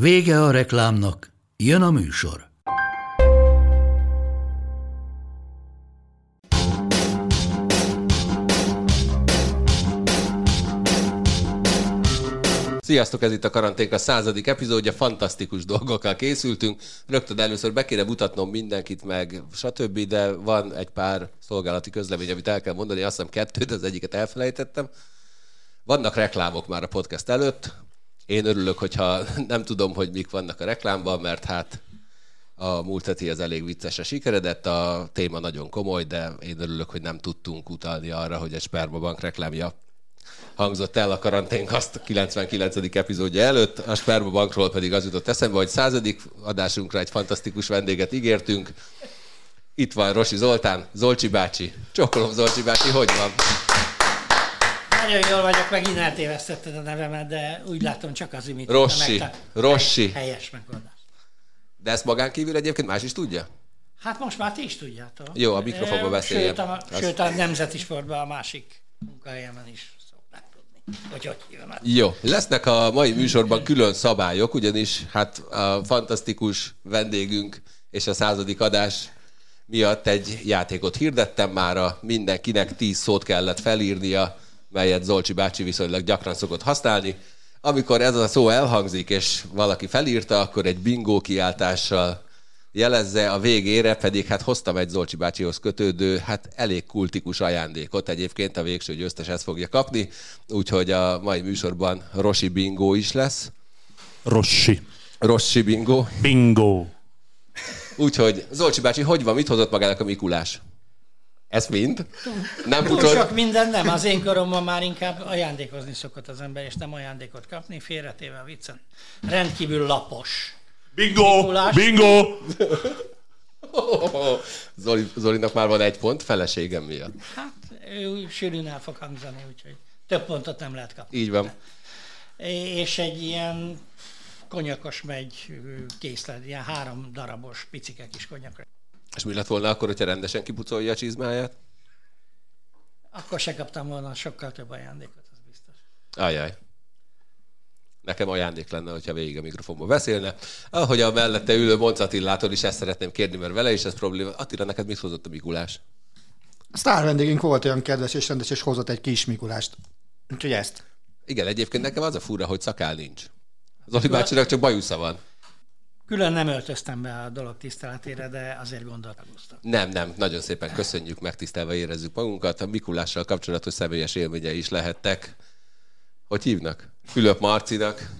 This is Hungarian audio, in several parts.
Vége a reklámnak, jön a műsor. Sziasztok, ez itt a Karanténka századik epizódja, fantasztikus dolgokkal készültünk. Rögtön először be kéne mutatnom mindenkit meg, stb., de van egy pár szolgálati közlemény, amit el kell mondani, azt hiszem kettő, de az egyiket elfelejtettem. Vannak reklámok már a podcast előtt. Én örülök, hogyha nem tudom, hogy mik vannak a reklámban, mert hát a múlt heti az elég viccesre sikeredett, a téma nagyon komoly, de én örülök, hogy nem tudtunk utalni arra, hogy egy Spermabank reklámja hangzott el a karantén azt a 99. epizódja előtt, a Sperma Bankról pedig az jutott eszembe, hogy századik adásunkra egy fantasztikus vendéget ígértünk. Itt van Rosi Zoltán, Zolcsi bácsi. Csókolom Zolcsi bácsi, hogy van? Nagyon jól vagyok, megint eltévesztetted a nevemet, de úgy látom csak az imit. Rossi, Rossi. Helyes megoldás. De ezt magán kívül egyébként más is tudja? Hát most már ti is tudjátok. Jó, a mikrofonba beszéljen. Sőt, a, sőt, a nemzeti sportban a másik munkahelyemen is vagy hogy hívom Jó, lesznek a mai műsorban külön szabályok, ugyanis hát a fantasztikus vendégünk és a századik adás miatt egy játékot hirdettem már, a mindenkinek tíz szót kellett felírnia, melyet Zolcsi bácsi viszonylag gyakran szokott használni. Amikor ez a szó elhangzik, és valaki felírta, akkor egy bingó kiáltással jelezze a végére, pedig hát hoztam egy Zolcsi bácsihoz kötődő, hát elég kultikus ajándékot. Egyébként a végső győztes ezt fogja kapni, úgyhogy a mai műsorban Rosi Bingo is lesz. Rossi. Rossi Bingo. Bingo. Úgyhogy Zolcsi bácsi, hogy van, mit hozott magának a Mikulás? Ez mind? Nem Túl pucol... sok minden nem. Az én koromban már inkább ajándékozni szokott az ember, és nem ajándékot kapni, félretéve a viccen. Rendkívül lapos Bingo! Mikulás. Bingo! Zoli, Zolinak már van egy pont feleségem miatt. Hát ő sűrűn el fog hangzani, úgyhogy több pontot nem lehet kapni. Így van. És egy ilyen konyakos megy készlet, ilyen három darabos picike kis konyakos. És mi lett volna akkor, hogyha rendesen kipucolja a csizmáját? Akkor se kaptam volna sokkal több ajándékot, az biztos. Ajaj nekem ajándék lenne, hogyha végig a mikrofonba beszélne. Ahogy a mellette ülő Monc Attilától is ezt szeretném kérni, mert vele is ez probléma. Attila, neked mit hozott a Mikulás? A sztár vendégünk volt olyan kedves és rendes, és hozott egy kis Mikulást. Úgyhogy ezt. Igen, egyébként nekem az a fura, hogy szakál nincs. Az Oli bácsinak csak bajusza van. Külön nem öltöztem be a dolog tiszteletére, de azért gondoltam. Nem, nem, nagyon szépen köszönjük, megtisztelve érezzük magunkat. A Mikulással kapcsolatos személyes élményei is lehettek. Hogy hívnak? Fülöp Marcinak.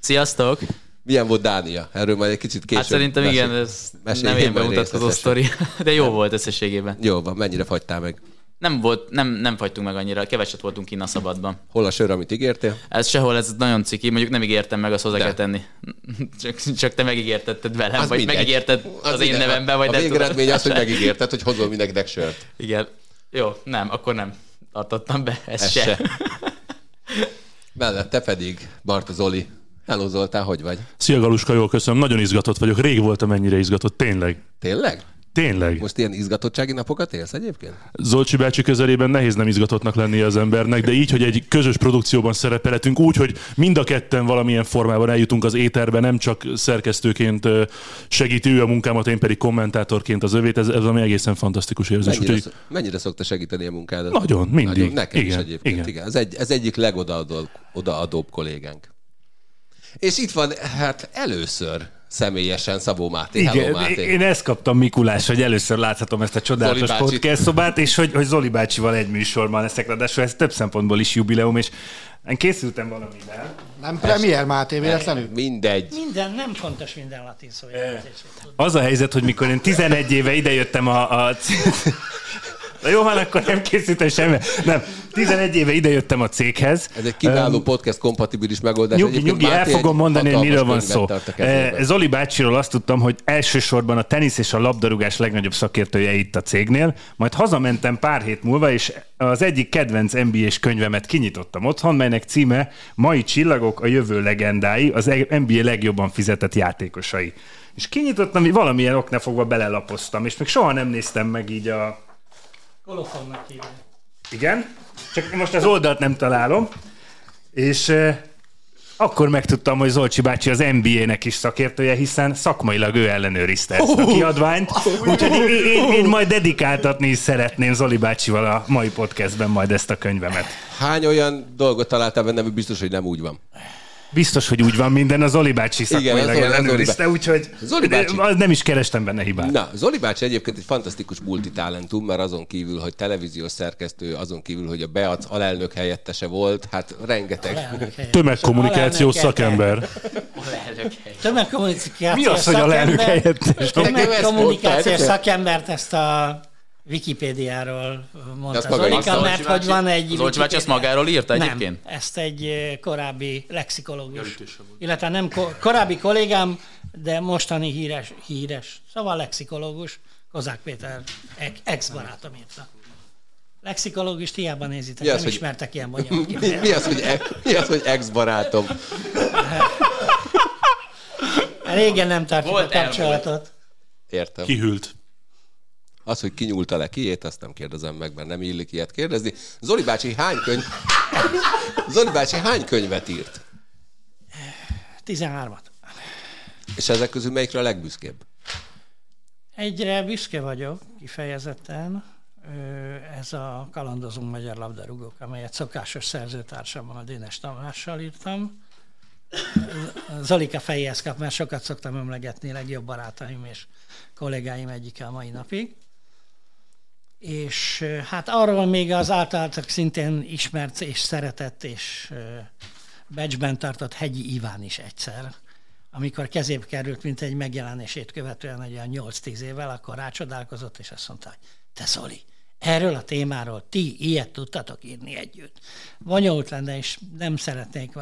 Sziasztok! Milyen volt Dánia? Erről majd egy kicsit később. Hát szerintem igen, ez nem ilyen bemutatkozó sztori, de jó volt összességében. Jó van, mennyire fagytál meg? Nem volt, nem, nem fagytunk meg annyira, keveset voltunk kinn a szabadban. Hol a sör, amit ígértél? Ez sehol, ez nagyon ciki, mondjuk nem ígértem meg, azt hozzá kell tenni. Csak, csak te megígértetted velem, az vagy mindegy. megígérted az, az én nevemben, vagy a, a végeredmény az, hogy megígérted, hogy hozol mindenkinek sört. Igen. Jó, nem, akkor nem tartottam be, ez, ez se. se. Mellette pedig Barta Zoli. Hello Zoltán, hogy vagy? Szia Galuska, jól köszönöm. Nagyon izgatott vagyok. Rég voltam ennyire izgatott, tényleg. Tényleg? Tényleg. Most ilyen izgatottsági napokat élsz egyébként? Zolcsi bácsi közelében nehéz nem izgatottnak lennie az embernek, de így, hogy egy közös produkcióban szerepelhetünk, úgy, hogy mind a ketten valamilyen formában eljutunk az éterbe, nem csak szerkesztőként segíti ő a munkámat, én pedig kommentátorként az övét, ez, ez ami egészen fantasztikus érzés. Mennyire, Úgyhogy... mennyire szokta segíteni a munkádat? Nagyon, mindig. Nagyon, nekem igen, is egyébként, igen. igen. Ez, egy, ez egyik legodaadóbb odaadóbb kollégánk. És itt van, hát először személyesen Szabó Máté. Igen, Hello, Máté. én ezt kaptam Mikulás, hogy először láthatom ezt a csodálatos podcast szobát, és hogy, hogy Zoli bácsival egy műsorban leszek, ráadásul ez több szempontból is jubileum, és én készültem valamivel. Nem premier Máté véletlenül? Mindegy. Minden, nem fontos minden latin szó. Az a helyzet, hogy mikor én 11 éve idejöttem a, a Na jó, van, akkor nem készítem semmi. Nem, 11 éve idejöttem a céghez. Ez egy kiváló um, podcast kompatibilis megoldás. Nyugi, nyugi el fogom mondani, hogy miről van szó. Zoli bácsiról azt tudtam, hogy elsősorban a tenisz és a labdarúgás legnagyobb szakértője itt a cégnél, majd hazamentem pár hét múlva, és az egyik kedvenc NBA-s könyvemet kinyitottam otthon, melynek címe Mai csillagok, a jövő legendái, az NBA legjobban fizetett játékosai. És kinyitottam, valamilyen oknál fogva belelapoztam, és még soha nem néztem meg így a... Kolofonnak Igen, csak most az oldalt nem találom, és akkor megtudtam, hogy Zolcsi bácsi az NBA-nek is szakértője, hiszen szakmailag ő ellenőrizte ezt a kiadványt. Úgyhogy én, én, én majd dedikáltatni is szeretném Zoli bácsival a mai podcastben majd ezt a könyvemet. Hány olyan dolgot találtál benne, biztos, hogy nem úgy van? Biztos, hogy úgy van minden, az Zoli bácsi szakmailag ellenőrizte, úgyhogy Zoli bácsi. nem is kerestem benne hibát. Na, Zoli bácsi egyébként egy fantasztikus multitalentum, mert azon kívül, hogy televíziós szerkesztő, azon kívül, hogy a Beac alelnök helyettese volt, hát rengeteg. Tömegkommunikációs szakember. Tömegkommunikációs Mi az, hogy alelnök helyettes? Tömegkommunikációs szakembert ezt a Wikipédiáról mondta Zolika, mert hogy van egy... Zolcs bácsi ezt magáról írta egyébként? Nem, ezt egy korábbi lexikológus, illetve nem korábbi kollégám, de mostani híres, híres, szóval lexikológus, Kozák Péter, ex-barátom írta. Lexikológust hiába nézitek, mi az, nem hogy... ismertek ilyen bonyolult mi, mi, az, hogy, e- mi az, hogy ex-barátom? Régen nem tartjuk a kapcsolatot. Értem. Kihűlt. Az, hogy kinyúlta le kiét, azt nem kérdezem meg, mert nem illik ilyet kérdezni. Zoli bácsi hány könyv... Zoli bácsi hány könyvet írt? 13-at. És ezek közül melyikre a legbüszkébb? Egyre büszke vagyok, kifejezetten. Ez a Kalandozunk Magyar Labdarúgók, amelyet szokásos szerzőtársammal, a Dénes Tamással írtam. Zolika fejéhez kap, mert sokat szoktam emlegetni, legjobb barátaim és kollégáim egyike a mai napig és hát arról még az általatok szintén ismert és szeretett és becsben tartott Hegyi Iván is egyszer, amikor kezébe került, mint egy megjelenését követően, egy olyan 8-10 évvel, akkor rácsodálkozott, és azt mondta, hogy te Zoli, Erről a témáról ti ilyet tudtatok írni együtt. Bonyolult lenne, és nem szeretnék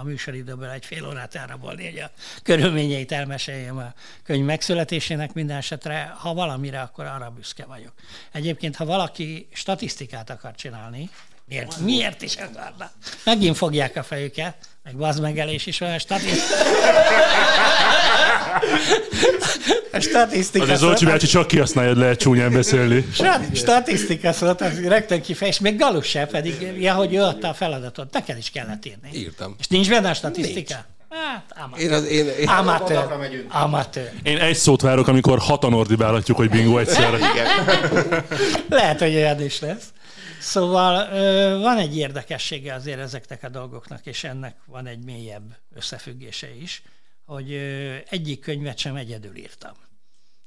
a műsoridőből egy fél órát elrabolni, hogy a körülményeit elmeséljem a könyv megszületésének minden esetre. Ha valamire, akkor arra büszke vagyok. Egyébként, ha valaki statisztikát akar csinálni, miért, miért is akarna? Megint fogják a fejüket, meg bazmegelés is olyan statisztika. A statisztika Az Zolcsi bácsi csak kihasználja, lehet csúnyán beszélni. Statisztika szólt, az rögtön kifej, és még Galus se pedig, ja, hogy ő adta a feladatot, neked is kellett írni. Írtam. És nincs benne a statisztika? Nincs. Hát, amatőr. Én az, én, én... Amatőr. amatőr. Én egy szót várok, amikor hatan ordibálhatjuk, hogy bingo egyszerre. Lehet, hogy olyan is lesz. Szóval van egy érdekessége azért ezeknek a dolgoknak, és ennek van egy mélyebb összefüggése is, hogy egyik könyvet sem egyedül írtam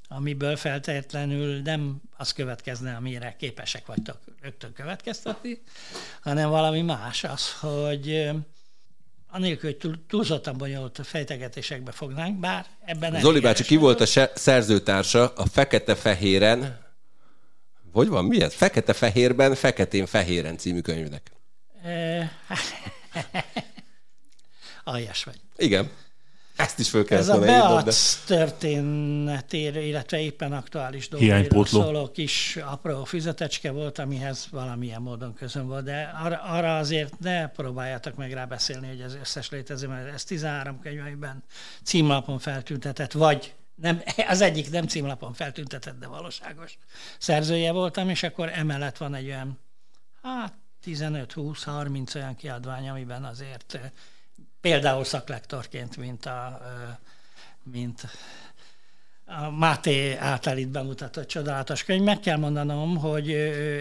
amiből feltétlenül nem az következne, amire képesek vagytok rögtön következtetni, hanem valami más az, hogy anélkül, hogy túlzottan bonyolult fejtegetésekbe fognánk, bár ebben nem. Zoli bácsi, ki volt a szerzőtársa a Fekete-Fehéren hogy van? Mi ez? Fekete-fehérben, feketén-fehéren című könyvnek. Aljas vagy. Igen. Ezt is föl kell Ez a Beac de... történetére, illetve éppen aktuális dolgokra szóló kis apró füzetecske volt, amihez valamilyen módon közön volt, de arra, arra azért ne próbáljátok meg rá beszélni, hogy ez összes létező, mert ez 13 könyveiben címlapon feltüntetett, vagy nem, az egyik nem címlapon feltüntetett, de valóságos szerzője voltam, és akkor emellett van egy olyan, hát 15-20-30 olyan kiadvány, amiben azért például szaklektorként, mint a, mint a Máté által itt bemutatott csodálatos könyv. Meg kell mondanom, hogy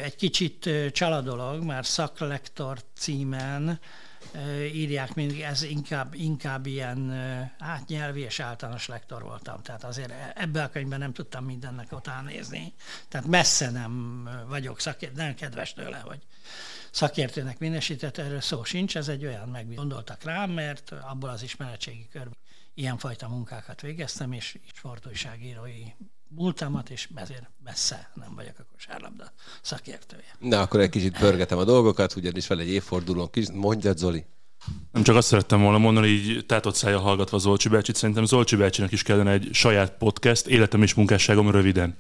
egy kicsit csaladolog, már szaklektor címen írják mindig, ez inkább, inkább ilyen hát nyelvi és általános lektor voltam. Tehát azért e, ebbe a könyvben nem tudtam mindennek utána nézni. Tehát messze nem vagyok szakértő, nem kedves tőle, hogy szakértőnek minősített, erről szó sincs, ez egy olyan meggondoltak rám, mert abból az ismeretségi körből ilyenfajta munkákat végeztem, és sportújságírói múltamat, és ezért messze nem vagyok a kosárlabda szakértője. Na, akkor egy kicsit pörgetem a dolgokat, ugyanis fel egy évfordulón, mondja Zoli. Nem csak azt szerettem volna mondani, így tátott szája hallgatva Zolcsi bácsit, szerintem Zolcsi bácsinak is kellene egy saját podcast, életem és munkásságom röviden.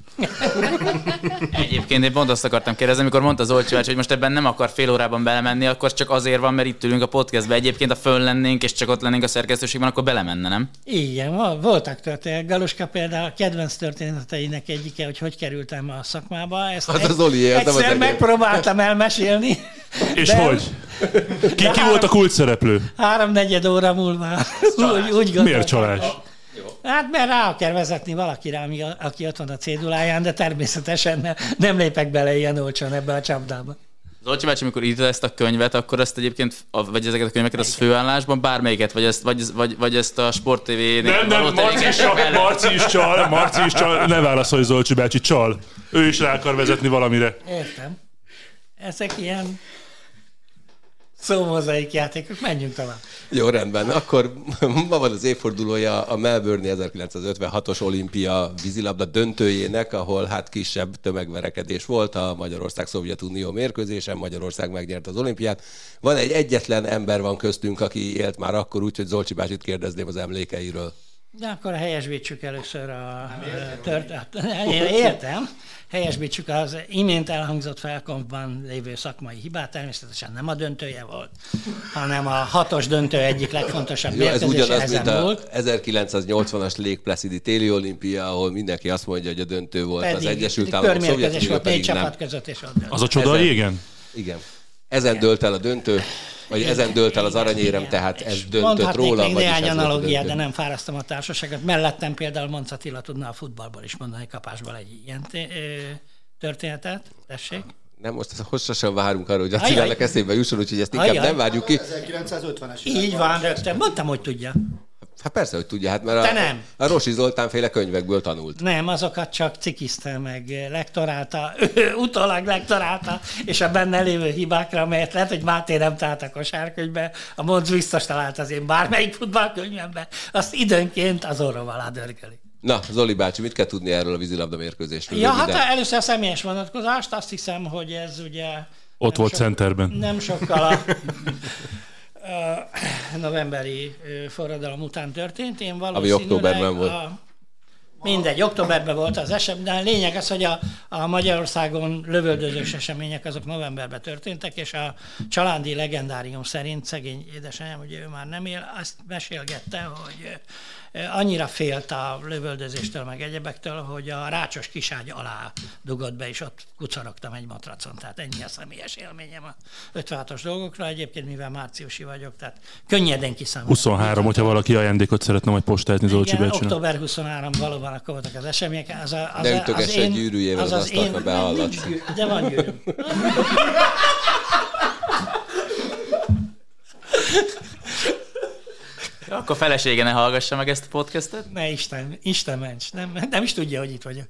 Egyébként én pont azt akartam kérdezni, amikor mondta Zolcsi bácsi, hogy most ebben nem akar fél órában belemenni, akkor csak azért van, mert itt ülünk a podcastbe. Egyébként, ha fönn lennénk, és csak ott lennénk a szerkesztőségben, akkor belemenne, nem? Igen, voltak történetek. Galuska például a kedvenc történeteinek egyike, hogy hogy kerültem a szakmába. Ezt hát az Oli egyszer megpróbáltam elmesélni. És de... hogy? Ki, ki volt a kult szereplő? Háromnegyed óra múlva. úgy, úgy Miért csalás? Hát mert rá kell vezetni valakire, ami, aki ott van a céduláján, de természetesen ne, nem lépek bele ilyen olcsón ebbe a csapdába. Zolcsi bácsi, amikor írta ezt a könyvet, akkor ezt egyébként, vagy ezeket a könyveket az főállásban, bármelyiket, vagy ezt, vagy, vagy, vagy ezt a Sport tv Nem, nem, Marci is, csal, Marci is csal, Marci is csal, ne válaszolj Zolcsi bácsi, csal. Ő is rá akar vezetni valamire. Értem. Ezek ilyen szómozaik játékok, menjünk tovább. Jó, rendben. Akkor ma van az évfordulója a Melbourne 1956-os olimpia vízilabda döntőjének, ahol hát kisebb tömegverekedés volt a Magyarország-Szovjetunió mérkőzésen, Magyarország megnyert az olimpiát. Van egy egyetlen ember van köztünk, aki élt már akkor, úgyhogy Zolcsi bácsit kérdezném az emlékeiről. De akkor helyesbítsük először a történetet. Értem helyesbítsük az imént elhangzott felkonfban lévő szakmai hibát, természetesen nem a döntője volt, hanem a hatos döntő egyik legfontosabb Jó, ez ugyanaz, mint a volt. 1980-as Lake Placidi téli olimpia, ahol mindenki azt mondja, hogy a döntő volt pedig, az Egyesült Államok, Szovjetunió volt négy csapat között, és ott Az a csoda régen? Igen. Ezen dölt el a döntő, vagy ezen dölt el az aranyérem, tehát ez döntött róla. Még néhány analogiát, de nem fárasztom a társaságot. Mellettem például Monc Attila tudna a futballból is mondani kapásból egy ilyen történetet. Tessék. Nem, most hosszasan várunk arra, hogy Attilának eszébe jusson, úgyhogy ezt inkább Ajaj. nem várjuk ki. 1950-es. Így van, rögtön. Mondtam, hogy tudja. Hát persze, hogy tudja, hát mert a, nem. a Rosi Zoltán féle könyvekből tanult. Nem, azokat csak cikizte meg, lektorálta, utólag lektorálta, és a benne lévő hibákra, amelyet lehet, hogy Máté nem talált a kosárkönyvbe, a Monc biztos talált az én bármelyik futballkönyvembe, azt időnként az orrom alá dörgöli. Na, Zoli bácsi, mit kell tudni erről a vízilabda mérkőzésről? Ja, hát először a személyes vonatkozást, azt hiszem, hogy ez ugye... Ott volt sok, centerben. Nem sokkal a novemberi forradalom után történt. Én Ami októberben volt. A, mindegy, októberben volt az esemény, de a lényeg az, hogy a, a Magyarországon lövöldözős események azok novemberben történtek, és a családi legendárium szerint szegény édesanyám, ugye ő már nem él, azt mesélgette, hogy annyira félt a lövöldözéstől, meg egyebektől, hogy a rácsos kiságy alá dugott be, és ott kucarogtam egy matracon. Tehát ennyi a személyes élményem a 56-os dolgokra. Egyébként, mivel márciusi vagyok, tehát könnyeden kiszámolom. 23, hogyha valaki ajándékot szeretne majd postázni Zolcsi Igen, október 23 valóban akkor voltak az események. Az a, az ne ütögess egy gyűrűjével az, az, az én, behallatsz. De van gyűrű. Akkor felesége ne hallgassa meg ezt a podcastet? Ne, Isten, Isten ments. Nem, nem is tudja, hogy itt vagyok.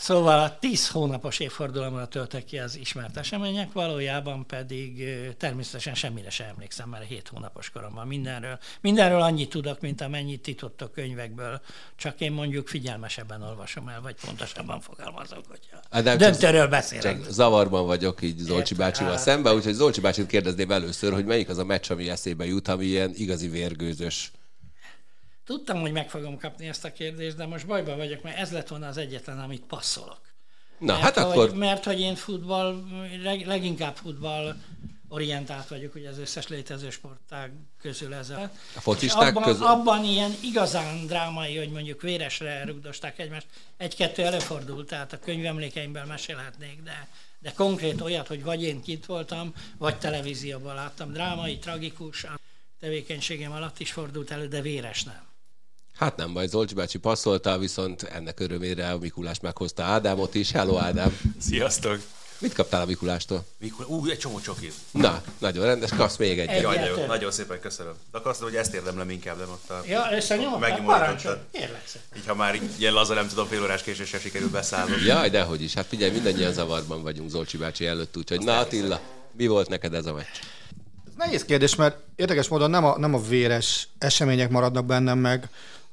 Szóval a tíz hónapos évfordulomra töltek ki az ismert események, valójában pedig természetesen semmire sem emlékszem, mert hét hónapos koromban mindenről. Mindenről annyit tudok, mint amennyit ti tudtok könyvekből, csak én mondjuk figyelmesebben olvasom el, vagy pontosabban fogalmazok, hogyha hát döntőről beszélek. Csak zavarban vagyok így Zolcsi bácsival hát, szemben, úgyhogy Zolcsi bácsit kérdezném először, hogy melyik az a meccs, ami eszébe jut, ami ilyen igazi vérgőzös Tudtam, hogy meg fogom kapni ezt a kérdést, de most bajban vagyok, mert ez lett volna az egyetlen, amit passzolok. Na, mert, hát hogy, akkor... Mert hogy én futball, leg, leginkább futball orientált vagyok, hogy az összes létező sportág közül ez a... Focisták abban, közül? Abban ilyen igazán drámai, hogy mondjuk véresre rugdosták egymást. Egy-kettő előfordult, tehát a könyvemlékeimből mesélhetnék, de, de konkrét olyat, hogy vagy én kint voltam, vagy televízióban láttam. Drámai, tragikus, a tevékenységem alatt is fordult elő, de véres nem. Hát nem baj, Zolcsi bácsi passzoltál, viszont ennek örömére a Mikulás meghozta Ádámot is. Hello Ádám! Sziasztok! Mit kaptál a Mikulástól? Mikul... Ú, egy csomó csokit. Na, nagyon rendes, kapsz még egy. Jaj, nagyon, nagyon szépen köszönöm. De akkor azt hogy ezt érdemlem inkább, nem ott a... Ja, ezt a nyomot, parancsolj, Így, ha már ilyen laza nem tudom, fél órás késésre sikerül beszállnom. Jaj, dehogy is. Hát figyelj, mindannyian zavarban vagyunk Zolcsi bácsi előtt, úgyhogy na Attila. Mi volt neked ez a meccs? Ez nehéz kérdés, mert érdekes módon nem a, nem a véres események maradnak bennem meg,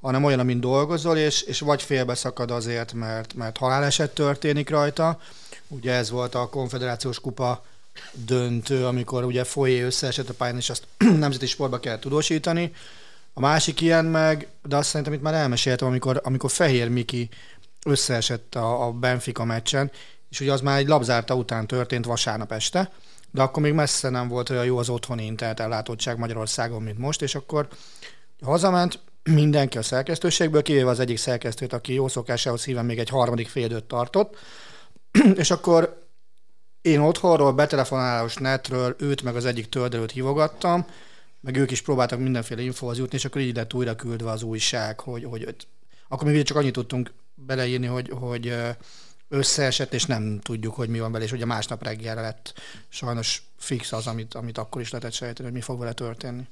hanem olyan, amin dolgozol, és, és vagy félbeszakad azért, mert, mert haláleset történik rajta. Ugye ez volt a konfederációs kupa döntő, amikor ugye folyé összeesett a pályán, és azt nemzeti sportba kell tudósítani. A másik ilyen meg, de azt szerintem itt már elmeséltem, amikor, amikor Fehér Miki összeesett a, a Benfica meccsen, és ugye az már egy labzárta után történt vasárnap este, de akkor még messze nem volt olyan jó az otthoni internet ellátottság Magyarországon, mint most, és akkor hazament, mindenki a szerkesztőségből, kivéve az egyik szerkesztőt, aki jó szokásához híven még egy harmadik félidőt tartott, és akkor én otthonról, betelefonálós netről őt meg az egyik töldelőt hívogattam, meg ők is próbáltak mindenféle infóhoz jutni, és akkor így lett újra küldve az újság, hogy, hogy akkor még csak annyit tudtunk beleírni, hogy, hogy összeesett, és nem tudjuk, hogy mi van vele, és ugye másnap reggelre lett sajnos fix az, amit, amit akkor is lehetett sejteni, hogy mi fog vele történni.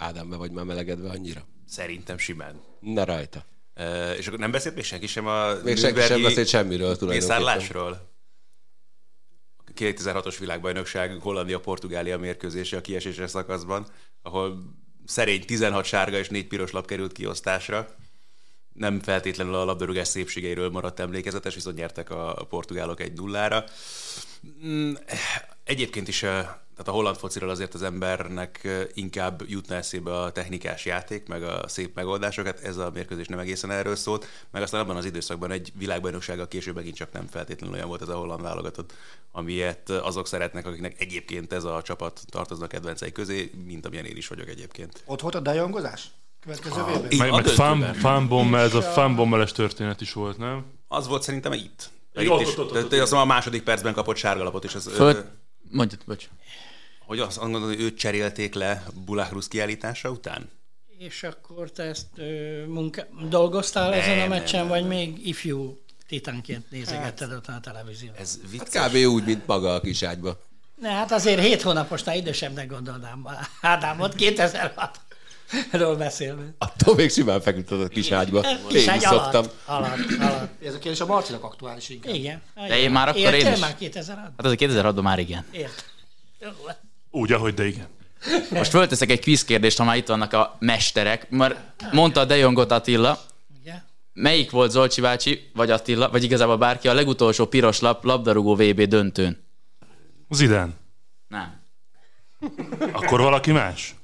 Ádám, be vagy már melegedve annyira? Szerintem simán. Na rajta. Uh, és akkor nem beszélt még senki sem a Még senki sem beszélt semmiről tulajdonképpen. 2006-os világbajnokság Hollandia-Portugália mérkőzése a kieséses szakaszban, ahol szerény 16 sárga és 4 piros lap került kiosztásra. Nem feltétlenül a labdarúgás szépségeiről maradt emlékezetes, viszont nyertek a portugálok egy nullára. Mm, egyébként is tehát a holland fociról azért az embernek inkább jutna eszébe a technikás játék, meg a szép megoldásokat. Ez a mérkőzés nem egészen erről szólt, meg aztán abban az időszakban egy világbajnoksága később megint csak nem feltétlenül olyan volt ez a holland válogatott, amilyet azok szeretnek, akiknek egyébként ez a csapat tartoznak kedvencei közé, mint amilyen én is vagyok egyébként. Ott volt a dejongozás? Következő ah, Meg, meg fan, fanbommel, ez a fanbommeles történet is volt, nem? Az volt szerintem itt. Itt is. Az a második percben kapott sárgalapot is. Ez, Föl... Mondjad, bocs hogy azt gondolod, hogy őt cserélték le Bulahrusz kiállítása után? És akkor te ezt ö, munka... dolgoztál nem, ezen a meccsen, nem, vagy nem. még ifjú titánként nézegetted ott a televíziót? Ez vicces. Hát kb. úgy, mint maga a kiságyba. Ne, hát azért hét hónaposnál idősebbnek gondolnám Ádámot, 2006 ról beszélve. Attól még simán feküdött a kis ágyba. Én is szoktam. Alatt, alatt. Ez a kérdés a Marcinak aktuális inkább. Igen. De én már akkor Értél én is. már 2006 Hát az a 2006-ban már igen. Ért. Úgy, ahogy, de igen. Most fölteszek egy quiz kérdést, ha már itt vannak a mesterek. Mert mondta De Jongot Attila. Melyik volt Zolcsi bácsi, vagy Attila, vagy igazából bárki a legutolsó piros lap labdarúgó VB döntőn? Zidán. Nem. Akkor valaki más?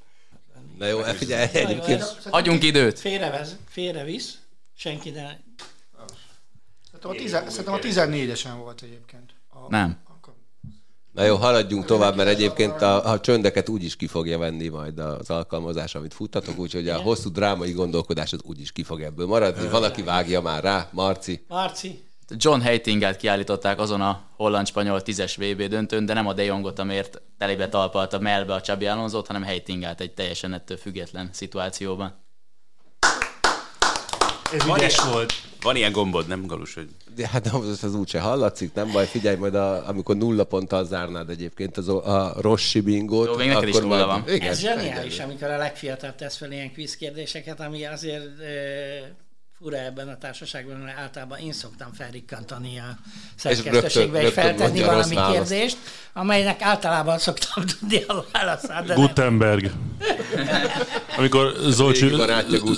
Na jó, figyelj, egyébként... Adjunk időt. Félrevez, félrevisz, senki ne... Szerintem a, 14-esen volt egyébként. A... Nem. Na jó, haladjunk tovább, mert egyébként a, a csöndeket úgy is ki fogja venni majd az alkalmazás, amit futtatok, úgyhogy a hosszú drámai gondolkodás az úgy is ki fog ebből maradni. Valaki vágja már rá, Marci. Marci. John Heitingát kiállították azon a holland-spanyol 10-es VB döntőn, de nem a De Jongot, amért telébe talpalta melbe a Csabi Alonzót, hanem Heitingát egy teljesen ettől független szituációban. Ez ügyes volt. Van ilyen gombod, nem Galus, hogy... De hát az, az úgyse hallatszik, nem baj, figyelj majd, a, amikor nulla ponttal zárnád egyébként az, a Rossi bingót. Jó, még neked is nulla van. Igen, Ez zseniális, amikor a legfiatalabb tesz fel ilyen quiz kérdéseket, ami azért fura ebben a társaságban, mert általában én szoktam felrikkantani a szerkesztőségbe, és feltenni valami kérdést, amelynek általában szoktam tudni a válaszát. Gutenberg. Amikor Zolcsi,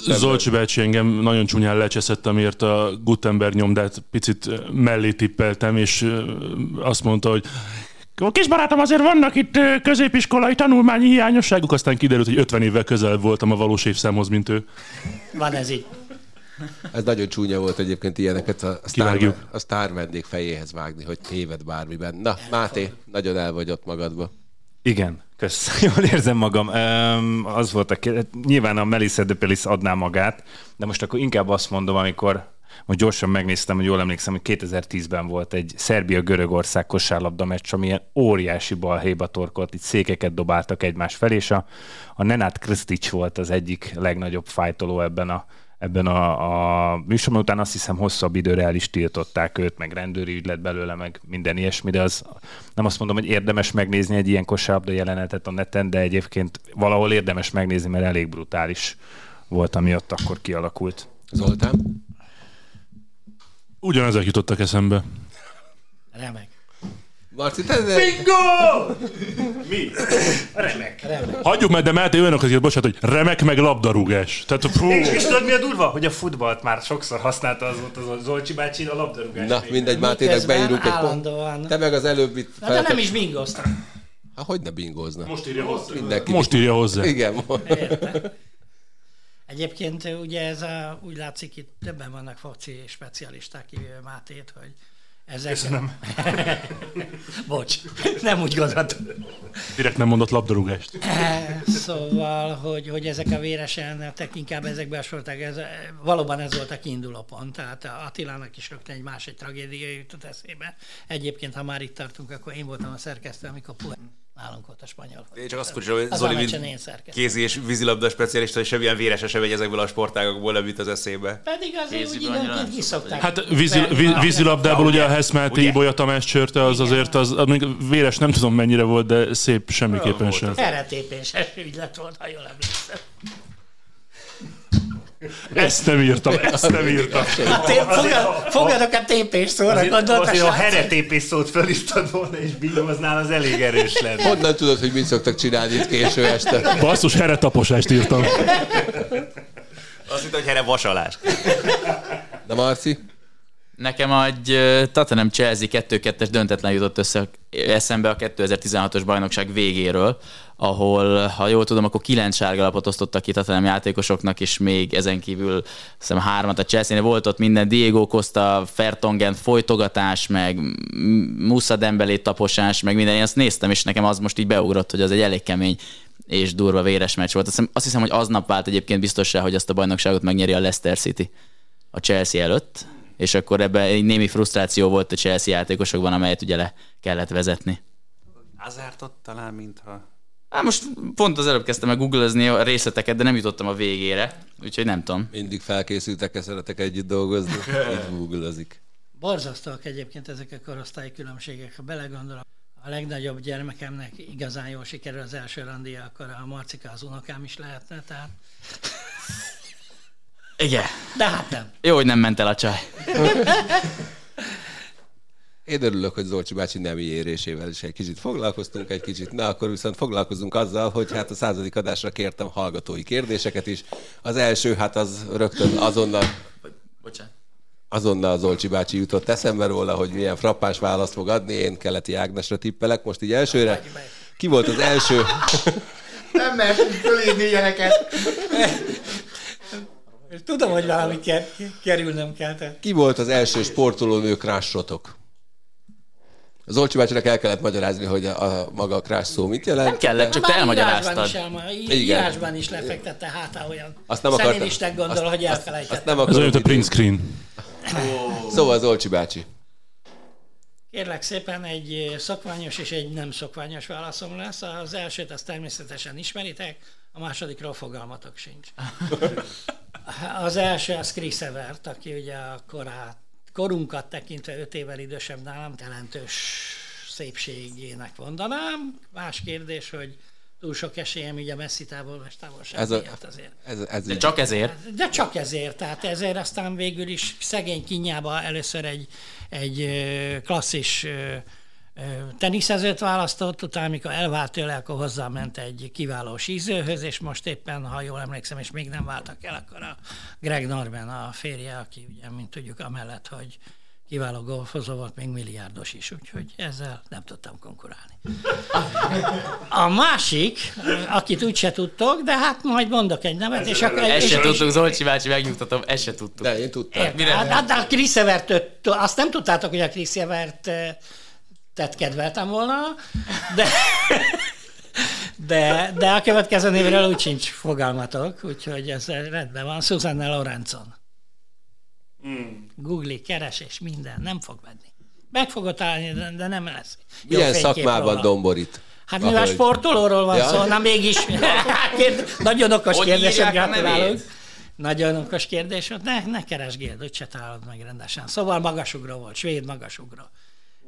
Zolcsi bácsi engem nagyon csúnyán lecseszett, amiért a Gutenberg nyomdát picit mellé tippeltem, és azt mondta, hogy Kis barátom, azért vannak itt középiskolai tanulmányi hiányosságok, aztán kiderült, hogy 50 évvel közel voltam a valós évszámhoz, mint ő. Van ez így. Ez nagyon csúnya volt egyébként ilyeneket a sztár, a sztár vendég fejéhez vágni, hogy téved bármiben. Na, Máté, nagyon el vagy ott magadba. Igen, kösz. Jól érzem magam. Um, az volt a kérdés. Nyilván a Melissa de Pelis adná magát, de most akkor inkább azt mondom, amikor most gyorsan megnéztem, hogy jól emlékszem, hogy 2010-ben volt egy Szerbia-Görögország kosárlabda meccs, amilyen óriási balhéba torkolt, itt székeket dobáltak egymás felé, és a, a Nenát Kristic volt az egyik legnagyobb fájtoló ebben a ebben a, a műsorban, után azt hiszem hosszabb időre el is tiltották őt, meg rendőri ügy lett belőle, meg minden ilyesmi, de az nem azt mondom, hogy érdemes megnézni egy ilyen kosárlabda jelenetet a neten, de egyébként valahol érdemes megnézni, mert elég brutális volt, ami ott akkor kialakult. Zoltán? Ugyanezek jutottak eszembe. Remek. Marci, te... Bingo! Mi? Remek. remek. Hagyjuk meg, de Máté olyanok, hogy bocsánat, hogy remek meg labdarúgás. Tehát, fú. És, és tudod mi a durva? Hogy a futballt már sokszor használta az volt az Zolcsi bácsi a labdarúgás. Na, mindegy, Mátének beírunk egy pont. Te meg az előbb itt... Na, de nem is bingoztam. Hát hogy ne bingózna? Most írja hozzá. Mindenki. Most írja hozzá. Igen. Érte. Egyébként ugye ez a, úgy látszik, itt többen vannak foci specialisták, kivéve Mátét, hogy ezek... Köszönöm. Bocs, nem úgy gondoltam. Direkt nem mondott labdarúgást. szóval, hogy, hogy ezek a véresen, inkább ezekbe sorolták, ez, valóban ez volt a kiinduló pont. Tehát Attilának is rögtön egy másik tragédia jutott eszébe. Egyébként, ha már itt tartunk, akkor én voltam a szerkesztő, amikor nálunk volt a spanyol. Én csak azt furcsa, hogy Zoli, mint kézi és vízilabda specialista, és semmilyen véres sem megy ezekből a sportágokból, nem jut az eszébe. Pedig azért úgy időnként kiszokták. Hát vízi, vízilabdából ugye a Heszmáti Ibolya Tamás csörte, az azért, az, még véres nem tudom mennyire volt, de szép semmiképpen sem. Keretépéses ügylet volt, ha jól emlékszem. Ezt nem írtam, ezt nem írtam. Fogadok a tépés szóra, gondolt a heretépés szót fölírtad volna, és billoznál, az elég erős lenne. Honnan tudod, hogy mit szoktak csinálni itt késő este? Basszus, heretaposást írtam. Azt hittem, hogy here vasalás. De Marci? Nekem egy Tottenham Chelsea 2-2-es döntetlen jutott össze eszembe a 2016-os bajnokság végéről, ahol, ha jól tudom, akkor kilenc sárgalapot osztottak ki Tottenham játékosoknak, és még ezen kívül hiszem hármat a chelsea volt ott minden Diego Costa, Fertongen folytogatás, meg Musa Dembélé taposás, meg minden. Én azt néztem, és nekem az most így beugrott, hogy az egy elég kemény és durva véres meccs volt. Azt hiszem, azt hiszem hogy aznap vált egyébként biztossá, hogy azt a bajnokságot megnyeri a Leicester City a Chelsea előtt, és akkor ebben egy némi frusztráció volt a Chelsea játékosokban, amelyet ugye le kellett vezetni. Azártott talán, mintha... Hát most pont az előbb kezdtem meg googlezni a részleteket, de nem jutottam a végére, úgyhogy nem tudom. Mindig felkészültek, szeretek együtt dolgozni, így googlezik. Borzasztóak egyébként ezek a korosztályi különbségek, ha belegondolok. A legnagyobb gyermekemnek igazán jól sikerül az első randia, akkor a Marcika az unokám is lehetne, tehát... Igen. De hát nem. Jó, hogy nem ment el a csaj. Én örülök, hogy Zolcsi bácsi nemi érésével is egy kicsit foglalkoztunk, egy kicsit. Na, akkor viszont foglalkozunk azzal, hogy hát a századik adásra kértem hallgatói kérdéseket is. Az első, hát az rögtön azonnal... Bocsánat. Azonnal Zolcsi bácsi jutott eszembe róla, hogy milyen frappás választ fog adni. Én keleti Ágnesra tippelek most így elsőre. Ki volt az első? Nem mertünk fölírni ilyeneket. Tudom, hogy valami kerülnöm kell. Ki volt az első sportolónő krássotok? Az Olcsi bácsinak el kellett magyarázni, hogy a, a maga a crash szó mit jelent. Nem kellett, csak te elmagyaráztad. Is elma, írásban is lefektette hát olyan azt nem akartam. Isten gondol, azt, hogy elfelejtette. Azt, nem Ez olyan, a print screen. Oh. Szóval az Olcsi bácsi. Kérlek szépen, egy szokványos és egy nem szokványos válaszom lesz. Az elsőt azt természetesen ismeritek, a másodikról fogalmatok sincs. Az első az Chris Evert, aki ugye a korát korunkat tekintve öt évvel idősebb nálam, jelentős szépségének mondanám. Más kérdés, hogy túl sok esélyem ugye messzi távolás távolság ez a, miatt azért. Ez, ez de csak ezért? De csak ezért, tehát ezért aztán végül is szegény kinyába először egy, egy klasszis teniszezőt választott, utána amikor elvált tőle, akkor hozzáment egy kiváló sízőhöz, és most éppen, ha jól emlékszem, és még nem váltak el, akkor a Greg Norman a férje, aki ugye, mint tudjuk, amellett, hogy kiváló golfozó volt, még milliárdos is, úgyhogy ezzel nem tudtam konkurálni. A másik, akit úgyse tudtok, de hát majd mondok egy nevet, és akkor... Ezt se tudtuk, Zolcsi bácsi, megnyugtatom, ezt se tudtuk. De én tudtam. Hát, hát a Chris Evert, azt nem tudtátok, hogy a Chris Evert tett kedveltem volna, de, de, de a következő névről úgy sincs fogalmatok, úgyhogy ez rendben van. Susanna Lorenzon. Mm. Google, keresés, minden, nem fog menni. Meg fogod találni, de nem lesz. Milyen szakmában róla. domborít? Hát mivel sportolóról van ja. szó, na mégis. Nagyon okos kérdés, gratulálok. Nagyon okos kérdés, ne, ne keresgél, hogy se találod meg rendesen. Szóval magasugró volt, svéd magasugró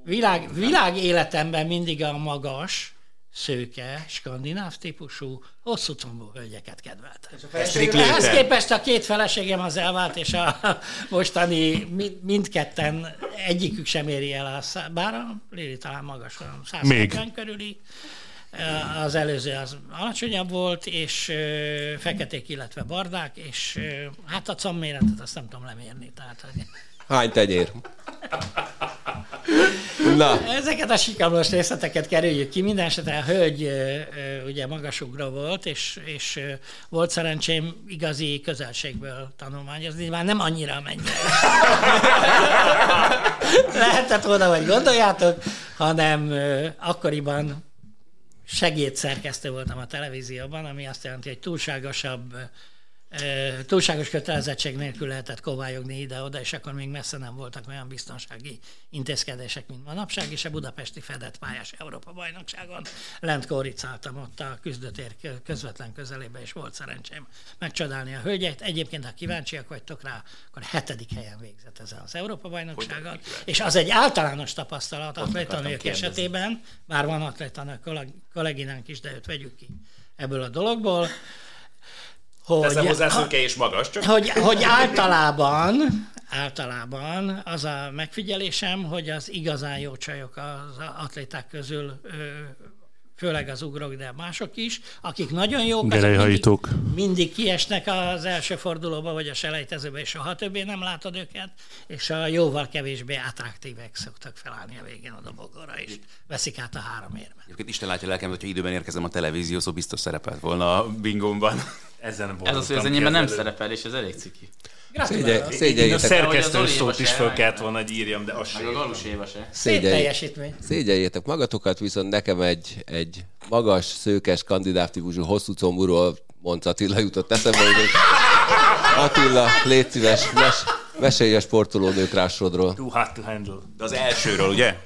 világ, világ életemben mindig a magas, szőke, skandináv típusú, hosszú combú hölgyeket kedvelt. Ehhez képest a két feleségem az elvált, és a mostani mindketten egyikük sem éri el a szá... bár a Lili talán magas, 150 körüli. Az előző az alacsonyabb volt, és feketék, illetve bardák, és hát a comméretet azt nem tudom lemérni. Tehát, hogy... Hány tenyér? Na. Ezeket a sikamlós részleteket kerüljük ki. Minden esetre a hölgy ugye magasugra volt, és, és volt szerencsém igazi közelségből tanulmányozni, már nem annyira mennyire. Lehetett volna, hogy gondoljátok, hanem akkoriban segédszerkesztő voltam a televízióban, ami azt jelenti, hogy túlságosabb túlságos kötelezettség nélkül lehetett kovályogni ide-oda, és akkor még messze nem voltak olyan biztonsági intézkedések, mint manapság, és a budapesti fedett pályás Európa-bajnokságon lent koricáltam ott a küzdőtér közvetlen közelébe, és volt szerencsém megcsodálni a hölgyet. Egyébként, ha kíváncsiak vagytok rá, akkor hetedik helyen végzett ezen az Európa-bajnokságon, és az egy általános tapasztalat atlétanők esetében, bár van atlétanők kolléginánk is, de őt vegyük ki ebből a dologból, hogy, Teszem hozzá szőke és magas. Csak. Hogy, hogy általában, általában az a megfigyelésem, hogy az igazán jó csajok az atléták közül főleg az ugrok, de mások is, akik nagyon jók, mindig, mindig kiesnek az első fordulóba, vagy a selejtezőbe, és soha többé nem látod őket, és a jóval kevésbé attraktívek szoktak felállni a végén a dobogóra, és veszik át a három érmet. Isten látja lelkem, hogyha időben érkezem a televízió, szó biztos szerepelt volna a bingomban. Ezen Ez az, hogy az enyémben nem szerepel, és ez elég ciki. Szégyeljétek. A szerkesztő szót is föl kellett volna, hogy írjam, de az sem. A galus éva se. Szégyeljétek magatokat, viszont nekem egy, egy magas, szőkes, kandidáv típusú hosszú combúról Monc Attila jutott eszembe, hogy Attila, légy szíves, mes, mesélj a sportolónők rásodról. Too hard to handle. De az elsőről, ugye?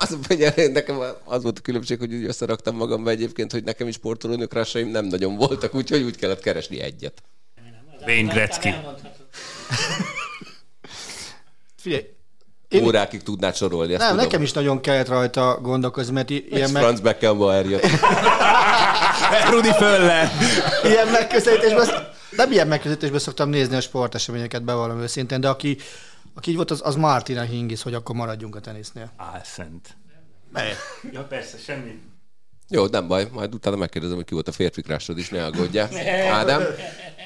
Az, hogy nekem az volt a különbség, hogy úgy összeraktam magamba egyébként, hogy nekem is sportolónők rásaim nem nagyon voltak, úgyhogy úgy kellett keresni egyet. Wayne Gretzky. Figyelj, én... Órákig tudnád sorolni. Ezt nem, tudom. nekem is nagyon kellett rajta gondolkozni, mert ilyen meg... Franz Beckenbauer jött. Rudi Föller. Ilyen megközelítésben, nem ilyen megközelítésben szoktam nézni a sporteseményeket, bevallom őszintén, de aki, aki így volt, az, az Martina Hingis, hogy akkor maradjunk a tenisznél. Álszent. Melyek? Ja persze, semmi. Jó, nem baj, majd utána megkérdezem, hogy ki volt a férfi krásod is, ne aggódjál. Ádám?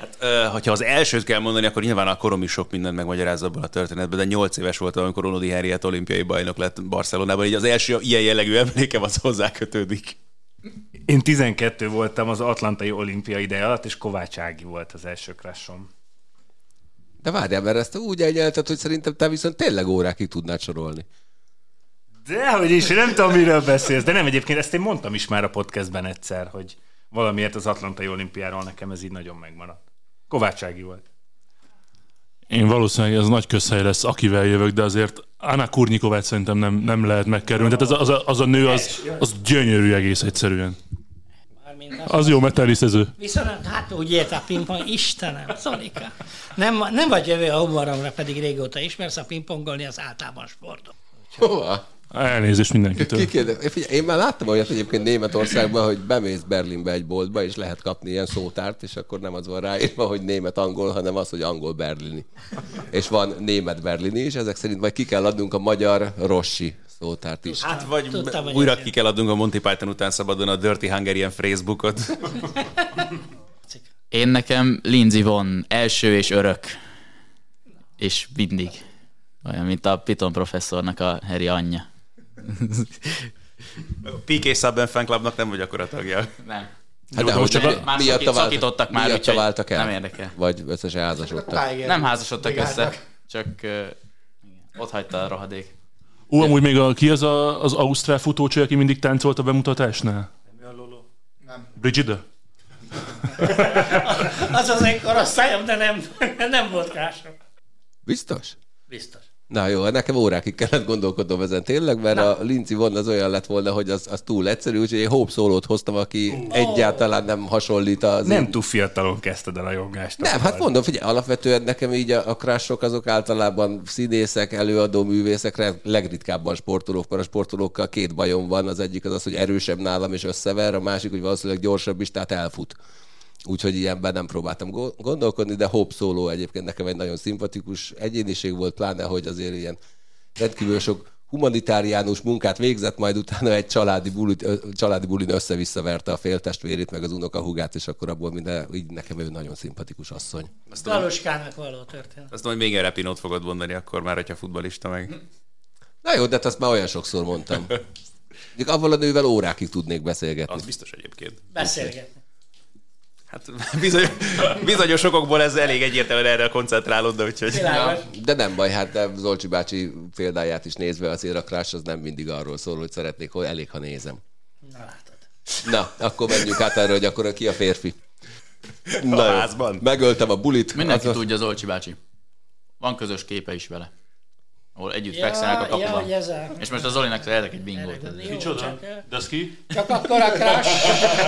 Hát, ö, hogyha az elsőt kell mondani, akkor nyilván a korom is sok mindent megmagyaráz abban a történetben, de 8 éves voltam, amikor Onodi Henriett olimpiai bajnok lett Barcelonában, így az első ilyen jellegű emlékem az hozzá kötődik. Én 12 voltam az Atlantai olimpia ideje alatt, és Kovács Ági volt az első krásom. De várjál, mert ezt úgy egyelted, hogy szerintem te viszont tényleg órákig tudnád sorolni. Dehogy is, nem tudom, miről beszélsz. De nem, egyébként ezt én mondtam is már a podcastben egyszer, hogy valamiért az Atlantai olimpiáról nekem ez így nagyon megmaradt. Kovácsági volt. Én valószínűleg ez nagy közhely lesz, akivel jövök, de azért Anna Kurnikovát szerintem nem, nem lehet megkerülni. Tehát az, az, a, az a nő, az, az gyönyörű egész egyszerűen. Az jó meteriszező. Viszont hát úgy ért a pingpong, Istenem, Szolika. Nem, nem vagy jövő a humoromra, pedig régóta ismersz, a pingpongolni az általában sportom. Hova? Elnézést mindenkitől. Figyelj, én már láttam olyat egyébként Németországban, hogy bemész Berlinbe egy boltba, és lehet kapni ilyen szótárt, és akkor nem az van ráírva, hogy német-angol, hanem az, hogy angol-berlini. És van német-berlini is, ezek szerint majd ki kell adnunk a magyar rossi szótárt is. Hát vagy Tudtam, újra ki kell adnunk a Monty Python után szabadon a Dirty Hungarian Facebookot. Én nekem Lindsay von, első és örök. És mindig. Olyan, mint a Piton professzornak a Harry anyja. PK Subben Fan Clubnak nem vagy akkor a tagja. Nem. Hát de most csak már miatt szakítottak már, miatt váltak el? Nem érdekel. Vagy összesen házasodtak? Nem házasodtak össze, csak uh, ott hagyta a rohadék. Ó, amúgy még a, ki az a, az ausztrál futócső, aki mindig táncolt a bemutatásnál? Nem. Brigida? az az egy korosztályom, de nem, nem volt kásra. Biztos? Biztos. Na jó, nekem órákig kellett gondolkodnom ezen tényleg, mert Na. a Linci von az olyan lett volna, hogy az, az túl egyszerű, úgyhogy én Hope szólót hoztam, aki oh. egyáltalán nem hasonlít az Nem én... túl fiatalon kezdted el a jogást. Nem, hát mondom, figyelj, alapvetően nekem így a, a crashok azok általában színészek, előadó művészek, legritkábban sportolók, mert a sportolókkal két bajom van. Az egyik az az, hogy erősebb nálam és összever, a másik, hogy valószínűleg gyorsabb is, tehát elfut. Úgyhogy ilyenben nem próbáltam gondolkodni, de Hope Solo egyébként nekem egy nagyon szimpatikus egyéniség volt, pláne, hogy azért ilyen rendkívül sok humanitáriánus munkát végzett, majd utána egy családi, bulit, családi bulin össze-vissza verte a féltestvérét, meg az unokahugát, és akkor abból minden, így nekem ő nagyon szimpatikus asszony. Galoskának való történet. Azt majd még egy repinót fogod mondani, akkor már, hogyha futbalista meg. Na jó, de hát azt már olyan sokszor mondtam. Avval a nővel órákig tudnék beszélgetni. Az biztos egyébként. Beszélgetni. Hát bizony, bizonyos okokból ez elég egyértelműen erre koncentrálod, de úgyhogy... Ja, de nem baj, hát de Zolcsi bácsi példáját is nézve azért a Crash az nem mindig arról szól, hogy szeretnék, hogy elég, ha nézem. Na látod. Na, akkor menjünk át erre, hogy akkor ki a férfi. Na, a házban. Megöltem a bulit. Mindenki az... tudja Zolcsi bácsi. Van közös képe is vele ahol együtt ja, fekszenek a kapuban. Ja, a... És most az Zolinak eltek egy bingót. Kicsoda? De az ki? Csak akkor a crash,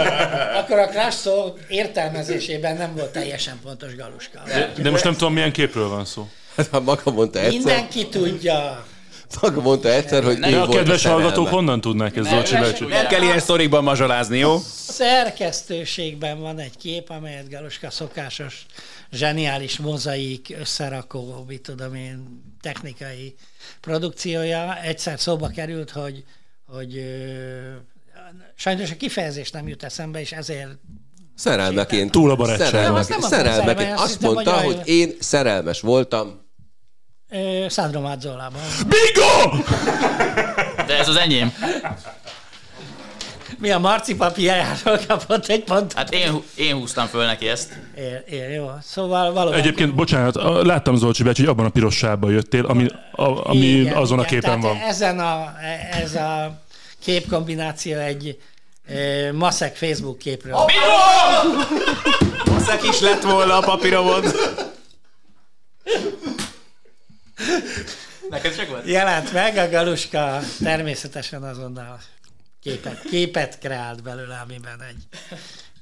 akkor a crash szó értelmezésében nem volt teljesen pontos Galuska. De, de most nem tudom, milyen képről van szó. Hát maga mondta egyszer. Mindenki tudja. Maga mondta egyszer, hogy ne, a kedves a hallgatók honnan tudnák ezt Zolcsi Nem kell ilyen sztorikban mazsolázni, jó? Szerkesztőségben van egy kép, amelyet Galuska szokásos zseniális mozaik, összerakó, mit tudom én, technikai produkciója. Egyszer szóba került, hogy, hogy sajnos a kifejezés nem jut eszembe, és ezért Szerelmeként. Túl a barátság. Szerelmeként. szerelmeként. Azt mondta, hogy én szerelmes voltam. Szándra Mádzolában. Bingo! De ez az enyém. Mi a marcipapiájáról kapott egy pontot? Hát én, én húztam föl neki ezt. É, é, jó. Szóval valóban... Egyébként, bocsánat, láttam Zolcsi Becs, hogy abban a piros sávban jöttél, ami, a, ami igen, azon igen, a képen van. Ezen a, ez a képkombináció egy e, Maszek Facebook képről. Oh, Maszek is lett volna a papíromon. Neked csak volt? Jelent meg a Galuska természetesen azonnal képet, képet kreált belőle, amiben egy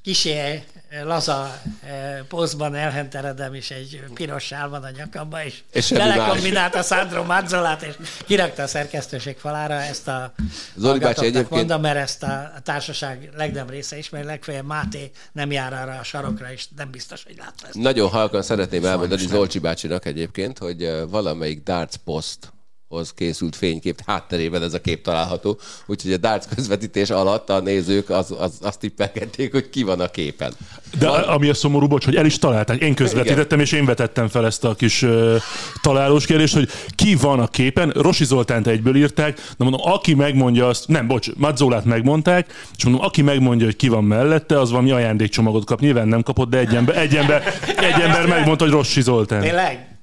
kisé laza eh, poszban elhenteredem, és egy piros sál van a nyakamba, és, és belekombinálta Sandro Mazzolát, és kirakta a szerkesztőség falára ezt a Zoli bácsi egyébként... mondom, mert ezt a, a társaság legnem része is, mert legfeljebb Máté nem jár arra a sarokra, és nem biztos, hogy látta ezt. Nagyon halkan szeretném elmondani Zolcsi bácsinak egyébként, hogy eh, valamelyik darts post hoz készült fénykép hátterében ez a kép található, úgyhogy a darts közvetítés alatt a nézők az, az, azt tippelgették, hogy ki van a képen. De van... ami a szomorú, bocs, hogy el is találták. Én közvetítettem, Igen. és én vetettem fel ezt a kis uh, találós kérdést, hogy ki van a képen. Rosi Zoltánt egyből írták, de mondom, aki megmondja azt, nem, bocs, Madzolát megmondták, és mondom, aki megmondja, hogy ki van mellette, az valami ajándékcsomagot kap. Nyilván nem kapott, de egy ember, egy ember, egy ember megmondta, hogy Rosi Zoltán. Tényleg?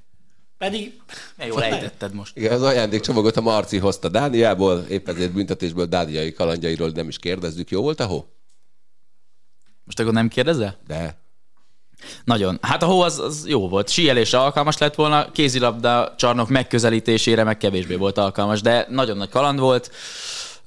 Pedig... Jól ejtetted most. Igen, az ajándékcsomagot a Marci hozta Dániából, épp ezért büntetésből Dániai kalandjairól nem is kérdezzük. Jó volt a hó? Most akkor nem kérdezel? De. Nagyon. Hát a hó az, az jó volt. Síelésre alkalmas lett volna, kézilabda csarnok megközelítésére meg kevésbé volt alkalmas, de nagyon nagy kaland volt.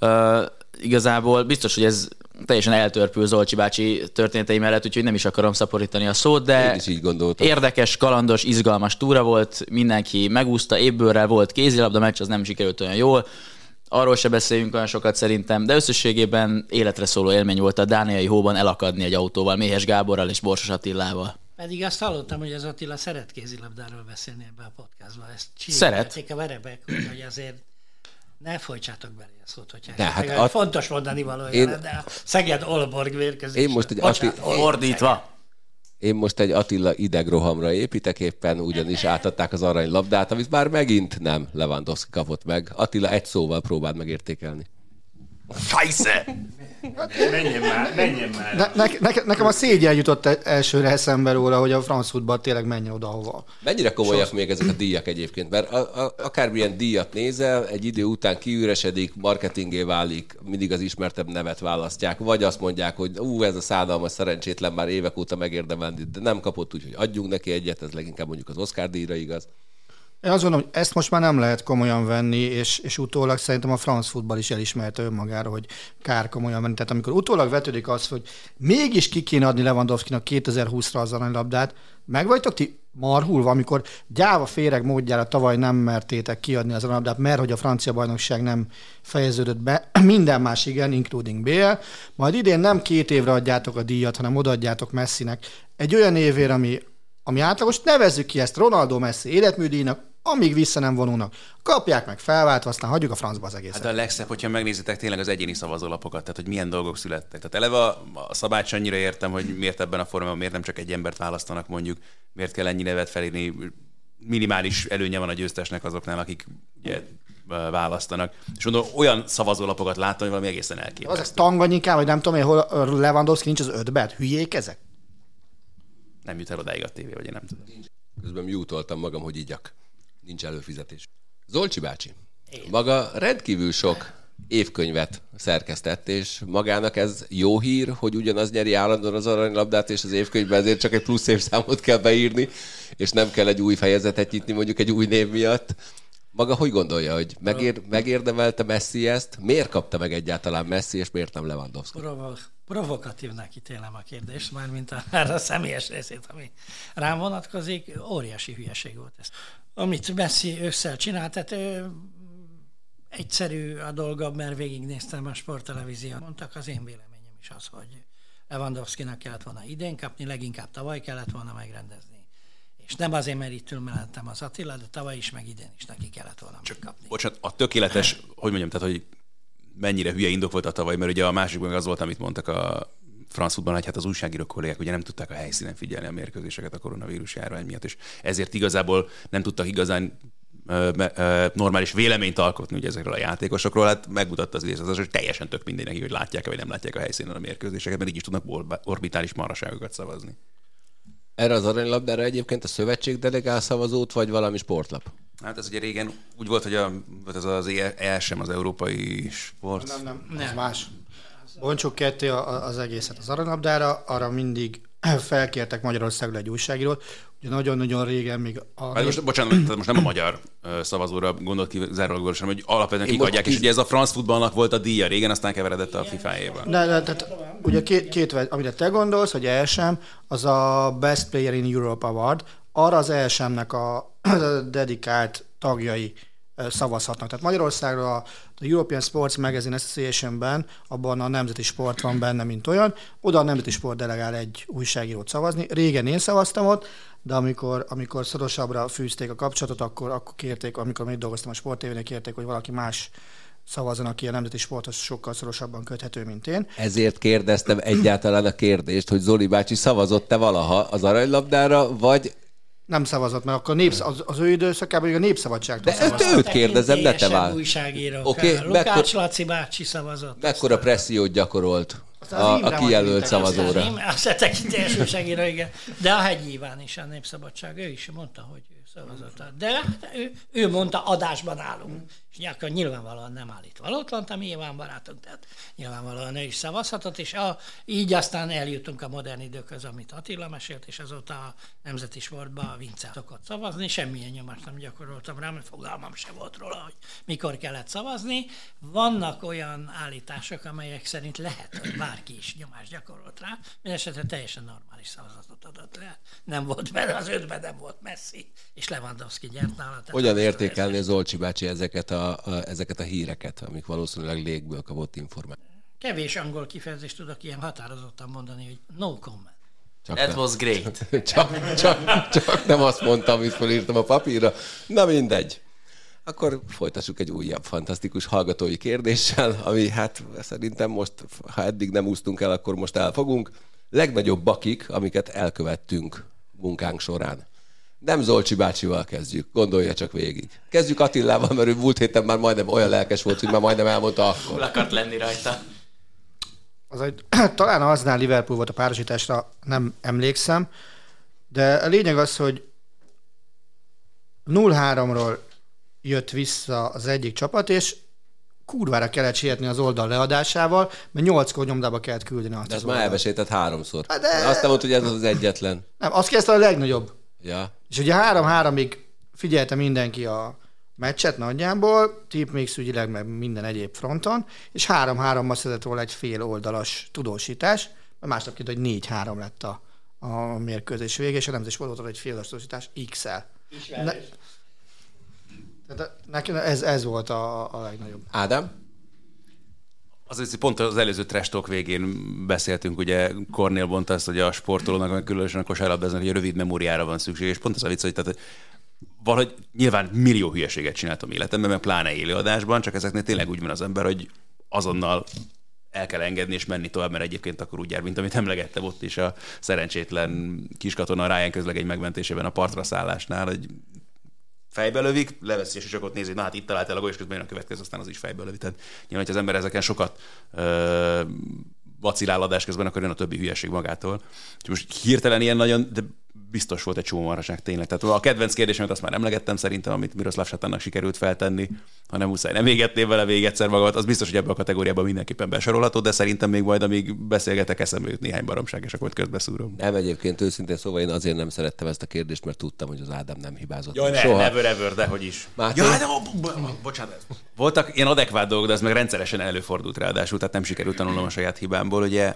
Uh, igazából biztos, hogy ez teljesen eltörpül Zolcsi bácsi történetei mellett, úgyhogy nem is akarom szaporítani a szót, de Én is így gondoltam. érdekes, kalandos, izgalmas túra volt, mindenki megúszta, évbőrrel volt kézilabda meccs, az nem sikerült olyan jól, arról se beszéljünk olyan sokat szerintem, de összességében életre szóló élmény volt a dániai hóban elakadni egy autóval, Méhes Gáborral és Borsos Attilával. Pedig azt hallottam, hogy az Attila szeret kézilabdáról beszélni ebben a podcastban. Ezt szeret. a verebek, hogy azért ne folytsátok bele a szót, hogyha de, hát a... fontos mondani valójában, én... de a Szeged Olborg vérkezés. Én most egy Atti... Ordítva. Én most egy Attila idegrohamra építek éppen, ugyanis átadták az aranylabdát, amit már megint nem Lewandowski kapott meg. Attila egy szóval próbáld megértékelni. Scheisse! Menjen már, menjen már. Ne, ne, ne, nekem a szégyen jutott e- elsőre eszembe róla, hogy a franc futball tényleg menjen oda, hova. Mennyire komolyak még ezek a díjak egyébként? Mert a, a, akármilyen díjat nézel, egy idő után kiüresedik, marketingé válik, mindig az ismertebb nevet választják, vagy azt mondják, hogy ú, ez a szádalmas szerencsétlen már évek óta megérdemelni, de nem kapott, úgyhogy adjunk neki egyet, ez leginkább mondjuk az Oscar díjra igaz. Én azt gondolom, hogy ezt most már nem lehet komolyan venni, és, és utólag szerintem a franc futball is elismerte önmagára, hogy kár komolyan venni. Tehát amikor utólag vetődik az, hogy mégis ki kéne adni Lewandowski-nak 2020-ra az aranylabdát, meg vagytok ti marhulva, amikor gyáva féreg módjára tavaly nem mertétek kiadni az aranylabdát, mert hogy a francia bajnokság nem fejeződött be, minden más igen, including BL, majd idén nem két évre adjátok a díjat, hanem odaadjátok Messinek. Egy olyan évért, ami, ami átlagos, nevezzük ki ezt Ronaldo Messi életműdíjnak, amíg vissza nem vonulnak. Kapják meg felváltva, aztán hagyjuk a francba az egészet. Hát a legszebb, hogyha megnézitek tényleg az egyéni szavazólapokat, tehát hogy milyen dolgok születtek. Tehát eleve a, a szabács annyira értem, hogy miért ebben a formában, miért nem csak egy embert választanak mondjuk, miért kell ennyi nevet felírni, minimális előnye van a győztesnek azoknál, akik ugye, választanak. És mondom, olyan szavazólapokat láttam, hogy valami egészen elképesztő. Az Tanganyikán, vagy nem tudom én, hol Lewandowski nincs az ötben, hülyék ezek? Nem jut el odáig a tévé, vagy én nem tudom. Közben mutoltam magam, hogy igyak nincs előfizetés. Zolcsi bácsi, Én. maga rendkívül sok évkönyvet szerkesztett, és magának ez jó hír, hogy ugyanaz nyeri állandóan az aranylabdát, és az évkönyvben ezért csak egy plusz évszámot kell beírni, és nem kell egy új fejezetet nyitni mondjuk egy új név miatt. Maga hogy gondolja, hogy megér, megérdemelte Messi ezt? Miért kapta meg egyáltalán Messi, és miért nem Lewandowski? Provo- provokatívnak ítélem a kérdést, már mint a, a személyes részét, ami rám vonatkozik. Óriási hülyeség volt ez amit Messi ősszel csinált, tehát ő, egyszerű a dolga, mert végignéztem a sporttelevíziót. Mondtak, az én véleményem is az, hogy Lewandowski-nak kellett volna idén kapni, leginkább tavaly kellett volna megrendezni. És nem azért, mert itt ülmelentem az Attila, de tavaly is, meg idén is neki kellett volna Csak, megkapni. Bocsánat, a tökéletes, hogy mondjam, tehát, hogy mennyire hülye indok volt a tavaly, mert ugye a másik meg az volt, amit mondtak a franc futballon, hogy hát az újságírók kollégák ugye nem tudták a helyszínen figyelni a mérkőzéseket a koronavírus járvány miatt, és ezért igazából nem tudtak igazán normális véleményt alkotni ugye ezekről a játékosokról, hát megmutatta az az, hogy teljesen tök mindenki, hogy látják vagy nem látják a helyszínen a mérkőzéseket, mert így is tudnak orbitális maraságokat szavazni. Erre az aranylabdára egyébként a szövetség delegál szavazót, vagy valami sportlap? Hát ez ugye régen úgy volt, hogy a, ez az ESM, az európai sport. Nem, nem, nem. ez más. Bontsuk ketté az egészet az aranylabdára, arra mindig felkértek Magyarországra egy újságírót. Ugye nagyon-nagyon régen még a... Hát most, bocsánat, most nem a magyar szavazóra gondolt ki zárólag, hanem hogy alapvetően kik adják, és ugye ez a France Footballnak volt a díja régen, aztán keveredett a FIFA-éval. De, de, tehát, ugye két, két, amire te gondolsz, hogy ESM, az a Best Player in Europe Award, arra az ESM-nek a dedikált tagjai szavazhatnak. Tehát Magyarországra a European Sports Magazine Association-ben abban a nemzeti sport van benne, mint olyan. Oda a nemzeti sport delegál egy újságírót szavazni. Régen én szavaztam ott, de amikor, amikor szorosabbra fűzték a kapcsolatot, akkor, akkor kérték, amikor még dolgoztam a sportévénél, kérték, hogy valaki más szavazzon, aki a nemzeti sporthoz sokkal szorosabban köthető, mint én. Ezért kérdeztem egyáltalán a kérdést, hogy Zoli bácsi szavazott-e valaha az aranylabdára, vagy nem szavazott, mert akkor népsz, az, az ő időszakában még a népszabadságtól De ezt őt kérdezem, ne te vál. újságírók. Okay, Lukács mekkor, Laci bácsi szavazott. Mekkora pressziót gyakorolt a, a kijelölt szavazóra? Azt a tekintélyes újságíró, igen. De a Hegy Iván is a népszabadság, ő is mondta, hogy ő szavazott. De ő, ő mondta adásban állunk. És akkor nyilvánvalóan nem állít valótlant a mi Iván barátunk, tehát nyilvánvalóan ő is szavazhatott, és a, így aztán eljutunk a modern időkhöz, amit Attila mesélt, és azóta a Nemzeti Sportban a Vince szokott szavazni, semmilyen nyomást nem gyakoroltam rá, mert fogalmam se volt róla, hogy mikor kellett szavazni. Vannak olyan állítások, amelyek szerint lehet, hogy bárki is nyomást gyakorolt rá, mindesetre teljesen normális szavazatot adott le. Nem volt benne az ötben, nem volt Messi, és Lewandowski nyert nála. Hogyan értékelni Zolcsi bácsi ezeket a a, ezeket a híreket, amik valószínűleg légből kapott információt. Kevés angol kifejezést tudok ilyen határozottan mondani, hogy no comment. Csak That nem. was great. csak, csak, csak nem azt mondtam, amit felírtam a papírra. Na mindegy. Akkor folytassuk egy újabb fantasztikus hallgatói kérdéssel, ami hát szerintem most, ha eddig nem úsztunk el, akkor most elfogunk. Legnagyobb bakik, amiket elkövettünk munkánk során. Nem Zolcsi bácsival kezdjük, gondolja csak végig. Kezdjük Attilával, mert ő múlt héten már majdnem olyan lelkes volt, hogy már majdnem elmondta akkor. Hol akart lenni rajta? Az egy, talán aznál Liverpool volt a párosításra, nem emlékszem, de a lényeg az, hogy 0-3-ról jött vissza az egyik csapat, és kurvára kellett sietni az oldal leadásával, mert nyolckor nyomdába kellett küldeni azt De ez már elmesétett háromszor. Hát de... Azt nem mondta, hogy ez az egyetlen. Nem, azt kezdte a legnagyobb. Ja. És ugye három-háromig figyelte mindenki a meccset nagyjából, tipmix ügyileg, meg minden egyéb fronton, és három-hárommal szedett volna egy fél oldalas tudósítás, mert másnap két, hogy négy-három lett a, a mérkőzés vége, és a nemzés volt egy fél oldalas tudósítás X-el. Ne, tehát nekem ez, ez volt a, a legnagyobb. Ádám? Az, pont az előző trestok végén beszéltünk, ugye Kornél mondta ezt, hogy a sportolónak, meg különösen a kosárlabdáznak, hogy a rövid memóriára van szükség, és pont az a vicc, hogy tehát, valahogy nyilván millió hülyeséget csináltam életemben, meg pláne élőadásban, csak ezeknél tényleg úgy van az ember, hogy azonnal el kell engedni és menni tovább, mert egyébként akkor úgy jár, mint amit emlegettem ott is a szerencsétlen kiskatona Ryan közlegegy megmentésében a partra szállásnál, hogy fejbe lövik, leveszi és csak ott nézi, na hát itt talált a gól, és közben jön a következő, aztán az is fejbe lövi. Tehát nyilván, hogy az ember ezeken sokat ö, vacilálladás közben, akkor jön a többi hülyeség magától. Úgyhogy most hirtelen ilyen nagyon, de biztos volt egy csomó marhaság tényleg. Tehát a kedvenc kérdésemet azt már emlegettem szerintem, amit Miroslav Satannak sikerült feltenni, hanem muszáj nem égetném vele még egyszer magamat. Az biztos, hogy ebbe a kategóriában mindenképpen besorolható, de szerintem még majd, amíg beszélgetek, eszembe jut néhány baromság, és akkor közbeszúrom. Nem egyébként őszintén szóval én azért nem szerettem ezt a kérdést, mert tudtam, hogy az Ádám nem hibázott. Jaj, ne, Soha. never ever, de hogy is. Máté? Ja, de, bocsánat. Voltak ilyen adekvát dolgok, de ez meg rendszeresen előfordult ráadásul, tehát nem sikerült tanulnom a saját hibámból. Ugye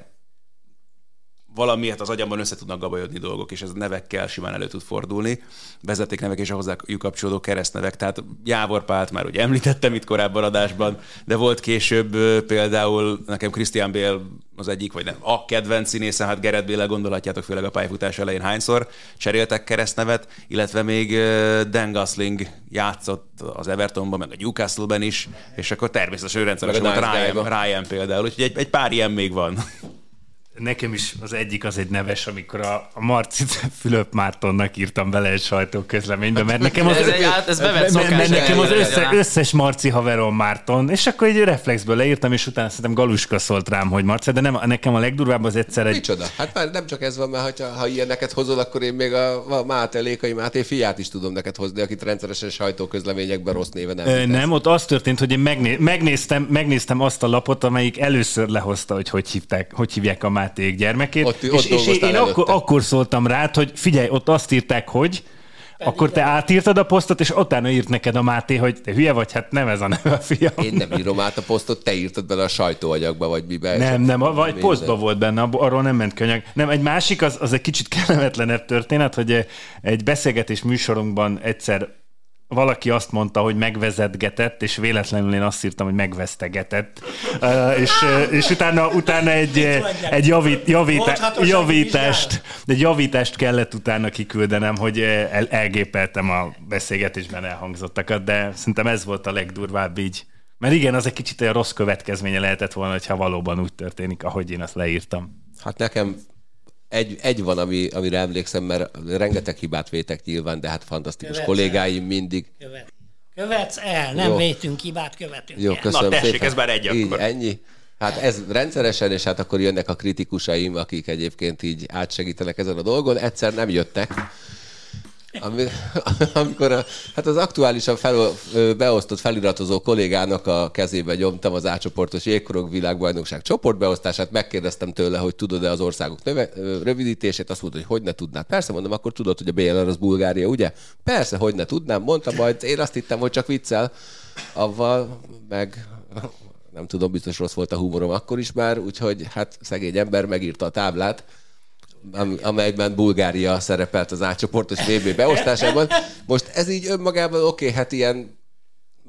valamiért az agyamban össze tudnak gabajodni dolgok, és ez nevekkel simán elő tud fordulni. Vezetéknevek és a hozzájuk kapcsolódó keresztnevek. Tehát Jávor Pált már ugye említettem itt korábban adásban, de volt később például nekem Christian Bale az egyik, vagy nem, a kedvenc színésze, hát Gerett Bale gondolhatjátok főleg a pályafutás elején hányszor cseréltek keresztnevet, illetve még Dan Gosling játszott az Evertonban, meg a Newcastle-ben is, és akkor természetesen ő rendszeresen volt Ryan, Ryan például, úgyhogy egy, egy pár ilyen még van. Nekem is az egyik az egy neves, amikor a, a Marcit Fülöp Mártonnak írtam bele egy sajtóközleménybe, mert nekem az, ez, egy, ez mert, mert nekem az össze, összes Marci haverom Márton, és akkor egy reflexből leírtam, és utána szerintem Galuska szólt rám, hogy Marci, de nem, nekem a legdurvább az egyszer egy... Micsoda? Hát már nem csak ez van, mert ha, ha ilyeneket hozol, akkor én még a, a Máté Lékai Máté fiát is tudom neked hozni, akit rendszeresen sajtóközleményekben rossz néven nem. Nem, ott az történt, hogy én megné, megnéztem, megnéztem azt a lapot, amelyik először lehozta, hogy hogy, hívták, hogy hívják a Máté Máték gyermekét. Ott, és, ott és én akkor, akkor szóltam rá, hogy figyelj, ott azt írták, hogy pedig akkor te átírtad a posztot, és utána írt neked a Máté, hogy te hülye vagy, hát nem ez a neve a fiam. Én nem írom át a posztot, te írtad bele a sajtóanyagba, vagy mibe. Nem, nem, vagy posztba volt benne, arról nem ment könyag. Nem, egy másik, az, az egy kicsit kellemetlenebb történet, hogy egy beszélgetés műsorunkban egyszer valaki azt mondta, hogy megvezetgetett, és véletlenül én azt írtam, hogy megvesztegetett. Uh, és, és utána, utána egy, egy javít, javítá, javítást, egy javítást kellett utána kiküldenem, hogy el, elgépeltem a beszélgetésben elhangzottakat, de szerintem ez volt a legdurvább így. Mert igen, az egy kicsit olyan rossz következménye lehetett volna, ha valóban úgy történik, ahogy én azt leírtam. Hát nekem egy, egy van, ami, amire emlékszem, mert rengeteg hibát vétek nyilván, de hát fantasztikus Követsz kollégáim el. mindig. Követ. Követsz el, nem Jó. vétünk hibát, követünk Jó, köszönöm Na tessék, szépen. ez már egy így, ennyi. Hát ez rendszeresen, és hát akkor jönnek a kritikusaim, akik egyébként így átsegítenek ezen a dolgon. Egyszer nem jöttek, ami, amikor a, hát az aktuálisan fel, beosztott feliratozó kollégának a kezébe nyomtam az átcsoportos jégkorong világbajnokság csoportbeosztását, megkérdeztem tőle, hogy tudod-e az országok növe, rövidítését, azt mondta, hogy hogy ne tudnád. Persze mondom, akkor tudod, hogy a BLR az Bulgária, ugye? Persze, hogy ne tudnám, mondta majd, én azt hittem, hogy csak viccel, avval meg nem tudom, biztos rossz volt a humorom akkor is már, úgyhogy hát szegény ember megírta a táblát, amelyben Bulgária szerepelt az átcsoportos VB beosztásában. Most ez így önmagában oké, okay, hát ilyen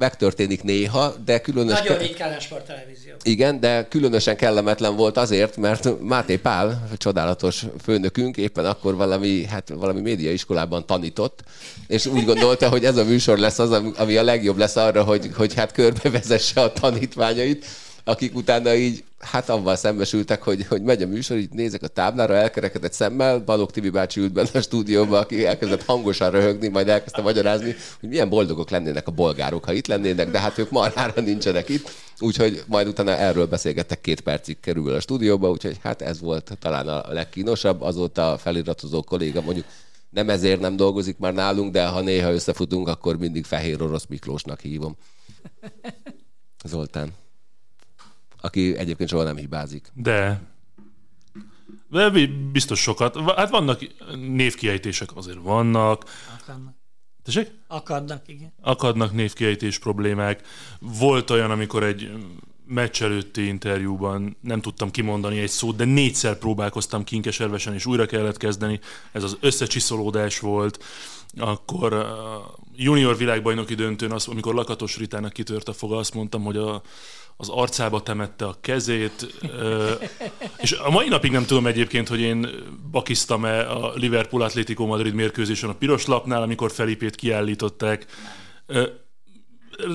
megtörténik néha, de különösen... Nagyon ritkán a sporttelevízió. Igen, de különösen kellemetlen volt azért, mert Máté Pál, csodálatos főnökünk, éppen akkor valami, hát valami médiaiskolában tanított, és úgy gondolta, hogy ez a műsor lesz az, ami a legjobb lesz arra, hogy, hogy hát körbevezesse a tanítványait, akik utána így, hát avval szembesültek, hogy, hogy megy a műsor, így nézek a táblára, elkerekedett szemmel, Balogh Tibi bácsi ült benne a stúdióba, aki elkezdett hangosan röhögni, majd elkezdte magyarázni, hogy milyen boldogok lennének a bolgárok, ha itt lennének, de hát ők marhára nincsenek itt. Úgyhogy majd utána erről beszélgettek, két percig kerül a stúdióba, úgyhogy hát ez volt talán a legkínosabb, azóta a feliratozó kolléga mondjuk nem ezért nem dolgozik már nálunk, de ha néha összefutunk, akkor mindig Fehér Orosz Miklósnak hívom. Zoltán aki egyébként soha nem hibázik. De. De biztos sokat. Hát vannak névkiejtések, azért vannak. Tessék? Akadnak, igen. Akadnak névkiejtés problémák. Volt olyan, amikor egy meccs előtti interjúban nem tudtam kimondani egy szót, de négyszer próbálkoztam kinkeservesen, és újra kellett kezdeni. Ez az összecsiszolódás volt. Akkor a junior világbajnoki döntőn, az, amikor Lakatos Ritának kitört a foga, azt mondtam, hogy a, az arcába temette a kezét, és a mai napig nem tudom egyébként, hogy én bakiztam-e a Liverpool Atlético Madrid mérkőzésen a piros lapnál, amikor Felipét kiállították.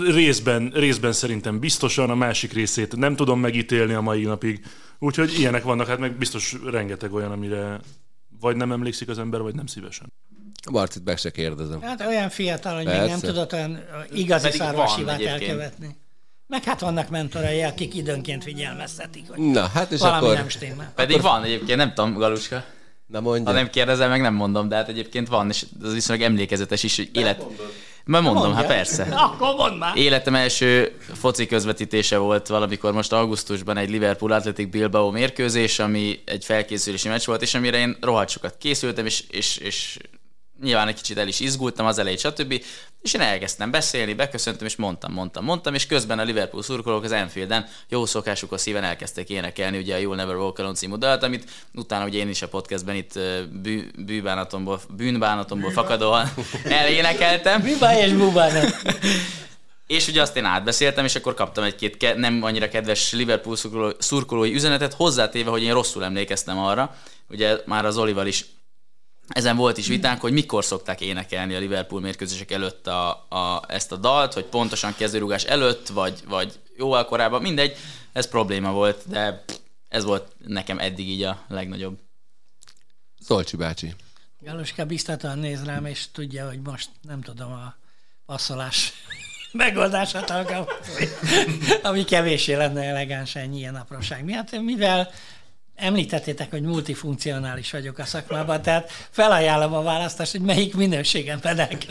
Részben, részben szerintem biztosan, a másik részét nem tudom megítélni a mai napig. Úgyhogy ilyenek vannak, hát meg biztos rengeteg olyan, amire vagy nem emlékszik az ember, vagy nem szívesen. Marcit meg se kérdezem. Hát olyan fiatal, hogy Persze. még nem tudott olyan igazi szárvasivát elkövetni. Meg hát vannak mentorai, akik időnként figyelmeztetik, hogy Na, hát és valami akkor... nem stimmel. Pedig akkor... van egyébként, nem tudom, Galuska. Na mondja. Ha nem kérdezem, meg nem mondom, de hát egyébként van, és az viszonylag emlékezetes is, hogy élet... Mert mondom, Mondja. hát persze. Akkor mondd már. Életem első foci közvetítése volt valamikor most augusztusban egy Liverpool Athletic Bilbao mérkőzés, ami egy felkészülési meccs volt, és amire én rohadt sokat készültem, és, és, és nyilván egy kicsit el is izgultam az elejét, stb. És én elkezdtem beszélni, beköszöntem, és mondtam, mondtam, mondtam, és közben a Liverpool szurkolók az Enfielden jó szokásukhoz szíven elkezdtek énekelni ugye a You'll Never Walk Alone című dalt, amit utána ugye én is a podcastben itt bű, bűbánatomból, bűnbánatomból fakadóan elénekeltem. Bűbáj és búbánat. És ugye azt én átbeszéltem, és akkor kaptam egy-két ke- nem annyira kedves Liverpool szurkolói üzenetet, hozzátéve, hogy én rosszul emlékeztem arra. Ugye már az Olival is ezen volt is vitánk, hogy mikor szokták énekelni a Liverpool mérkőzések előtt a, a, ezt a dalt, hogy pontosan kezdőrugás előtt, vagy, vagy jóval korábban, mindegy, ez probléma volt, de ez volt nekem eddig így a legnagyobb. Zolcsi bácsi. Galuska biztatóan néz rám, és tudja, hogy most nem tudom a passzolás megoldását alkalmazni, ami kevésé lenne elegáns ennyi ilyen apróság miatt, mivel Említettétek, hogy multifunkcionális vagyok a szakmában, tehát felajánlom a választást, hogy melyik minőségen rendelkezik.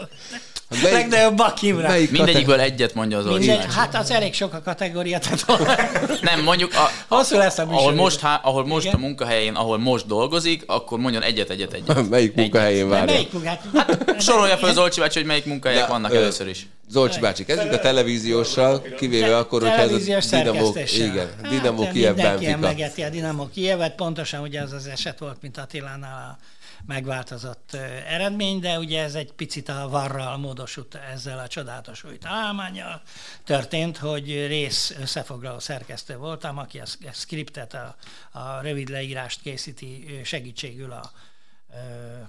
Melyik, Legnagyobb bakimra. Melyik Mindegyikből egyet mondja az Mindegy, Hát az elég sok a kategória. Tehát Nem, mondjuk a, Hosszú lesz a ahol most, há, ahol most a munkahelyén, ahol most dolgozik, akkor mondjon egyet, egyet, egyet. melyik munkahelyén várja? Melyik munkahelyén? Hát, sorolja fel Zolcsi bácsi, hogy melyik munkahelyek vannak ö, először is. Zolcsi bácsi, kezdjük a televízióssal, kivéve akkor, hogyha ez a Dinamo, igen, Dinamo hát, Kiev Mindenki emlegeti a Dinamo Kievet, pontosan ugye az az eset volt, mint Attilánál a megváltozott eredmény, de ugye ez egy picit a varral módosult ezzel a csodálatos új találmányjal. Történt, hogy rész összefoglaló szerkesztő voltam, aki a skriptet, a, a rövid leírást készíti segítségül a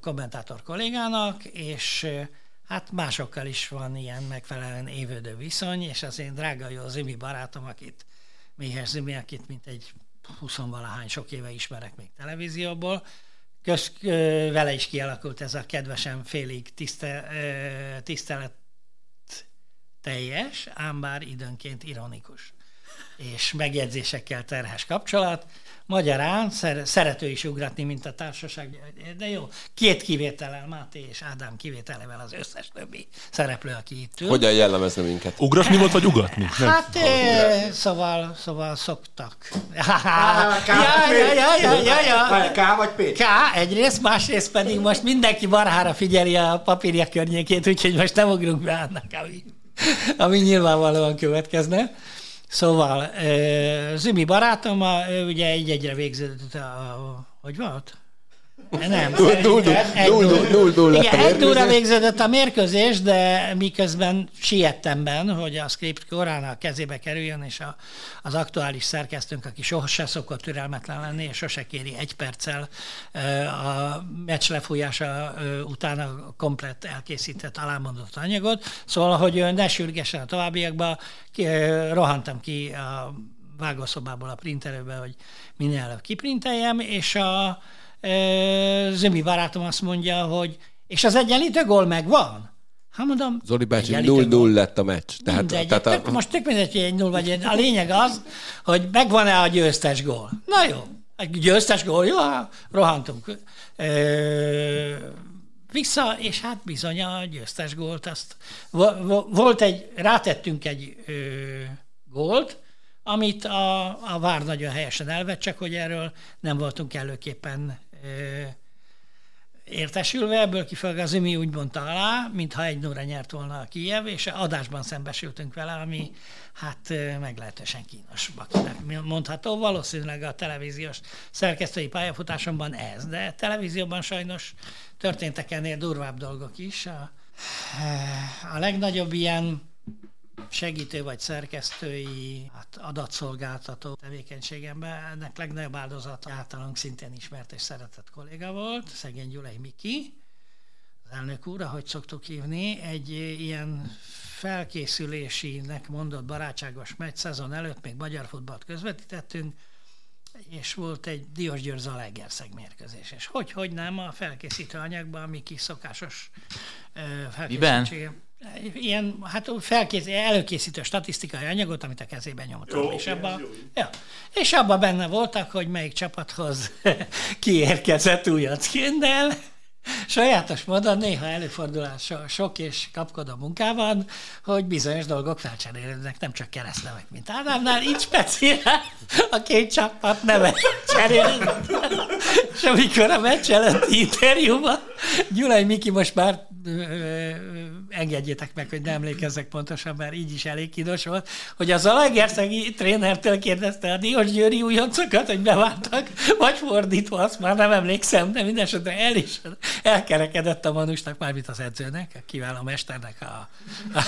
kommentátor kollégának, és hát másokkal is van ilyen megfelelően évődő viszony, és az én drága jó Zimi barátom, akit Méhes Zimi, akit mint egy 20 valahány sok éve ismerek még televízióból, Köz, vele is kialakult ez a kedvesen félig tiszte, tisztelet teljes, ám bár időnként ironikus. És megjegyzésekkel terhes kapcsolat, Magyarán szer- szerető is ugratni, mint a társaság, de jó, két kivétellel, Máté és Ádám kivételével az összes többi szereplő, aki itt ül. Hogyan jellemezne minket? Ugratni volt, vagy ugatni? Nem. Hát, é, szóval, szóval szoktak. Ja, ja, ja, ja, ja, ja. K vagy P? K egyrészt, másrészt pedig most mindenki barhára figyeli a papírja környékét, úgyhogy most nem ugrunk be annak, ami, ami nyilvánvalóan következne. Szóval Zümi barátom, ő ugye egy-egyre végződött a, hogy volt? Nem, Igen, egy nullra végződött a mérkőzés, de miközben siettem ben, hogy a script korán a kezébe kerüljön, és a, az aktuális szerkesztőnk, aki sose szokott türelmetlen lenni, és sose kéri egy perccel a meccs lefújása után a komplett elkészített alámondott anyagot. Szóval, hogy ne sürgessen a továbbiakba, rohantam ki a vágószobából a printerőbe, hogy minél előbb kiprinteljem, és a Zömi barátom azt mondja, hogy és az egyenlítő gól megvan? Hát mondom, Zoli bácsi 0-0 lett a meccs. Tehát, mindegy, tehát a... tök, most tök mindegy, hogy egy 0 vagy egy. A lényeg az, hogy megvan-e a győztes gól. Na jó, egy győztes gól, jó, rohantunk ö, vissza, és hát bizony a győztes gólt azt. Volt egy, rátettünk egy ö, gólt, amit a, a Vár nagyon helyesen elvett, csak hogy erről nem voltunk előképpen értesülve, ebből kifolyólag az Ümi úgy mondta alá, mintha egy nóra nyert volna a Kijev, és adásban szembesültünk vele, ami hát meglehetősen kínos mondható. Valószínűleg a televíziós szerkesztői pályafutásomban ez, de televízióban sajnos történtek ennél durvább dolgok is. A, a legnagyobb ilyen segítő vagy szerkesztői hát adatszolgáltató tevékenységemben ennek legnagyobb áldozat általunk szintén ismert és szeretett kolléga volt, szegény Gyulai Miki, az elnök úr, ahogy szoktuk hívni, egy ilyen felkészülésinek mondott barátságos meccs szezon előtt még magyar futballt közvetítettünk, és volt egy Diós Győr Zalaegerszeg mérkőzés. És hogy, hogy nem a felkészítő anyagban, ami kis szokásos Miben? Ilyen, hát felkész, előkészítő statisztikai anyagot, amit a kezében nyomtam. Jó, és, abba, ja, és abban benne voltak, hogy melyik csapathoz kiérkezett újac Kindel, Sajátos módon néha előfordul sok és kapkod munkában, hogy bizonyos dolgok felcserélődnek, nem csak keresztnevek, mint Ádámnál, így speciál a két csapat neve cserélődnek. És amikor a meccs előtti interjúban Gyulai Miki most már engedjétek meg, hogy nem emlékezzek pontosan, mert így is elég kínos volt, hogy az Zalaegerszegi trénertől kérdezte a Diós Győri újoncokat, hogy beváltak, vagy fordítva, azt már nem emlékszem, de mindesetre el is elkerekedett a manusnak, mármint az edzőnek, a kiváló mesternek a, a,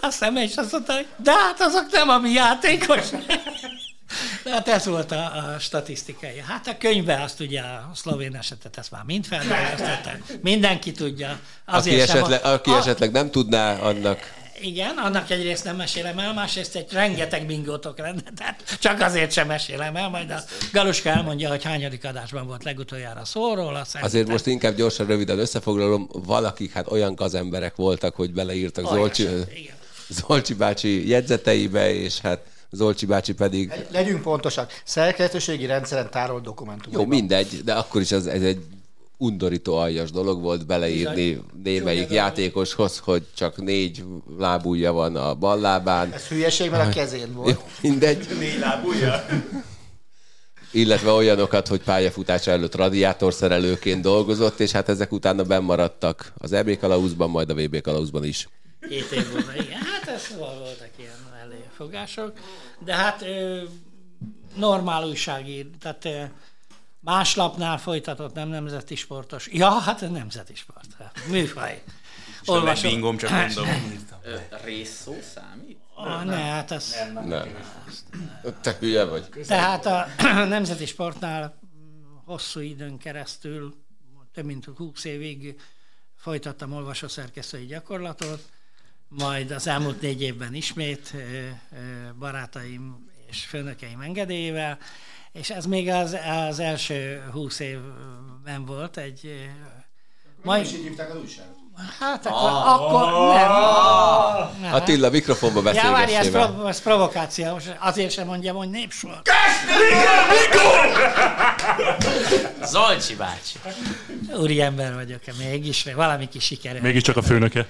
a szeme, és azt mondta, hogy de hát azok nem a mi játékos. Hát ez volt a, a statisztikai. Hát a könyvben azt ugye a szlovén esetet ezt már mind feldolgoztatta. Mindenki tudja. Azért aki esetleg, sem, aki a, esetleg nem tudná, annak igen, annak egyrészt nem mesélem el, másrészt egy rengeteg bingótok lenne, tehát csak azért sem mesélem el, majd a Galuska elmondja, hogy hányadik adásban volt legutoljára szó róla. Szerintem. Azért most inkább gyorsan, röviden összefoglalom, valakik hát olyan gazemberek voltak, hogy beleírtak Zolcsi, Zolcsi bácsi jegyzeteibe, és hát Zolcsi bácsi pedig... Legyünk pontosak, szerkesztőségi rendszeren tárolt dokumentum. Jó, mindegy, de akkor is ez, ez egy undorító aljas dolog volt beleírni Bizony. némelyik Jó, játékoshoz, hogy csak négy lábúja van a bal lábán. Ez hülyeség, mert a kezén volt. Mindegy. Négy lábúja? illetve olyanokat, hogy pályafutása előtt radiátorszerelőként dolgozott, és hát ezek utána bennmaradtak az EB kalauzban, majd a VB kalauzban is. Két év múlva, igen. Hát ez voltak ilyen előfogások. De hát ö, normál újságír, tehát ö, Más lapnál folytatott, nem nemzeti sportos. Ja, hát ez nemzeti sport. Műfaj. Olvasom. bingom, csak mondom. Részszó számít? Ah, ne, hát az... Nem. nem. Te hülye vagy. Tehát a nemzeti sportnál hosszú időn keresztül, több mint 20 évig folytattam olvasószerkesztői gyakorlatot, majd az elmúlt négy évben ismét barátaim és főnökeim engedélyével, és ez még az, az első húsz évben volt egy... Majd... is így hívták az újságot? Hát akkor, ah, akkor nem. Ah, Attila, mikrofonba beszélgessél. Ja, várj, ez, prov- ez provokáció. Azért sem mondjam, hogy népsor. Zolcsi bácsi. Úri ember vagyok, mégis, valami kis siker. Mégis csak a főnöke.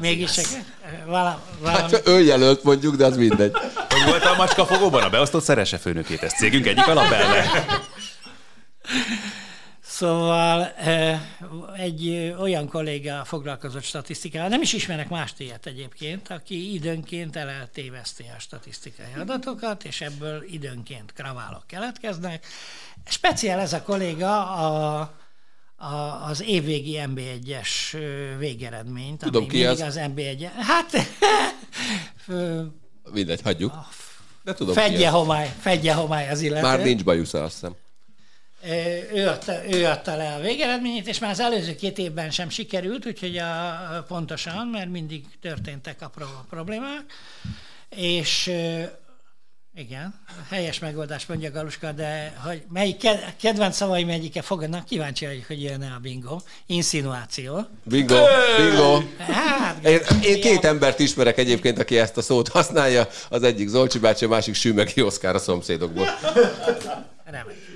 Mégis csak valami... Hát jelölt mondjuk, de az mindegy. Hogy volt a macska fogóban a beosztott szerese főnökét? Ez cégünk egyik alapelve. Szóval egy olyan kolléga foglalkozott statisztikával, nem is ismerek más ilyet egyébként, aki időnként eltéveszti a statisztikai adatokat, és ebből időnként kraválok keletkeznek. Speciál ez a kolléga a, a, az évvégi MB1-es végeredményt, Tudom, ami ki az, az MB1 Hát... Mindegy, hagyjuk. De tudom, fedje homály, fedje homály az illető. Már nincs bajusza, azt hiszem. Ő adta, ő adta le a végeredményét, és már az előző két évben sem sikerült, úgyhogy a, pontosan, mert mindig történtek apró problémák, és igen, helyes megoldás mondja Galuska, de hogy melyik kedvenc szavaim egyike fogadnak, kíváncsi vagyok, hogy jön a bingo. Insinuáció. Bingo, bingo. Hát, én, én két embert ismerek egyébként, aki ezt a szót használja. Az egyik Zolcsi bácsi, a másik Sümegi Oszkár a szomszédokból. Remek.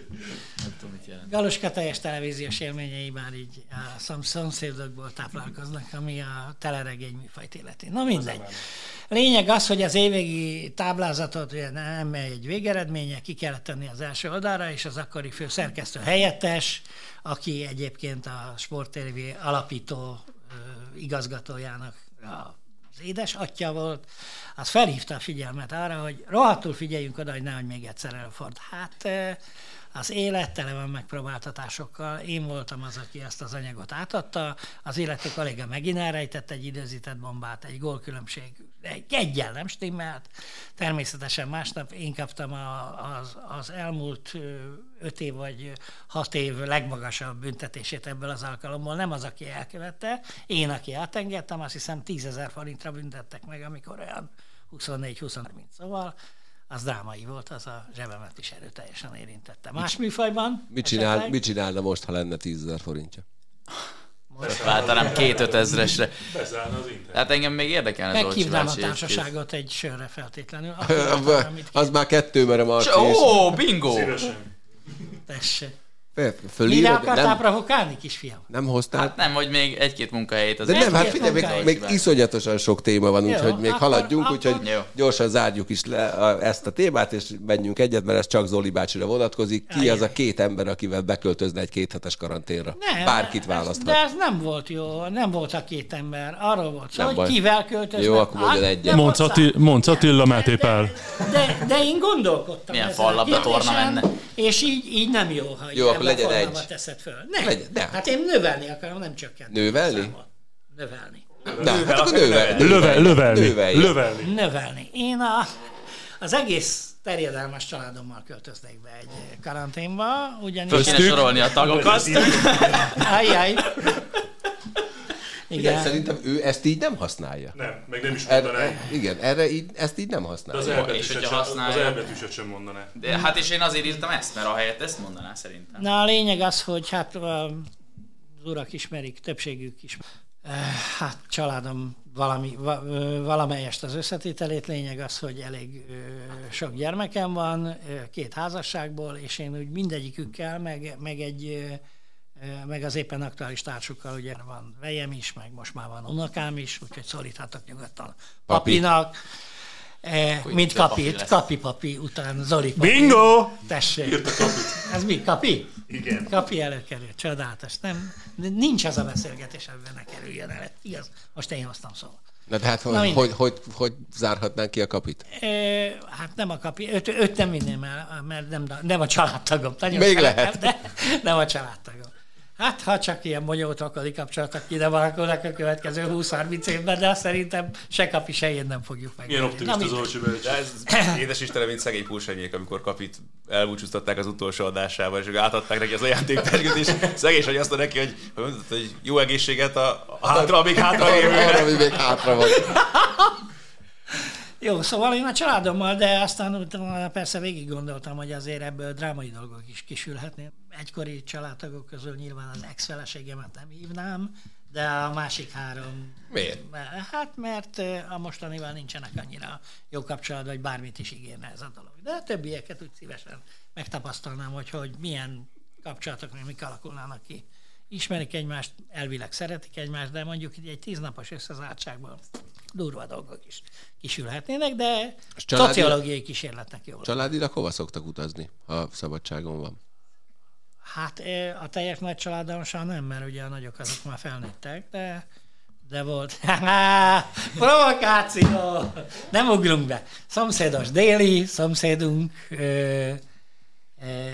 Galuska teljes televíziós élményei már így a szomszédokból táplálkoznak, ami a teleregény műfajt illeti. Na mindegy. Lényeg az, hogy az évvégi táblázatot ugye nem egy végeredménye, ki kellett tenni az első oldalra, és az akkori főszerkesztő helyettes, aki egyébként a Sport TV alapító igazgatójának az édesatja volt, az felhívta a figyelmet arra, hogy rohadtul figyeljünk oda, hogy nehogy még egyszer előfordul. Hát az élet tele van megpróbáltatásokkal. Én voltam az, aki ezt az anyagot átadta. Az illető kolléga megint elrejtett egy időzített bombát, egy gólkülönbség. Egyel nem stimmelt. Természetesen másnap én kaptam a, az, az elmúlt öt év vagy hat év legmagasabb büntetését ebből az alkalomból. Nem az, aki elkövette, én, aki átengedtem, azt hiszem tízezer forintra büntettek meg, amikor olyan 24-23 Szóval az drámai volt, az a zsebemet is erőteljesen érintette. Más műfajban? Mit, csinál, mit csinálna most, ha lenne 10 ezer forintja? Most váltanám két-öt ezresre. Hát engem még érdekelne Meghívnám a társaságot egy sörre feltétlenül. az már kettő, mert a Ó, bingo! Szívesen. Tessék. Fölírod, Mire akartál nem, provokálni, kisfiam? Nem hoztál? Hát nem, hogy még egy-két munkahelyét az De nem, hát figyelj, még, még iszonyatosan sok téma van, úgyhogy még akkor, haladjunk, úgyhogy gyorsan zárjuk is le a, ezt a témát, és menjünk egyet, mert ez csak Zoli bácsira vonatkozik. Ki az a két ember, akivel beköltözne egy kéthetes karanténra? Nem, Bárkit választhat. De ez nem volt jó, nem volt a két ember. Arról volt szó, hogy kivel költöznek. Jó, akkor mondjon egyet. Monc Attila Máté Pál. De, de én gondolkodtam. Milyen fallabda torna menne. És így, így nem jó, ha jó, legyen egy. teszed föl. Nem. Legyen, de. Hát én növelni akarom, nem csökkenteni. Növelni? Növelni. Na, hát akkor növelni. Lövelni. Lövelni. Lövelni. Növelni. Én a, az egész terjedelmes családommal költöznék be egy karanténba, ugyanis... Föl kéne sorolni a tagokat. Ajjaj. Igen. igen. Szerintem ő ezt így nem használja. Nem, meg nem is mondaná. Erre, igen, erre így, ezt így nem használja. De az elbetűset, sem, használja, az elbetűset sem mondaná. De hát és én azért írtam ezt, mert a helyet ezt mondaná szerintem. Na a lényeg az, hogy hát az urak ismerik, többségük is. Hát családom valami, valamelyest az összetételét. Lényeg az, hogy elég sok gyermekem van, két házasságból, és én úgy mindegyikükkel, meg, meg egy meg az éppen aktuális társukkal, ugye van vejem is, meg most már van unokám is, úgyhogy szólíthatok nyugodtan papinak. Papi. mint kapit, kapi papi után Zoli papi. Bingo! Tessék. Ez mi, kapi? Igen. Kapi előkerül, csodálatos. Nem, nincs az a beszélgetés, amiben ne kerüljön el. Igaz? Most én hoztam szóval. Na de hát hogy, hogy, hogy, hogy, hogy zárhatnánk ki a kapit? E, hát nem a kapi, öt, öt nem vinném el, mert nem, nem a családtagom. Még lehet. De nem a családtagom. Hát, ha csak ilyen bonyolult akadi kapcsolatok ide valakodnak a következő 20-30 évben, de szerintem se kapi, se én nem fogjuk meg. Milyen optimista az De ez édes Istenem, mint szegény pulsanyék, amikor kapit elbúcsúztatták az utolsó adásával, és átadták neki az ajándéktergőt, és szegény, hogy azt neki, hogy, hogy jó egészséget a, a hátra, még hátra. Arra, még hátra van. Jó, szóval én a családommal, de aztán persze végig gondoltam, hogy azért ebből drámai dolgok is kisülhetnének. Egykori családtagok közül nyilván az ex-feleségemet nem hívnám, de a másik három... Miért? Hát mert a mostanival nincsenek annyira jó kapcsolatban, hogy bármit is ígérne ez a dolog. De a többieket úgy szívesen megtapasztalnám, hogy, hogy milyen kapcsolatok, mik alakulnának ki. Ismerik egymást, elvileg szeretik egymást, de mondjuk egy tíznapos összezártságban durva dolgok is kisülhetnének, de családi, szociológiai kísérletnek jó. Családilag hova szoktak utazni, ha szabadságon van? Hát a teljes nagy családom nem, mert ugye a nagyok azok már felnőttek, de, de volt. Provokáció! Nem ugrunk be. Szomszédos déli, szomszédunk ö, ö,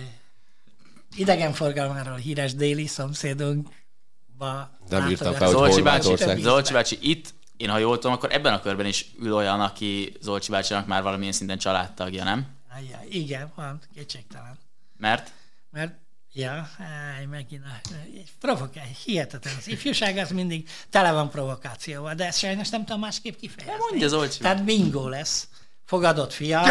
idegenforgalmáról híres déli szomszédunk. Nem írtam fel, hogy Zolcsi bácsi, Zolcsi bácsi itt én ha jól tudom, akkor ebben a körben is ül olyan, aki Zolcsi bácsinak már valamilyen szinten családtagja, nem? Ajjá, igen, van, kétségtelen. Mert? Mert Ja, áj, megint provokál, hihetetlen. Az ifjúság az mindig tele van provokációval, de ezt sajnos nem tudom másképp kifejezni. mondja Zolcsi. Tehát bingo lesz, fogadott fiam.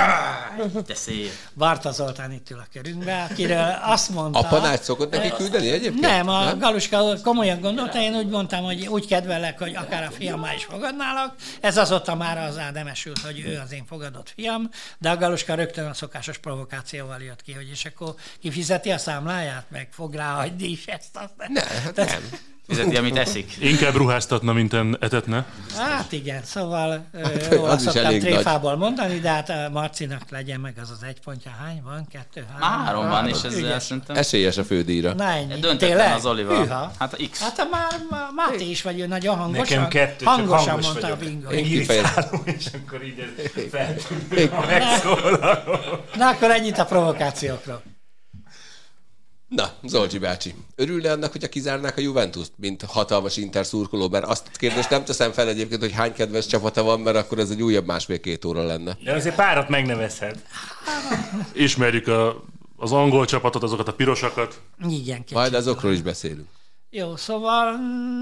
De szép. Barta Zoltán itt ül a körünkbe, akiről azt mondta... A panács szokott neki küldeni egyébként? Nem, a nem? Galuska komolyan gondolta, én úgy mondtam, hogy úgy kedvelek, hogy akár a fiam is fogadnálak. Ez azóta már az ádemesült, hogy ő az én fogadott fiam, de a Galuska rögtön a szokásos provokációval jött ki, hogy és akkor kifizeti a számláját, meg fog ráhagyni is ezt. Azt. Ne, hát nem fizeti, amit eszik. Inkább ruháztatna, mint etetne. Hát igen, szóval hát, jól azt szoktam tréfából mondani, de hát Marcinak legyen meg az az egy pontja. Hány van? Kettő, három? Három van, és ez szerintem... Esélyes a fődíjra. Na ennyi. Döntetlen az Oliva. Hűha. Hát a X. Hát már Máté is vagy, nagyon hangosan. Nekem kettő, hangosan hangos mondta vagyok. a bingo. Én kifejezem. és akkor így feltűnik, Na akkor ennyit a provokációkról. Na, Zolcsi bácsi, örülne annak, hogyha kizárnák a Juventus-t, mint hatalmas Inter szurkoló, mert azt kérdést nem teszem fel egyébként, hogy hány kedves csapata van, mert akkor ez egy újabb másfél-két óra lenne. De azért párat megnevezhet. Ismerjük a, az angol csapatot, azokat a pirosakat. Igen. Majd azokról is beszélünk. Jó, szóval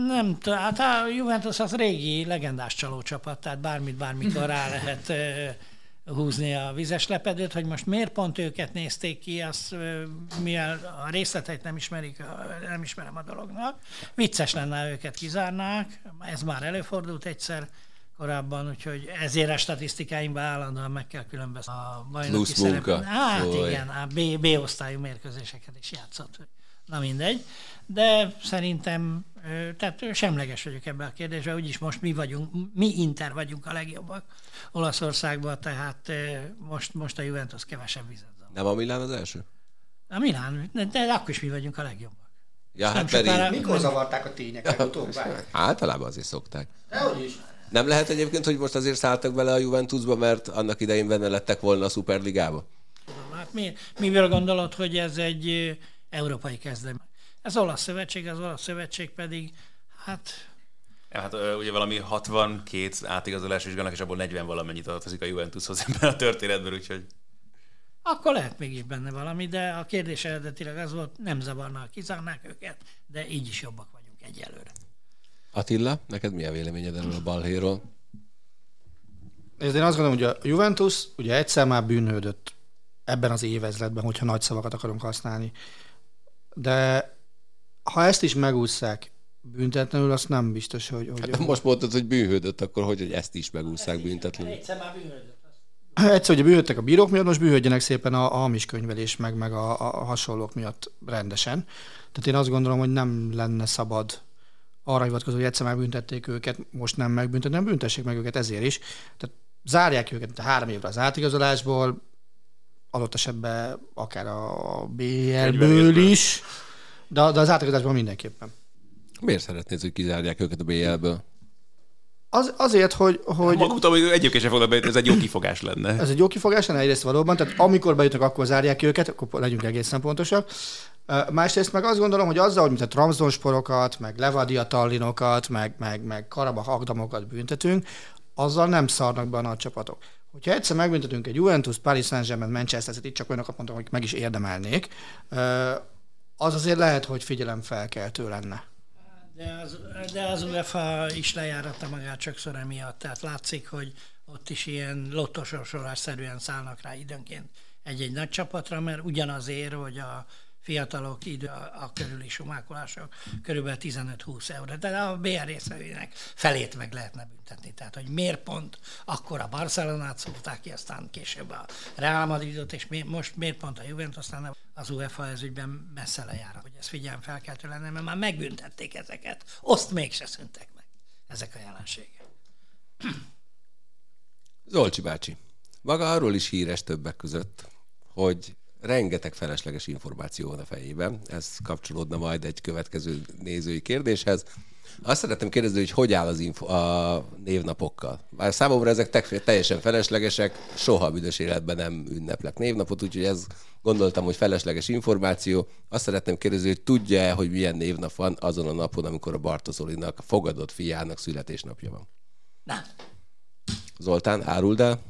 nem hát a Juventus az régi legendás csalócsapat, tehát bármit bármikor rá lehet húzni a vizes lepedőt, hogy most miért pont őket nézték ki, azt mivel a részleteit nem ismerik, nem ismerem a dolognak. Vicces lenne, őket kizárnák, ez már előfordult egyszer korábban, úgyhogy ezért a statisztikáimban állandóan meg kell különböztetni a bajnoki szerepet. Hát Oly. igen, a B, B-osztályú mérkőzéseket is játszott. Na mindegy, de szerintem tehát semleges vagyok ebben a kérdésben, úgyis most mi vagyunk, mi Inter vagyunk a legjobbak Olaszországban, tehát most, most a Juventus kevesebb vizet. Nem a Milán az első? A Milán, de, de akkor is mi vagyunk a legjobbak. Ja, hát pedig... Sokára... Mikor zavarták a tények legutóbb? Általában azért szokták. Dehogy is. Nem lehet egyébként, hogy most azért szálltak bele a Juventusba, mert annak idején benne lettek volna a Superligába? Hát mi, mivel gondolod, hogy ez egy európai kezdemény? Ez olasz szövetség, az olasz szövetség pedig, hát... Ja, hát ugye valami 62 átigazolás vizsgálnak, és abból 40 valamennyit adatozik a Juventushoz ebben a történetben, úgyhogy... Akkor lehet mégis benne valami, de a kérdés eredetileg az volt, nem zavarnak, kizárnák őket, de így is jobbak vagyunk egyelőre. Attila, neked mi a véleményed erről a balhéról? Ez én azt gondolom, hogy a Juventus ugye egyszer már bűnődött ebben az évezredben, hogyha nagy szavakat akarunk használni. De ha ezt is megúszszák büntetlenül, azt nem biztos, hogy... hogy hát, most mondtad, hogy bűnhődött, akkor hogy, hogy ezt is megúszszák büntetlenül? Egyszer már bűnhődött. Egyszer, hogy bűnhődtek a bírók miatt, most bűnhődjenek szépen a, a hamis könyvelés, meg, meg a, a hasonlók miatt rendesen. Tehát én azt gondolom, hogy nem lenne szabad arra hivatkozó, hogy egyszer megbüntették őket, most nem megbüntetni, nem büntessék meg őket ezért is. Tehát zárják őket a három évre az átigazolásból, adott esetben akár a BL-ből is, de, de az átigazásban mindenképpen. Miért szeretnéd, hogy kizárják őket a BL-ből? Az, azért, hogy... hogy... Maguktam, hogy egyébként sem fognak ez egy jó kifogás lenne. Ez egy jó kifogás lenne egyrészt valóban, tehát amikor bejutnak, akkor zárják őket, akkor legyünk egészen pontosak. Másrészt meg azt gondolom, hogy azzal, hogy mint a tramzonsporokat, meg Levadia Tallinokat, meg, meg, meg Karabach Agdamokat büntetünk, azzal nem szarnak be a nagy csapatok. Hogyha egyszer megbüntetünk egy Juventus, Paris Saint-Germain, Manchester City, csak olyanokat mondtam, hogy meg is érdemelnék, az azért lehet, hogy figyelemfelkeltő lenne. De az, de az UEFA is lejáratta magát sokszor emiatt, tehát látszik, hogy ott is ilyen lottosorsolásszerűen szállnak rá időnként egy-egy nagy csapatra, mert ugyanazért, hogy a fiatalok idő a, körüli sumákolások körülbelül 15-20 euró. De a BR részvevőnek felét meg lehetne büntetni. Tehát, hogy miért pont akkor a Barcelonát szólták ki, aztán később a Real Madridot, és mi, most miért pont a Juventus, aztán az UEFA ez ügyben messze lejár, hogy ez figyelm felkeltő lenne, mert már megbüntették ezeket, azt mégse szüntek meg ezek a jelenségek. Zolcsi bácsi, maga arról is híres többek között, hogy rengeteg felesleges információ van a fejében. Ez kapcsolódna majd egy következő nézői kérdéshez. Azt szeretném kérdezni, hogy hogy áll az info a névnapokkal. Már számomra ezek teljesen feleslegesek, soha büdös életben nem ünneplek névnapot, úgyhogy ez gondoltam, hogy felesleges információ. Azt szeretném kérdezni, hogy tudja-e, hogy milyen névnap van azon a napon, amikor a Bartozolinak, a fogadott fiának születésnapja van? Nem. Zoltán, áruld el.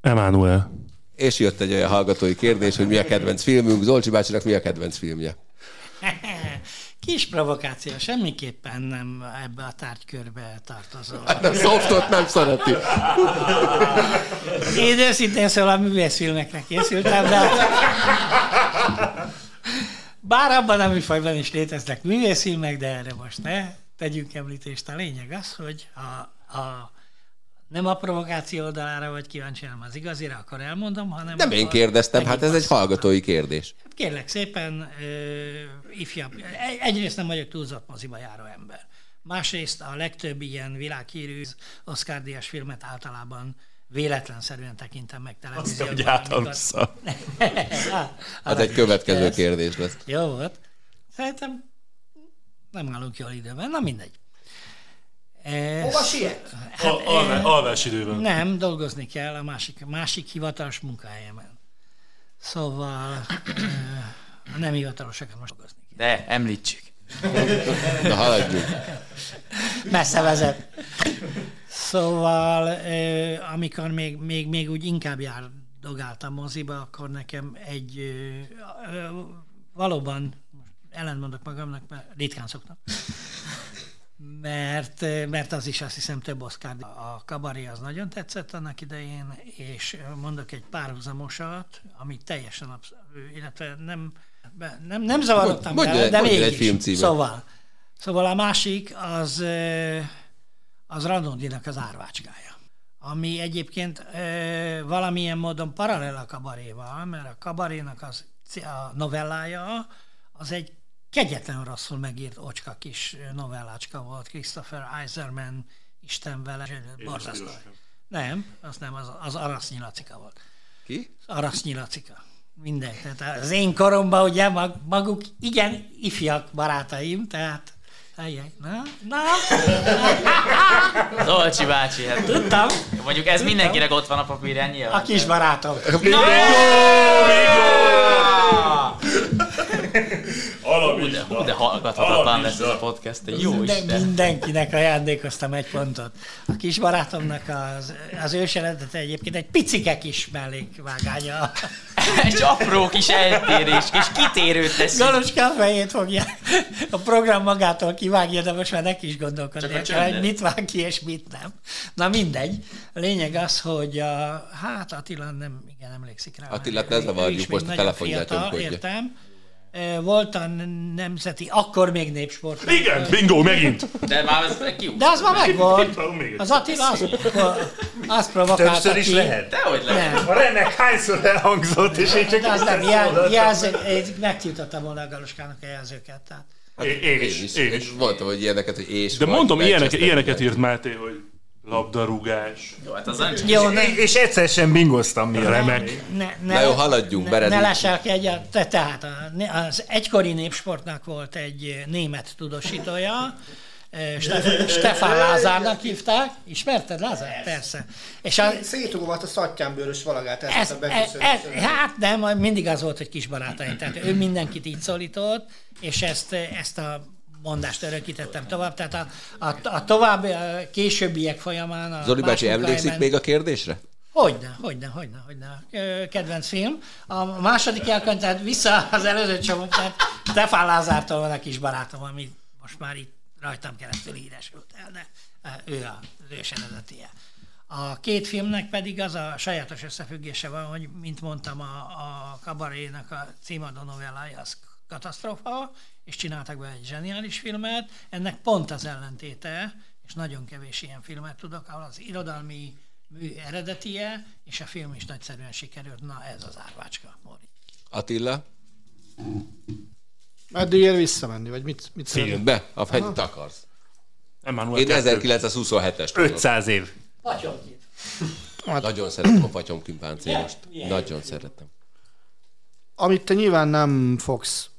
Emanuel. És jött egy olyan hallgatói kérdés, hogy mi a kedvenc filmünk. Zolcsi bácsinak mi a kedvenc filmje? Kis provokáció, semmiképpen nem ebbe a tárgykörbe tartozó. Hát a softot nem szereti. Én őszintén szóval a művészfilmeknek készültem, de bár abban a műfajban is léteznek művészfilmek, de erre most ne tegyünk említést. A lényeg az, hogy a, a nem a provokáció oldalára vagy kíváncsi, hanem az igazira, akkor elmondom, hanem... Nem én kérdeztem, hát ez egy hallgatói kérdés. Hát kérlek szépen, uh, ifjabb. Egyrészt nem vagyok túlzott moziba járó ember. Másrészt a legtöbb ilyen világhírű Oscar díjas filmet általában véletlenszerűen tekintem meg televízióban. Azt, amikor... hát egy következő kérdés lesz. Jó volt. Szerintem nem állunk jól időben, na mindegy. Hova siet? Hát, Alvá, alvás időben. Nem, dolgozni kell a másik, másik hivatalos munkahelyemen. Szóval a nem hivatalosokat most dolgozni kell. De, említsük. Na, haladjunk. Messze vezet. Szóval, amikor még, még, még úgy inkább járdogáltam moziba, akkor nekem egy valóban, ellentmondok magamnak, mert ritkán szoktam, mert, mert az is azt hiszem több Oscar. A kabaré az nagyon tetszett annak idején, és mondok egy párhuzamosat, ami teljesen absz- illetve nem, nem, nem zavarodtam mondj, bele, de mégis. egy film címe. Szóval, szóval a másik az, az Radondinak az árvácskája ami egyébként e, valamilyen módon paralel a kabaréval, mert a kabarénak az, a novellája az egy kegyetlen rosszul megírt ocska kis novellácska volt, Christopher Eiserman, Isten vele, borzasztó. Nem, az nem, az, az Arasz Nyilacika volt. Ki? Az Arasz Nyilacika. Minden. Tehát az én koromban ugye mag, maguk igen ifjak barátaim, tehát Ajjaj, na, na. Zolcsi bácsi, hát. Tudtam. Mondjuk ez Tudtam. mindenkinek ott van a papírján nyilván. A kis barátom. Bingo! Hú, de, hú, de hallgathatatlan lesz ez a podcast. Jó Minden, Isten. Mindenkinek ajándékoztam egy pontot. A kis barátomnak az, az őseredete egyébként egy picike kis mellékvágánya. egy apró kis eltérés, kis kitérőt tesz. Galuska a fejét fogja. A program magától kivágja, de most már neki is gondolkodni kell, hogy mit vág ki és mit nem. Na mindegy. A lényeg az, hogy a, hát Attila nem igen emlékszik rá. Attilát ne zavarjuk, most a telefonját önkodja. Értem volt a nemzeti, akkor még népsport. Igen, bingo, megint. De már ez kiúszta. De az már megvolt. Az Attila az, az provokálta Többször is ki. lehet. Dehogy lehet. Nem. A remek hányszor elhangzott, és én csak De az nem, jel, jelző, megtiltottam volna a Galuskának a jelzőket. Tehát. Én, én is, én is. Mondtam, hogy ilyeneket, hogy és De mondom, ilyeneket United. írt Máté, hogy labdarúgás. Jó, hát az nem csak Jó, ne, És egyszer sem bingoztam miatt. Remek. ne, ne, Na jó, haladjunk, ne, Berezi. ne leselkedj, a- te, tehát a- az egykori népsportnak volt egy német tudósítója, Stef- Stefan Lázárnak hívták. Ismerted Lázár? Persze. És a, Szétrúgott a szattyánbőrös valagát, ezt ez, a e, beköszönést. e, hát nem, mindig az volt, hogy kis barátaim. Tehát ő mindenkit így szólított, és ezt, ezt a mondást örökítettem tovább. Tehát a, a, a tovább a későbbiek folyamán... A Zoli bácsi, emlékszik munkahelyemen- még a kérdésre? Hogyne, hogyne, hogyne, hogyne. Kedvenc film. A második elkönyv, tehát vissza az előző csomag, tehát Stefán Lázártól van a kis barátom, ami most már itt rajtam keresztül híresült el, de ő az ős eredetie. A két filmnek pedig az a sajátos összefüggése van, hogy, mint mondtam, a, a kabarénak a címadó novellája az katasztrófa, és csináltak be egy zseniális filmet. Ennek pont az ellentéte, és nagyon kevés ilyen filmet tudok, ahol az irodalmi mű eredetie, és a film is nagyszerűen sikerült. Na, ez az árvácska, Mori. Attila? Meddig ér visszamenni, vagy mit, mit? Filmbe? A fegyt akarsz. Emmanuel Én kettő. 1927-es tudok. 500 év. Patyomkit. Nagyon szeretem a fatyomkin páncélost. Nagyon szeretem. Amit te nyilván nem fogsz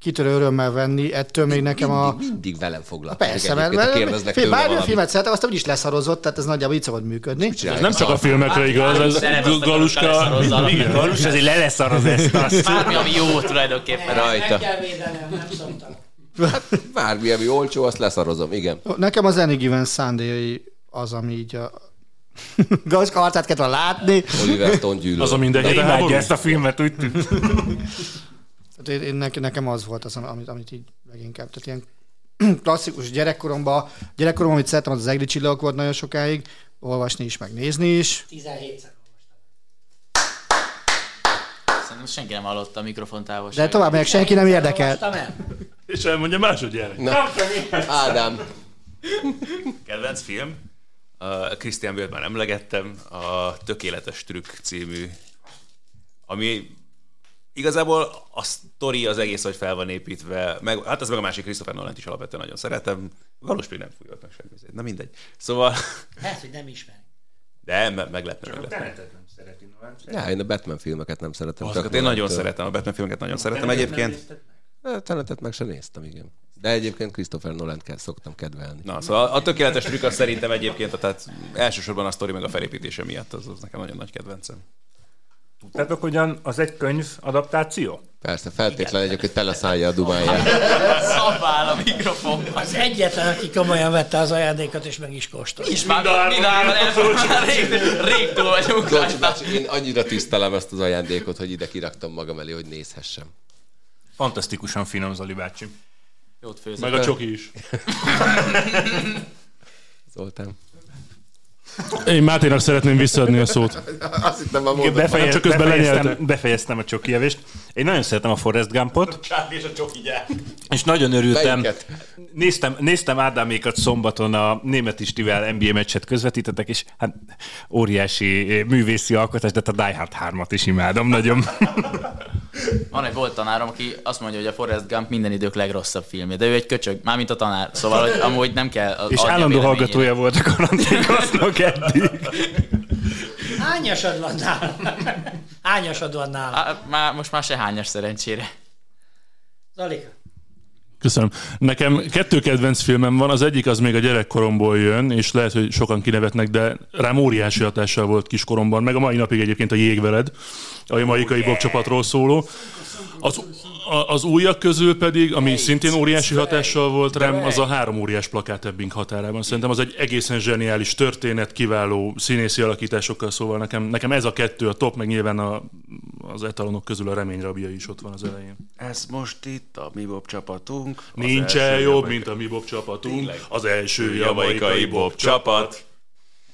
kitörő örömmel venni, ettől még nekem a... Mindig, mindig velem foglalkozik. Persze, mert, mert kérdeznek fél, bármilyen filmet szeretem, azt úgyis leszarozott, tehát ez nagyjából így szokott működni. Ez nem csak a filmekre igaz, ez Szeret azt a Galuska, Galuska. Galus azért le lesz arra ezt azt. Bármi, ami jó tulajdonképpen. Rajta. Bármi, ami olcsó, azt leszarozom, igen. Nekem az Any Given Sunday az, ami így a... Gauska arcát kellett volna látni. Oliver Stone gyűlöl. Az a minden De héten imádja ezt a filmet, úgy tűnt. Tehát én, nekem az volt az, amit, amit így leginkább. Tehát ilyen klasszikus gyerekkoromban, gyerekkoromban, amit szerettem, az az egri csillagok volt nagyon sokáig, olvasni is, meg nézni is. 17-szer Szerintem senki nem hallotta a mikrofon távolság. De tovább meg senki nem érdekel. És elmondja másodjára. Ádám. Kedvenc film? A Christian Bale már emlegettem, a Tökéletes Trükk című, ami igazából a sztori az egész, hogy fel van építve, meg, hát ez meg a másik Christopher nolan is alapvetően nagyon szeretem. Valós még nem fújott meg semmi. Na mindegy. Szóval... Lehet, hogy nem ismer. De me- meglepne, meglepne. nem szereti Nolan. Ja, én a Batman filmeket nem szeretem. Azokat én nagyon szeretem, a Batman filmeket nagyon szeretem egyébként. Tenetet meg se néztem, igen. De egyébként Christopher Nolan kell szoktam kedvelni. Na, szóval a tökéletes trükk az szerintem egyébként, tehát elsősorban a sztori meg a felépítése miatt az, az nekem nagyon nagy kedvencem. Tudtátok, hogyan az egy könyv adaptáció? Persze, feltétlenül egyébként teleszállja a dumáját. Szabál a mikrofon. Az egyetlen, aki komolyan vette az ajándékot, és meg is kóstolta. És már mindárban rég, rég túl vagyunk. Dolcsi bácsi, én annyira tisztelem ezt az ajándékot, hogy ide kiraktam magam elé, hogy nézhessem. Fantasztikusan finom, Zoli bácsi. Jót főzök. Meg a csoki is. Zoltán. Én Máténak szeretném visszaadni a szót. Azt hittem a mondom. Befejez, csak közben befejeztem, befejeztem a csoki evést. Én nagyon szeretem a Forrest Gumpot. Charlie és a csoki gyár. És nagyon örültem. Melyiket? Néztem, néztem Ádámékat szombaton a Német Istivel NBA meccset közvetítettek, és hát óriási művészi alkotás, de hát a Die Hard 3-at is imádom nagyon. Van egy volt tanárom, aki azt mondja, hogy a Forrest Gump minden idők legrosszabb filmje, de ő egy köcsög, mármint a tanár, szóval hogy amúgy nem kell És állandó hallgatója volt a karanténkasznak eddig. Hányasod van nálam? Hányasod van nálam? Á, már, most már se hányas szerencsére. Zalika. Köszönöm. Nekem kettő kedvenc filmem van, az egyik az még a gyerekkoromból jön, és lehet, hogy sokan kinevetnek, de rám óriási hatással volt kiskoromban, meg a mai napig egyébként a Jégveled, a jamaikai Bob csapatról szóló. Az, a, az újak közül pedig, ami szintén óriási hatással volt rám, az a három óriás plakát Ebbing határában. Szerintem az egy egészen zseniális történet, kiváló színészi alakításokkal, szóval nekem, nekem ez a kettő a top, meg nyilván a, az etalonok közül a reményrabja is ott van az elején. Ez most itt a mi Bob csapatunk. Az Nincsen első jobb, jamaikai- mint a mi Bob csapatunk, Tényleg? az első jamaikai Bob csapat.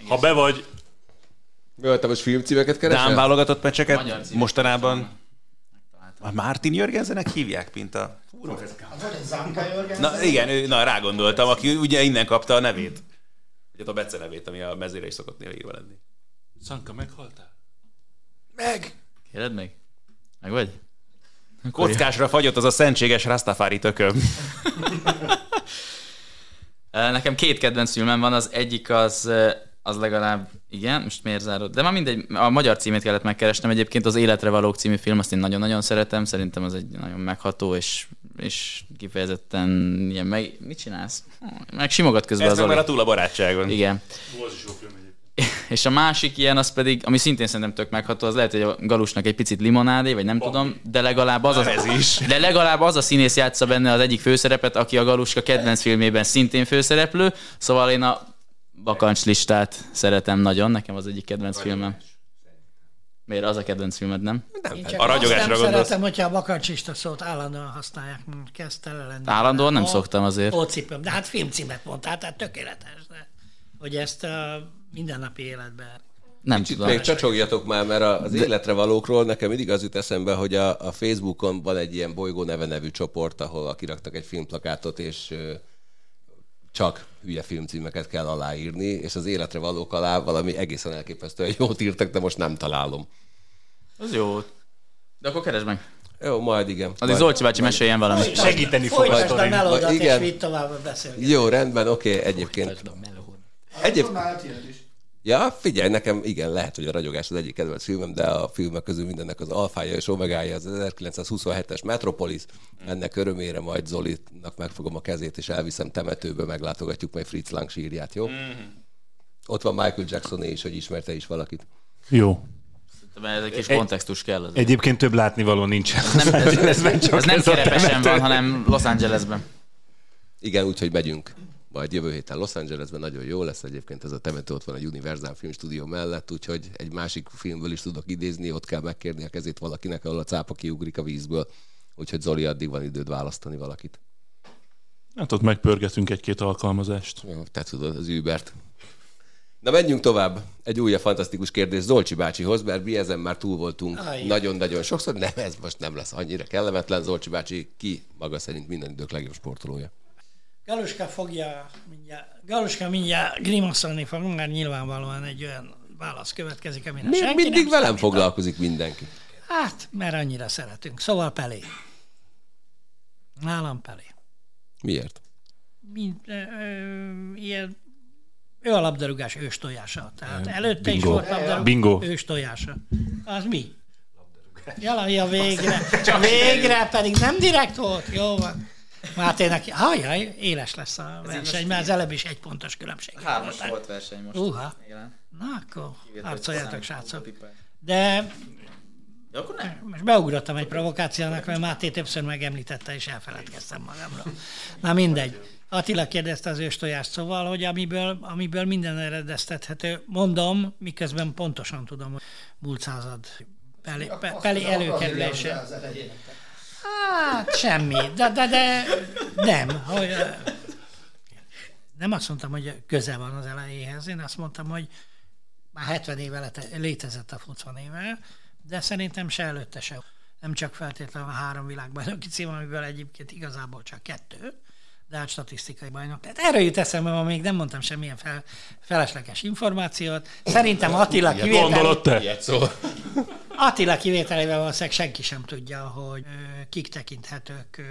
Ha be vagy, te most filmcímeket keresel? Dán válogatott meccseket Magyar címek. A Martin Jörgensenek hívják, mint a... Na igen, ő, na rágondoltam, aki ugye innen kapta a nevét. Ugye a Bece nevét, ami a mezére is szokott néha írva lenni. Szanka, meghaltál? Meg! Kéred meg? Meg vagy? Kockásra fagyott az a szentséges Rastafari tököm. Nekem két kedvenc filmem van, az egyik az, az legalább, igen, most miért zárod? De már mindegy, a magyar címét kellett megkeresnem, egyébként az Életre valók című film, azt én nagyon-nagyon szeretem, szerintem az egy nagyon megható, és, és kifejezetten ilyen meg... Mit csinálsz? Meg simogat közben Ez az meg már a túl a barátságon. Igen. És a másik ilyen, az pedig, ami szintén szerintem tök megható, az lehet, hogy a Galusnak egy picit limonádé, vagy nem tudom, de legalább az, az, Ez is. de legalább az a színész játsza benne az egyik főszerepet, aki a Galuska kedvenc filmében szintén főszereplő, szóval én a Bakancs listát szeretem nagyon, nekem az egyik kedvenc filmem. Miért az a kedvenc filmed, nem? Én csak A ragyogásra nem gondolsz? szeretem, hogyha a bakancsista szót állandóan használják, kezd tele lenni. Állandóan nem Ó, szoktam azért. Ócipőm, de hát filmcímet mondtál, tehát tökéletes. De, hogy ezt a mindennapi életben Nem Kicsit tudom. még csacsogjatok már, mert a- az életre valókról nekem mindig az jut eszembe, hogy a, a Facebookon van egy ilyen bolygó neve nevű csoport, ahol kiraktak egy filmplakátot, és csak hülye filmcímeket kell aláírni, és az életre valók alá valami egészen elképesztően jót írtak, de most nem találom. Az jó. De akkor keresd meg. Jó, majd igen. Addig Majd- Zolcsi bácsi meséljen valamit. Segíteni fog a Folytasd a melódat, és vidd tovább a beszélgetést. Jó, rendben, oké, egyébként. Egyéb... Ja, figyelj, nekem igen, lehet, hogy a ragyogás az egyik kedvenc filmem, de a filmek közül mindennek az alfája és omegája az 1927-es Metropolis. Ennek örömére majd Zolinak megfogom a kezét, és elviszem temetőbe, meglátogatjuk majd Fritz Lang sírját, jó? Ott van Michael Jacksoné is, hogy ismerte is valakit. Jó. Ez egy kis kontextus kell. azért. Egyébként több látnivaló nincsen. Nem, ez, ez, Ez ez nem ez kerepesen van, hanem Los Angelesben. Igen, úgyhogy megyünk. Majd jövő héten Los Angelesben nagyon jó lesz egyébként ez a temető, ott van a Universal Film Studio mellett, úgyhogy egy másik filmből is tudok idézni, ott kell megkérni a kezét valakinek, ahol a cápa kiugrik a vízből. Úgyhogy Zoli, addig van időd választani valakit. Hát ott megpörgetünk egy-két alkalmazást. Ja, te tudod, az Ubert. Na menjünk tovább. Egy újabb fantasztikus kérdés Zolcsi bácsihoz, mert mi ezen már túl voltunk nagyon-nagyon sokszor. Nem, ez most nem lesz annyira kellemetlen. Zolcsi bácsi ki maga szerint minden idők legjobb sportolója? Galuska fogja mindjárt, Galuska mindjárt grimaszolni fog, mert nyilvánvalóan egy olyan válasz következik, amire Miért senki mindig nem velem számított. foglalkozik mindenki? Hát, mert annyira szeretünk. Szóval Pelé. Nálam Pelé. Miért? Mint, ö, ö, ilyen, ő a labdarúgás ős tojása. Tehát előtte is Bingo. volt labdarúgás Bingo. ős tojása. Az mi? Jala, ja, végre. végre, pedig nem direkt volt. Jó van. Mátének, hajjaj, éles lesz a verseny, mert az előbb is egy pontos különbség. Hármas volt verseny most. Uha. Igen. Na akkor hogy srácok. De Ja, akkor nem. most beugrottam egy provokációnak, mert Máté többször megemlítette, és elfeledkeztem magamról. Na mindegy. Attila kérdezte az őstojást, szóval, hogy amiből, amiből minden eredeztethető, mondom, miközben pontosan tudom, hogy múlt század Pelé, Pe- Pelé előkerülése. Hát semmi, de, de, de nem. Hogy, nem azt mondtam, hogy köze van az elejéhez, én azt mondtam, hogy már 70 éve létezett a 80 éve, de szerintem se előtte se. Nem csak feltétlenül a három világbajnoki cím, amiből egyébként igazából csak kettő, de hát statisztikai bajnok. Tehát erről jut eszembe, ma még nem mondtam semmilyen fel, felesleges információt. Szerintem Attila kivétel, Gondolod te? Ilyet szól. Attila kivételével valószínűleg senki sem tudja, hogy kik tekinthetők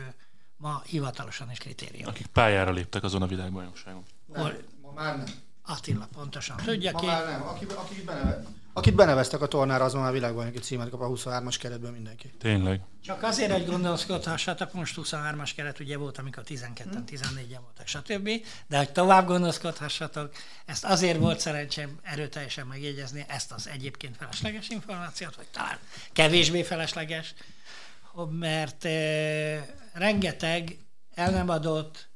ma hivatalosan is kritérium. Akik pályára léptek azon a világbajnokságon. Hol Ma már nem. Attila pontosan tudja Ma ki. már nem. Aki, akit, beneve, akit beneveztek a tornára, az már világbajnoki címet kap a 23-as keretből mindenki. Tényleg. Csak azért, hogy gondolkodhassatok, most 23-as keret ugye volt, amikor 12-en, 14-en voltak, stb. De hogy tovább gondolkodhassatok, ezt azért volt szerencsém erőteljesen megjegyezni, ezt az egyébként felesleges információt, vagy talán kevésbé felesleges, mert rengeteg el nem adott,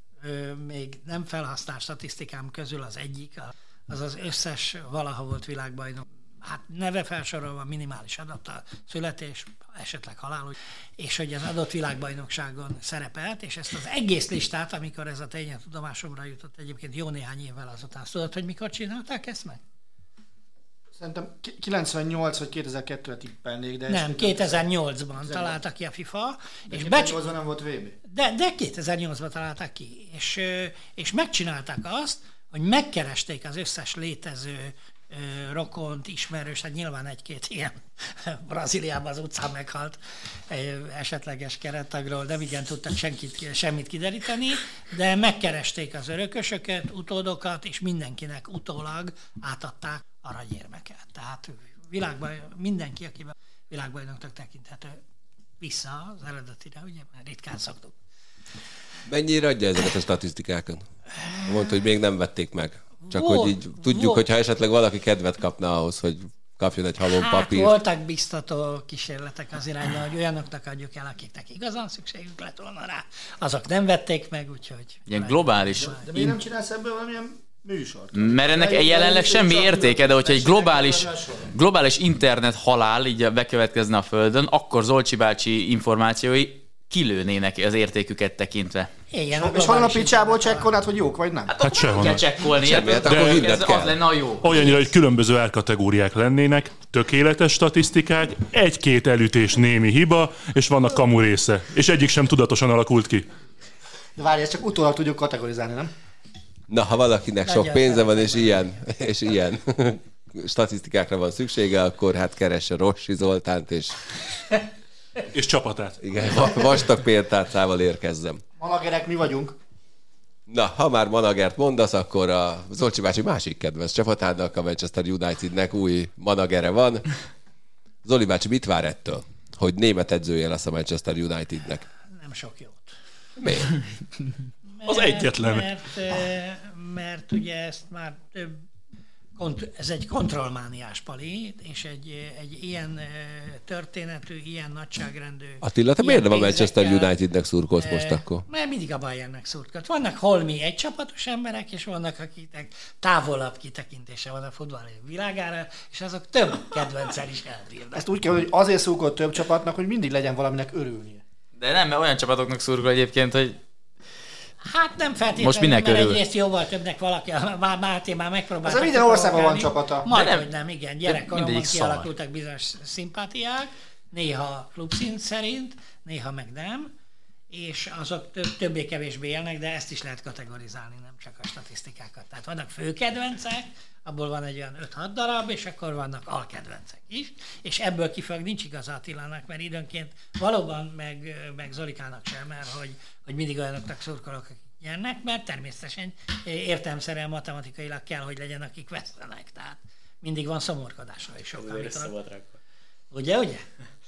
még nem felhasznált statisztikám közül az egyik, az az összes valaha volt világbajnok hát neve felsorolva minimális adata, születés, esetleg halál, és hogy az adott világbajnokságon szerepelt, és ezt az egész listát, amikor ez a tényleg tudomásomra jutott egyébként jó néhány évvel azután. Tudod, hogy mikor csinálták ezt meg? Szerintem ki- 98 vagy 2002-re tippelnék, de... Nem, 2008-ban találta ki a FIFA, és becs- 2008-ban nem volt VB. de, de 2008-ban találták ki, és, és megcsinálták azt, hogy megkeresték az összes létező rokont, ismerős, hát nyilván egy-két ilyen Brazíliában az utcán meghalt esetleges kerettagról, nem igen tudtak senkit, semmit kideríteni, de megkeresték az örökösöket, utódokat, és mindenkinek utólag átadták aranyérmeket. Tehát világban mindenki, aki világbajnoknak tekinthető vissza az eredetire, ugye, mert ritkán szoktuk. Mennyire adja ezeket a statisztikákat? Mondta, hogy még nem vették meg. Csak Volt, hogy így tudjuk, volt. hogyha esetleg valaki kedvet kapna ahhoz, hogy kapjon egy halom Hát papírt. voltak biztató kísérletek az irányba, hogy olyanoknak adjuk el, akiknek igazán szükségük lett volna rá. Azok nem vették meg, úgyhogy... Ilyen globális De miért nem csinálsz ebből valamilyen műsort? Mert ennek jelenleg semmi értéke, de hogyha egy globális, globális internet halál így bekövetkezne a Földön, akkor Zolcsi bácsi információi kilőnének az értéküket tekintve. Éljen a És hol a globális picsából csekkolnád, hogy jók vagy nem? Hát sehol. Kell csekkolni, Semmi, hát de akkor mindent ez kell. az lenne a jó. Olyannyira, hogy különböző árkategóriák lennének, tökéletes statisztikák, egy-két elütés némi hiba, és vannak kamu része. És egyik sem tudatosan alakult ki. De várj, ezt csak utólag tudjuk kategorizálni, nem? Na, ha valakinek sok pénze van, és ilyen, és ilyen statisztikákra van szüksége, akkor hát keresse Rossi Zoltánt, és És csapatát. igen, va- vastag példátszával érkezzem. Malagerek mi vagyunk. Na, ha már managert mondasz, akkor a Zolcsi bácsi másik kedvenc csapatának, a Manchester Unitednek új managere van. Zoli bácsi mit vár ettől, hogy német edzője lesz a Manchester Unitednek? Nem sok jót. Miért? Az egyetlen. Mert, mert ugye ezt már több, kont- ez egy kontrollmániás pali, és egy, egy ilyen eh, történetű, ilyen nagyságrendű... Attila, te miért nem a Manchester Unitednek szurkolsz most eh, akkor? Mert mindig a Bayernnek szurkolt. Vannak holmi egy csapatos emberek, és vannak, akiknek távolabb kitekintése van a futball világára, és azok több kedvencel is elbírnak. Ezt úgy kell, hogy azért szurkolt több csapatnak, hogy mindig legyen valaminek örülnie. De nem, mert olyan csapatoknak szurkol egyébként, hogy Hát nem feltétlenül, Most minek mert örül? egyrészt jóval többnek valaki, már Máté már megpróbált. Ez minden országban van csapata. Majd, nem, hogy nem, igen, gyerekkoromban kialakultak bizonyos szimpátiák, néha klubszint szerint, néha meg nem, és azok többé-kevésbé élnek, de ezt is lehet kategorizálni, nem csak a statisztikákat. Tehát vannak főkedvencek, abból van egy olyan 5-6 darab, és akkor vannak alkedvencek is, és ebből kifog nincs igaz Attilának, mert időnként valóban meg, meg Zolikának sem, mert hogy, hogy mindig olyanoknak szurkolok, akik nyernek, mert természetesen értelmszerűen matematikailag kell, hogy legyen, akik vesztenek. Tehát mindig van szomorkodásra is sok, amit Ugye, ugye?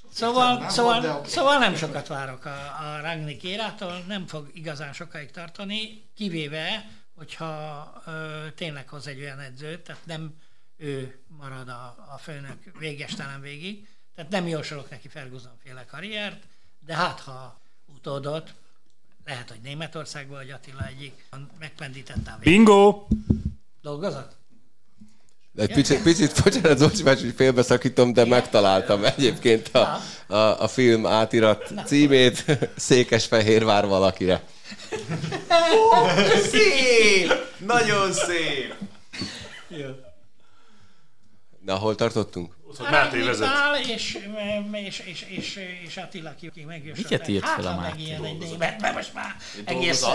Szóval, szóval, szóval nem sokat várok a, a Ragni Kérától, nem fog igazán sokáig tartani, kivéve, hogyha ö, tényleg hoz egy olyan edzőt, tehát nem ő marad a, a főnök végestelen végig, tehát nem jósolok neki Ferguson féle karriert, de hát ha utódot, lehet, hogy Németországban, vagy Attila egyik megpendítette a Bingo! Dolgozott? Egy picit, picit bocsánat, Zolcsi hogy félbeszakítom, de megtaláltam egyébként a, a, a film átirat Na. címét, Székesfehérvár valakire. Ó, szép! Nagyon szép! Na, hol tartottunk? Ott Máté vezet. És, és, és, és, és Attila, aki megjössz. Miket írt hát, fel a Máté? német, mert most már egész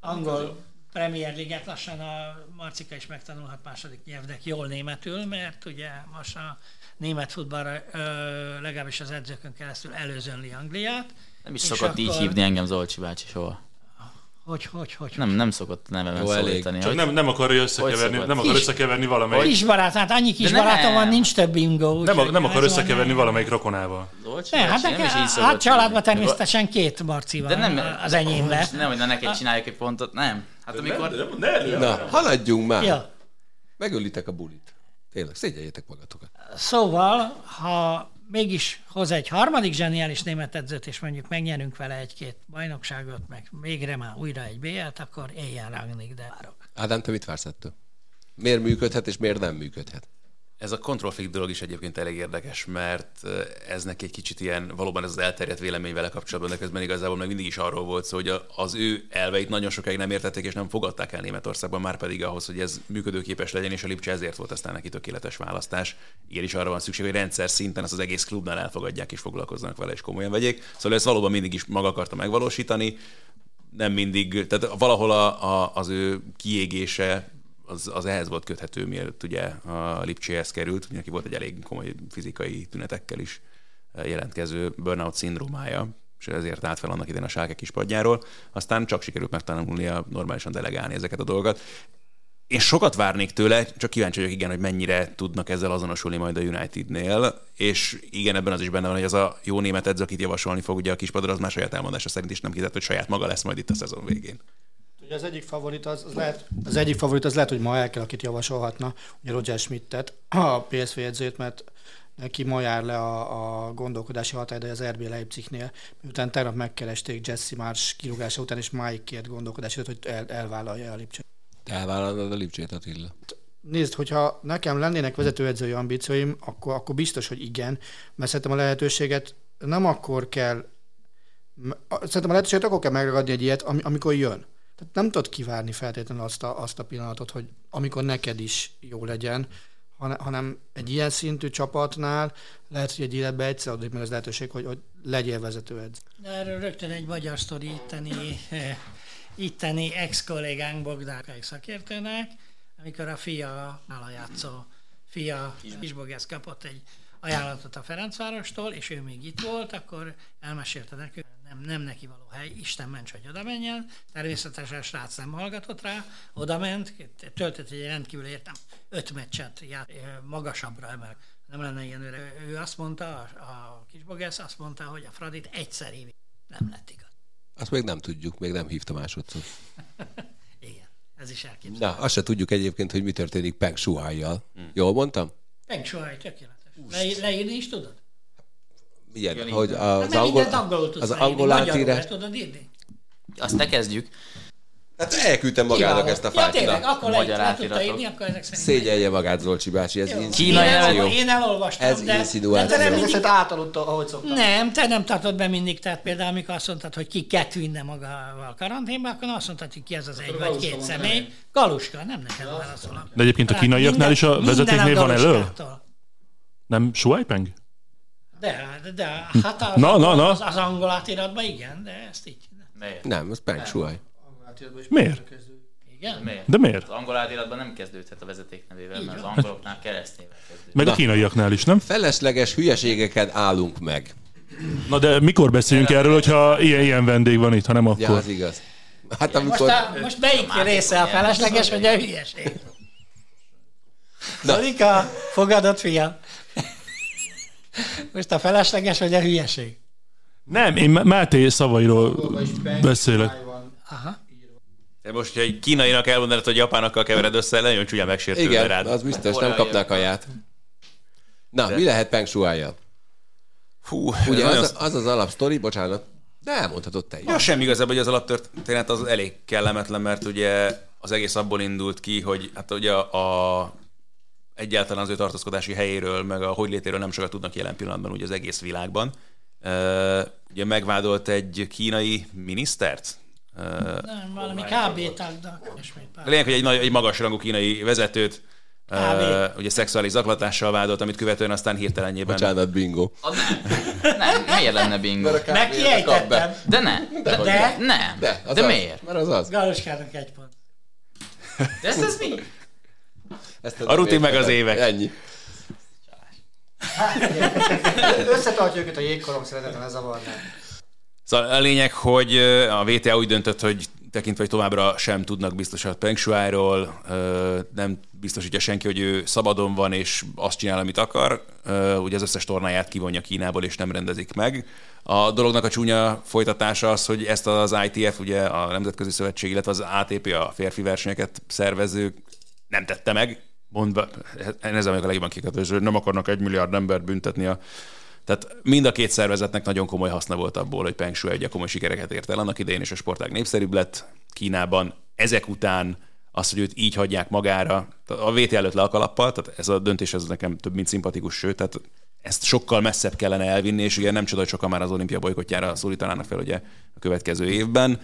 angol Premier Liget lassan a Marcika is megtanulhat második nyelvnek jól németül, mert ugye most a német futballra legalábbis az edzőkön keresztül előzönli Angliát. Nem is szokott akkor... így hívni engem Zolcsi bácsi soha. Hogy, hogy, hogy? Nem, nem szokott nevemen szólítani. Csak hogy... nem, nem akarja összekeverni, nem akar összekeverni valamelyik. Kis barát, hát annyi kis barátom van, nincs több bingo. Nem, nem akar összekeverni valamelyik rokonával. Ne, hát, nem is így hát családban természetesen két Marci van de nem, az enyémben. Nem, hogy na neked csináljuk egy pontot, nem. Hát amikor... Nem, nem, Na, haladjunk már. Ja. Megölitek a bulit. Tényleg, szégyeljétek magatokat. Szóval, ha mégis hoz egy harmadik zseniális német edzőt, és mondjuk megnyerünk vele egy-két bajnokságot, meg végre már újra egy BL-t, akkor éljen Ragnik, de várok. Ádám, te mit vársz ettől? Miért működhet, és miért nem működhet? Ez a kontrollfreak dolog is egyébként elég érdekes, mert ez neki egy kicsit ilyen, valóban ez az elterjedt vélemény vele kapcsolatban, de közben igazából meg mindig is arról volt szó, hogy az ő elveit nagyon sokáig nem értették és nem fogadták el Németországban, már pedig ahhoz, hogy ez működőképes legyen, és a Lipcse ezért volt aztán neki tökéletes választás. Igen, is arra van szükség, hogy rendszer szinten ezt az egész klubnál elfogadják és foglalkoznak vele és komolyan vegyék. Szóval ezt valóban mindig is maga akarta megvalósítani, nem mindig, tehát valahol a, a, az ő kiégése az, az ehhez volt köthető, mielőtt ugye a Lipcséhez került, neki volt egy elég komoly fizikai tünetekkel is eh, jelentkező burnout szindrómája, és ezért állt fel annak idén a Sáke kispadjáról. Aztán csak sikerült megtanulnia normálisan delegálni ezeket a dolgokat. Én sokat várnék tőle, csak kíváncsi vagyok igen, hogy mennyire tudnak ezzel azonosulni majd a Unitednél, és igen, ebben az is benne van, hogy az a jó német edző, akit javasolni fog ugye a kispadra, az már saját elmondása szerint is nem kizárt, hogy saját maga lesz majd itt a szezon végén. Ugye az egyik favorit az, az, lehet, az egyik favorit az lehet, hogy ma el kell, akit javasolhatna, ugye Roger Schmidt-et, a PSV edzőt, mert neki ma jár le a, a gondolkodási határideje az RB Leipzignél, miután tegnap megkeresték Jesse Mars kirúgása után, és máig kért gondolkodási hogy el, elvállalja a Lipcsét. Elvállalod a Lipcsét, Attila? Nézd, hogyha nekem lennének vezetőedzői ambícióim, akkor, akkor biztos, hogy igen, mert szerintem a lehetőséget nem akkor kell, szerintem a lehetőséget akkor kell megragadni egy ilyet, amikor jön. Tehát nem tudod kivárni feltétlenül azt a, azt a pillanatot, hogy amikor neked is jó legyen, hanem egy ilyen szintű csapatnál lehet, hogy egy életbe egyszer adjuk meg az lehetőség, hogy, hogy legyél vezetőed. Erről rögtön egy magyar sztori itteni, eh, itteni ex-kollégánk Bogdán szakértőnek, amikor a fia, nála játszó fia Kisbogesz kapott egy ajánlatot a Ferencvárostól, és ő még itt volt, akkor elmesélte nekünk, nem, nem neki való hely, Isten ments, hogy oda menjen. Természetesen a srác nem hallgatott rá, oda ment, töltött egy rendkívül értem öt meccset ját, magasabbra emel. Nem lenne ilyen, ő, ő azt mondta, a, a kisbogesz azt mondta, hogy a Fradit egyszer évi nem lett igaz. Azt még nem tudjuk, még nem hívta másodszor. Igen, ez is elképzelhető. Na, azt se tudjuk egyébként, hogy mi történik Peng Shuhai-jal. Hmm. Jól mondtam? Peng Shuhai, tökéletes. Le, leírni is tudod? Igen, hogy az, hát angol, az angol átírás... tudod írni? Azt ne kezdjük. Hát elküldtem magának ezt a fát. Ja, tényleg, akkor le, le tudta írni, akkor ezek szerint. Szégyelje magát Zolcsi bácsi, ez Kínai én, én elolvastam, Ez de, insinuáció. de te nem, mindig, átaludta, ahogy szoktam. nem, te nem tartod be mindig, tehát például amikor azt mondtad, hogy ki ket vinne magával karanténba, akkor azt mondtad, hogy ki ez az egy vagy két személy. Galuska, nem neked válaszolok. De egyébként a kínaiaknál is a a van elő? Nem Shuaipeng? De, de, de hát az, Na, na, na. az, az angol átiratban igen, de ezt így. Miért? Nem, az Peng Shuai. Miért? Igen? Miért? De miért? Az angol átiratban nem kezdődhet a vezetéknevével, mert az angoloknál keresztnével kezdődik. Meg a kínaiaknál is, nem? Felesleges hülyeségeket állunk meg. Na de mikor beszéljünk erről, hogyha ilyen, ilyen vendég van itt, ha nem Ja, akkor? az igaz. Hát Most, amikor... a, most melyik része a felesleges, vagy a hülyeség? Na. Zolika, fogadott fiam. Most a felesleges, vagy a hülyeség? Nem, én Máté szavairól beszélek. Aha. De most, hogy egy kínainak elmondanod, hogy japánokkal kevered össze, nagyon csúnya megsértődne Igen, rád. az biztos, nem kapnák kaját. Na, mi lehet Peng Shuai-jal? Fú, Ugye az, nagyon... az az alapsztori, bocsánat, de elmondhatod te is. Ja, semmi igazából, hogy az alaptörténet az elég kellemetlen, mert ugye az egész abból indult ki, hogy hát ugye a egyáltalán az ő tartózkodási helyéről, meg a hogy létéről nem sokat tudnak jelen pillanatban ugye az egész világban. Uh, ugye megvádolt egy kínai minisztert, uh, Nem, valami KB tagnak. Ismét a lényeg, hogy egy, nagy, egy magasrangú kínai vezetőt uh, ugye szexuális zaklatással vádolt, amit követően aztán hirtelenjében... Bocsánat, bingo. A nem. nem, miért lenne bingo? Megkiejtettem. De ne. De, De? nem. De, az De az, miért? Mert az az. Galuskának egy pont. De ez, ez mi? Ezt A rutin meg az évek. Ennyi. Összetartja őket a jégkorong, szeretetlen ez zavarná. Szóval a lényeg, hogy a VTA úgy döntött, hogy tekintve, hogy továbbra sem tudnak biztosat Peng Shuai-ról, ö, nem biztosítja senki, hogy ő szabadon van és azt csinál, amit akar. Ugye az összes tornáját kivonja Kínából és nem rendezik meg. A dolognak a csúnya folytatása az, hogy ezt az ITF, ugye a Nemzetközi Szövetség, illetve az ATP, a férfi versenyeket szervező nem tette meg, mondva, ez a legjobban kikató, hogy nem akarnak egy milliárd embert büntetni a tehát mind a két szervezetnek nagyon komoly haszna volt abból, hogy Peng Shuai ugye komoly sikereket ért el annak idején, és a sportág népszerűbb lett Kínában. Ezek után azt, hogy őt így hagyják magára, a VT előtt le a kalappal, tehát ez a döntés ez nekem több mint szimpatikus, sőt, tehát ezt sokkal messzebb kellene elvinni, és ugye nem csoda, hogy sokan már az olimpia bolykotjára szólítanának fel ugye a következő évben.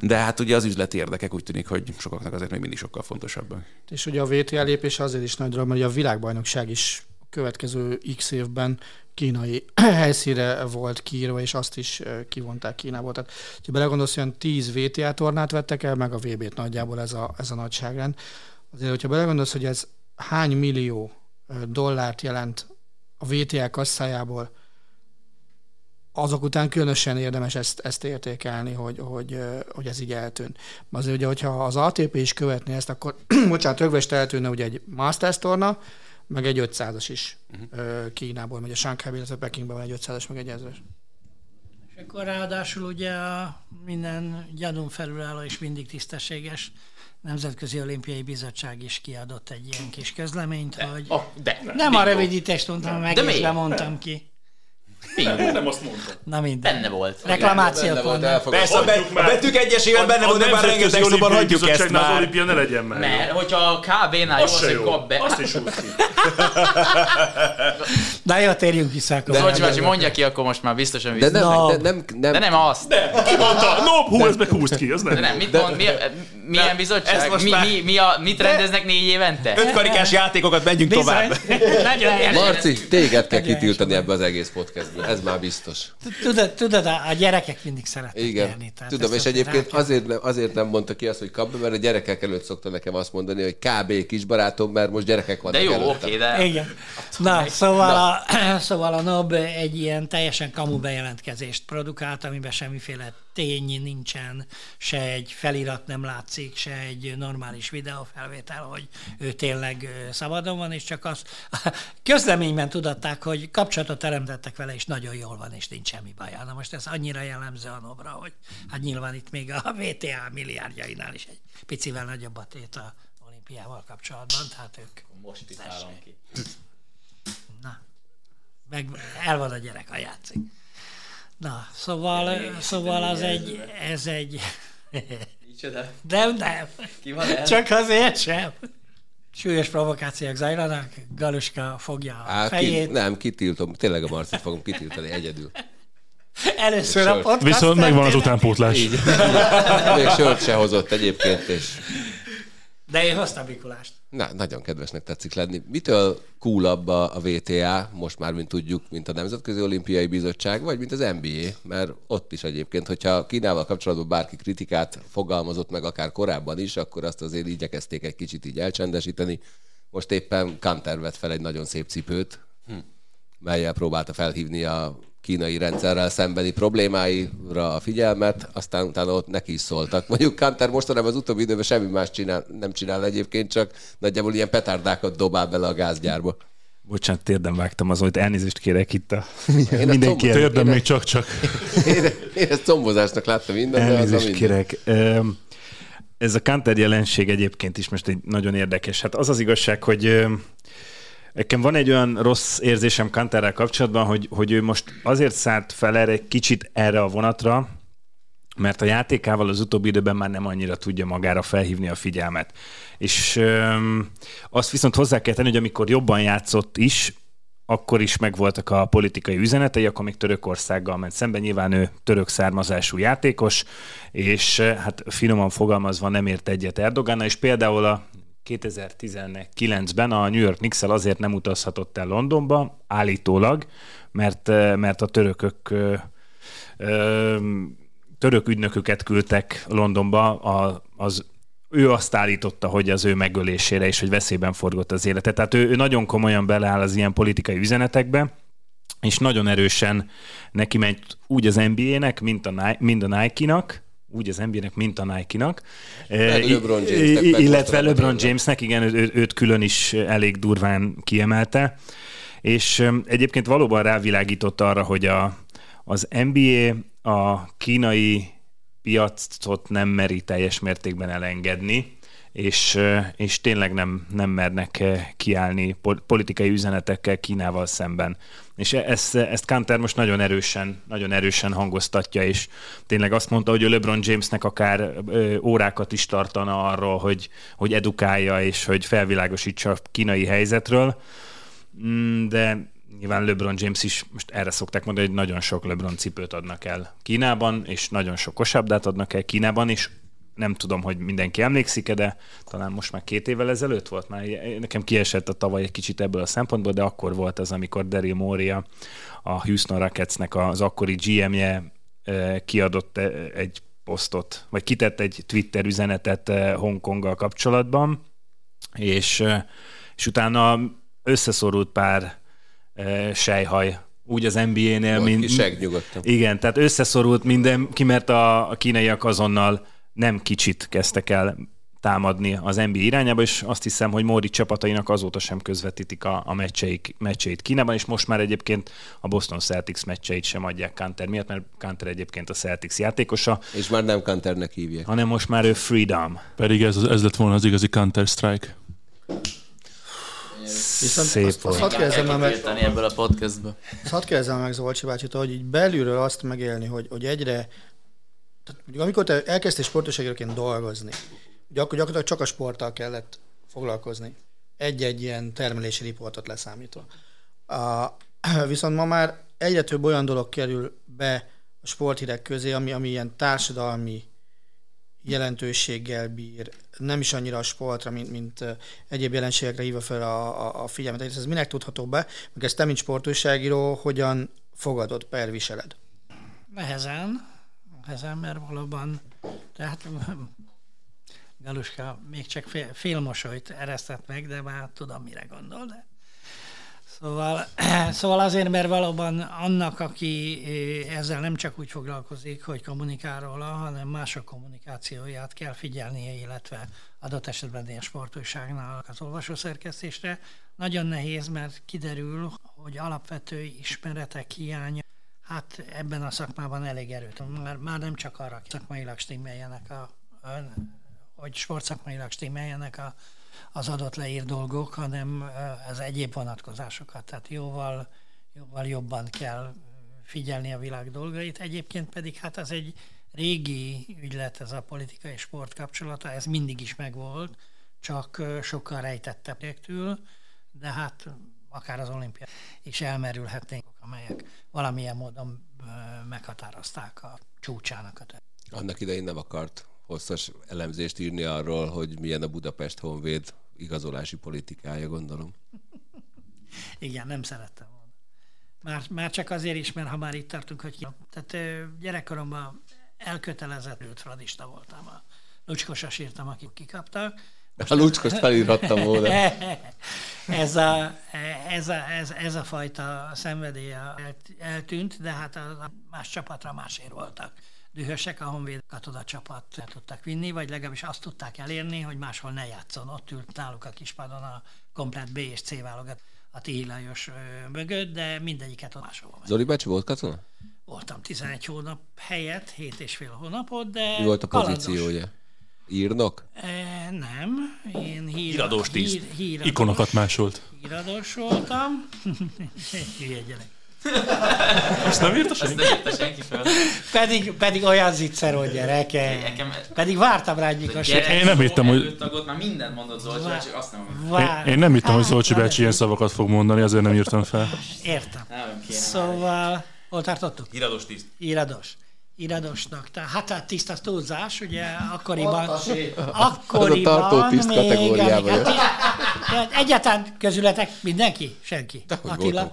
De hát ugye az üzleti érdekek úgy tűnik, hogy sokaknak azért még mindig sokkal fontosabbak. És ugye a VTA lépés azért is nagy dolog, mert a világbajnokság is következő x évben kínai helyszíre volt kiírva, és azt is kivonták Kínából. Tehát, ha belegondolsz, olyan 10 VTA tornát vettek el, meg a VB-t nagyjából ez a, ez a nagyságrend. Azért, hogyha belegondolsz, hogy ez hány millió dollárt jelent a VTA kasszájából, azok után különösen érdemes ezt, ezt értékelni, hogy, hogy, hogy ez így eltűnt. Azért ugye, hogyha az ATP is követné ezt, akkor, bocsánat, rögvest eltűnne ugye egy Masters torna, meg egy 500-as is uh-huh. Kínából megy, a Shanghai, illetve Pekingben van egy 500-as, meg egy 1000-es. És akkor ráadásul ugye a minden gyanún felülálló és mindig tisztességes Nemzetközi Olimpiai Bizottság is kiadott egy ilyen kis közleményt, hogy Oh, de. nem a rövidítést mondtam meg, De és miért? lemondtam ki. Bingo. Nem azt mondtam. Na minden. Benne volt. Reklamációk Benne volt. Persze, be, a betűk egyesével benne volt, de már rengeteg szóban hagyjuk ezt Az már. olimpia ne legyen már. Mert hogyha a KB-nál jó Az az, hogy jó. kap be. Azt is ki. De jó, térjünk vissza akkor. Zolcsi bácsi, mondja ki, akkor most már biztosan De vissza. nem, No. de nem, nem, De nem azt. Ki mondta? No, hú, ez meg húzt ki, ez De nem. nem, mit mond, mi, milyen bizottság? Mi, mi, mi a, mit rendeznek négy évente? Ötkarikás játékokat menjünk tovább. Marci, téged kell kitiltani ebbe az egész podcastből, ez már biztos. Tudod, tudod, a gyerekek mindig szeretnek Igen, nyerni. tehát tudom, és egyébként rá azért, nem- azért nem mondta ki azt, hogy kap mert a gyerekek előtt szokta nekem azt mondani, hogy kb. kisbarátom, mert most gyerekek vannak De jó, előttem. oké, de... Igen. Na, szóval, A, szóval a NOB egy ilyen teljesen kamu bejelentkezést produkált, amiben semmiféle tény nincsen, se egy felirat nem látszik, se egy normális videófelvétel, hogy ő tényleg szabadon van, és csak az közleményben tudatták, hogy kapcsolatot teremtettek vele, és nagyon jól van, és nincs semmi baja. Na most ez annyira jellemző a NOB-ra, hogy hát nyilván itt még a VTA milliárdjainál is egy picivel nagyobb a tét a olimpiával kapcsolatban, tehát ők Most titálom ki. Na, meg el van a gyerek, a játszik. Na, szóval, szóval az egy, ez egy, Micsoda? Nem, nem. Ki van el? Csak azért sem. Súlyos provokációk zajlanak, Galuska fogja a Á, fejét. Ki, nem, kitiltom, tényleg a Marcit fogom kitiltani egyedül. Először a podcast. Viszont megvan az utánpótlás. Így. Még sört se hozott egyébként, és... De én hoztam Mikulást. Na, nagyon kedvesnek tetszik lenni. Mitől coolabb a, a VTA, most már, mint tudjuk, mint a Nemzetközi Olimpiai Bizottság, vagy mint az NBA? Mert ott is egyébként, hogyha Kínával kapcsolatban bárki kritikát fogalmazott meg akár korábban is, akkor azt azért igyekezték egy kicsit így elcsendesíteni. Most éppen Kanter vett fel egy nagyon szép cipőt, hm. melyel próbálta felhívni a kínai rendszerrel szembeni problémáira a figyelmet, aztán utána ott neki is szóltak. Mondjuk Kanter mostanában az utóbbi időben semmi más csinál, nem csinál egyébként, csak nagyjából ilyen petárdákat dobál bele a gázgyárba. Bocsánat, térdem vágtam az, hogy elnézést kérek itt a én mindenki. A térdem még csak-csak. Én, én ezt combozásnak láttam minden, Elnézést de az kérek. Ez a Kanter jelenség egyébként is most egy nagyon érdekes. Hát az az igazság, hogy Nekem van egy olyan rossz érzésem Kanterrel kapcsolatban, hogy, hogy ő most azért szállt fel erre egy kicsit erre a vonatra, mert a játékával az utóbbi időben már nem annyira tudja magára felhívni a figyelmet. És öm, azt viszont hozzá kell tenni, hogy amikor jobban játszott is, akkor is megvoltak a politikai üzenetei, akkor még Törökországgal ment szemben. Nyilván ő török származású játékos, és hát finoman fogalmazva nem ért egyet Erdogánnal, és például a 2019-ben a New York knicks azért nem utazhatott el Londonba, állítólag, mert, mert a törökök török ügynököket küldtek Londonba, a, az ő azt állította, hogy az ő megölésére és hogy veszélyben forgott az élete. Tehát ő, ő nagyon komolyan beleáll az ilyen politikai üzenetekbe, és nagyon erősen neki megy úgy az NBA-nek, mint a, mint a Nike-nak, úgy az NBA-nek, mint a Nike-nak. LeBron illetve LeBron Jamesnek, igen, ő, őt külön is elég durván kiemelte. És egyébként valóban rávilágított arra, hogy a, az NBA a kínai piacot nem meri teljes mértékben elengedni, és, és tényleg nem, nem mernek kiállni politikai üzenetekkel Kínával szemben. És e, ezt, ezt Kanter most nagyon erősen, nagyon erősen hangoztatja, és tényleg azt mondta, hogy a LeBron Jamesnek akár órákat is tartana arról, hogy, hogy edukálja, és hogy felvilágosítsa a kínai helyzetről. Mm, de nyilván LeBron James is most erre szokták mondani, hogy nagyon sok LeBron cipőt adnak el Kínában, és nagyon sok kosabdát adnak el Kínában, és nem tudom, hogy mindenki emlékszik de talán most már két évvel ezelőtt volt, már nekem kiesett a tavaly egy kicsit ebből a szempontból, de akkor volt az, amikor Daryl Moria, a Houston Rocketsnek az akkori GM-je kiadott egy posztot, vagy kitett egy Twitter üzenetet Hongkonggal kapcsolatban, és, és utána összeszorult pár sejhaj úgy az NBA-nél, mint... nyugodtan. Igen, tehát összeszorult mindenki, mert a, a kínaiak azonnal nem kicsit kezdtek el támadni az NBA irányába, és azt hiszem, hogy Móri csapatainak azóta sem közvetítik a, a meccseik, meccseit Kínában, és most már egyébként a Boston Celtics meccseit sem adják Kanter miatt, mert Kanter egyébként a Celtics játékosa. És már nem Kanternek hívják. Hanem most már ő Freedom. Pedig ez, ez lett volna az igazi Counter-Strike. Viszont Szép azt, azt hadd kérdezem meg, ebből a podcastből. Azt kérdezem meg Zolcsi bácsit, hogy így belülről azt megélni, hogy, hogy egyre tehát mondjuk, amikor te elkezdtél sportosságként dolgozni, ugye akkor gyakorlatilag csak a sporttal kellett foglalkozni. Egy-egy ilyen termelési riportot leszámítva. A, viszont ma már egyre több olyan dolog kerül be a sporthírek közé, ami, ami ilyen társadalmi jelentőséggel bír, nem is annyira a sportra, mint, mint egyéb jelenségekre hívva fel a, a, a figyelmet. Ez minek tudható be, meg ezt te, mint sportújságíró, hogyan fogadod, perviseled? Nehezen, ezen, mert valóban, tehát Galuska még csak fél, fél mosolyt eresztett meg, de már tudom, mire gondol, de Szóval, szóval azért, mert valóban annak, aki ezzel nem csak úgy foglalkozik, hogy kommunikál róla, hanem mások kommunikációját kell figyelnie, illetve adott esetben ilyen sportújságnál az olvasószerkesztésre. Nagyon nehéz, mert kiderül, hogy alapvető ismeretek hiánya Hát ebben a szakmában elég erőt. Már, már nem csak arra szakmailag stimmeljenek, a, a, hogy sportszakmailag stimmeljenek a, az adott leír dolgok, hanem az egyéb vonatkozásokat. Tehát jóval, jóval jobban kell figyelni a világ dolgait. Egyébként pedig hát ez egy, régi ügylet ez a politika és sport kapcsolata, ez mindig is megvolt, csak sokkal rejtettebbtől, de hát akár az olimpia is elmerülhetnénk, amelyek valamilyen módon meghatározták a csúcsának a Annak idején nem akart hosszas elemzést írni arról, hogy milyen a Budapest Honvéd igazolási politikája, gondolom. Igen, nem szerettem volna. Már, már csak azért is, mert ha már itt tartunk, hogy. Tehát gyerekkoromban elkötelezett fradista voltam. A lucskosas írtam, akik kikaptak. Most a lucskost felírhattam volna. ez, a, ez, a, ez, ez a fajta szenvedély eltűnt, de hát a más csapatra másért voltak dühösek, a Honvéd katoda csapat tudtak vinni, vagy legalábbis azt tudták elérni, hogy máshol ne játszon. Ott ült náluk a kispadon a komplet B és C válogat a Tihi Lajos mögött, de mindegyiket ott máshol. Zoli bácsi volt katona? Voltam 11 hónap helyett, 7 és fél hónapot, de Mi volt a pozíciója? Írnok? E, nem, én hír, híradós tiszt. Hír, híradós, Ikonokat másolt. Híradós voltam. Hülye gyerek. Azt nem írta senki? Azt nem írta senki fel. Pedig, pedig olyan zicser, hogy gyerek. Nekem... Pedig vártam rá egy Én nem hittem, hogy... Tagot, már mindent mondott Zolcsi Vár... csak azt nem Vár... Én, én nem hittem, hogy Zolcsi bácsi ilyen szavakat fog mondani, ezért nem írtam fel. Értem. Szóval, hol tartottuk? Híradós tiszt. Híradós iradosnak. Tehát, hát a tiszta túlzás, ugye akkoriban... akkoriban a tartó tiszt kategóriában. Hát, hát, egyáltalán közületek mindenki? Senki? De, Attila?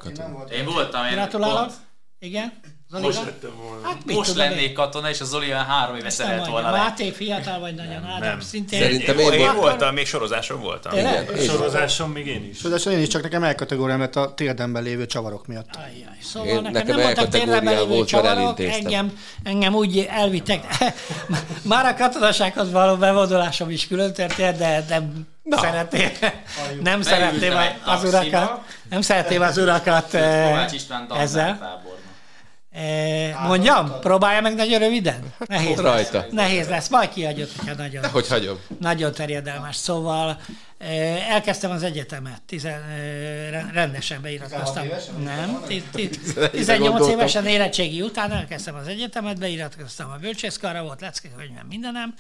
Én voltam. Gratulálok. Igen? Zoli, most lettem volna. Hát most lennék katona, és a Zoli olyan három éve szeret volna le. Máté fiatal vagy nagyon, nem, Ádám, szintén. Szerintem én, én voltam, még sorozáson voltam. Igen, sorozáson még én is. Sorozáson én is, csak nekem elkategóriám lett a térdemben lévő csavarok miatt. Ajjaj, szóval én, nekem, nekem nem voltak térdemben lévő volt, csavarok, engem, engem úgy elvittek. Már a katonasághoz való bevonulásom is külön történt, de nem Na. szeretném, nem szeretném az urakat, nem szeretném az urakat ezzel. Eh, mondjam, próbálja meg nagyon röviden. Nehéz Rajta. Lesz. Nehéz lesz, majd kiadjuk, hogyha nagyon, hogy hagyom. nagyon terjedelmes. Szóval eh, elkezdtem az egyetemet, tizen, eh, rendesen beiratkoztam. Nem, 18 évesen érettségi után elkezdtem az egyetemet, beiratkoztam a bölcsészkarra, volt leckekönyvem mindenem,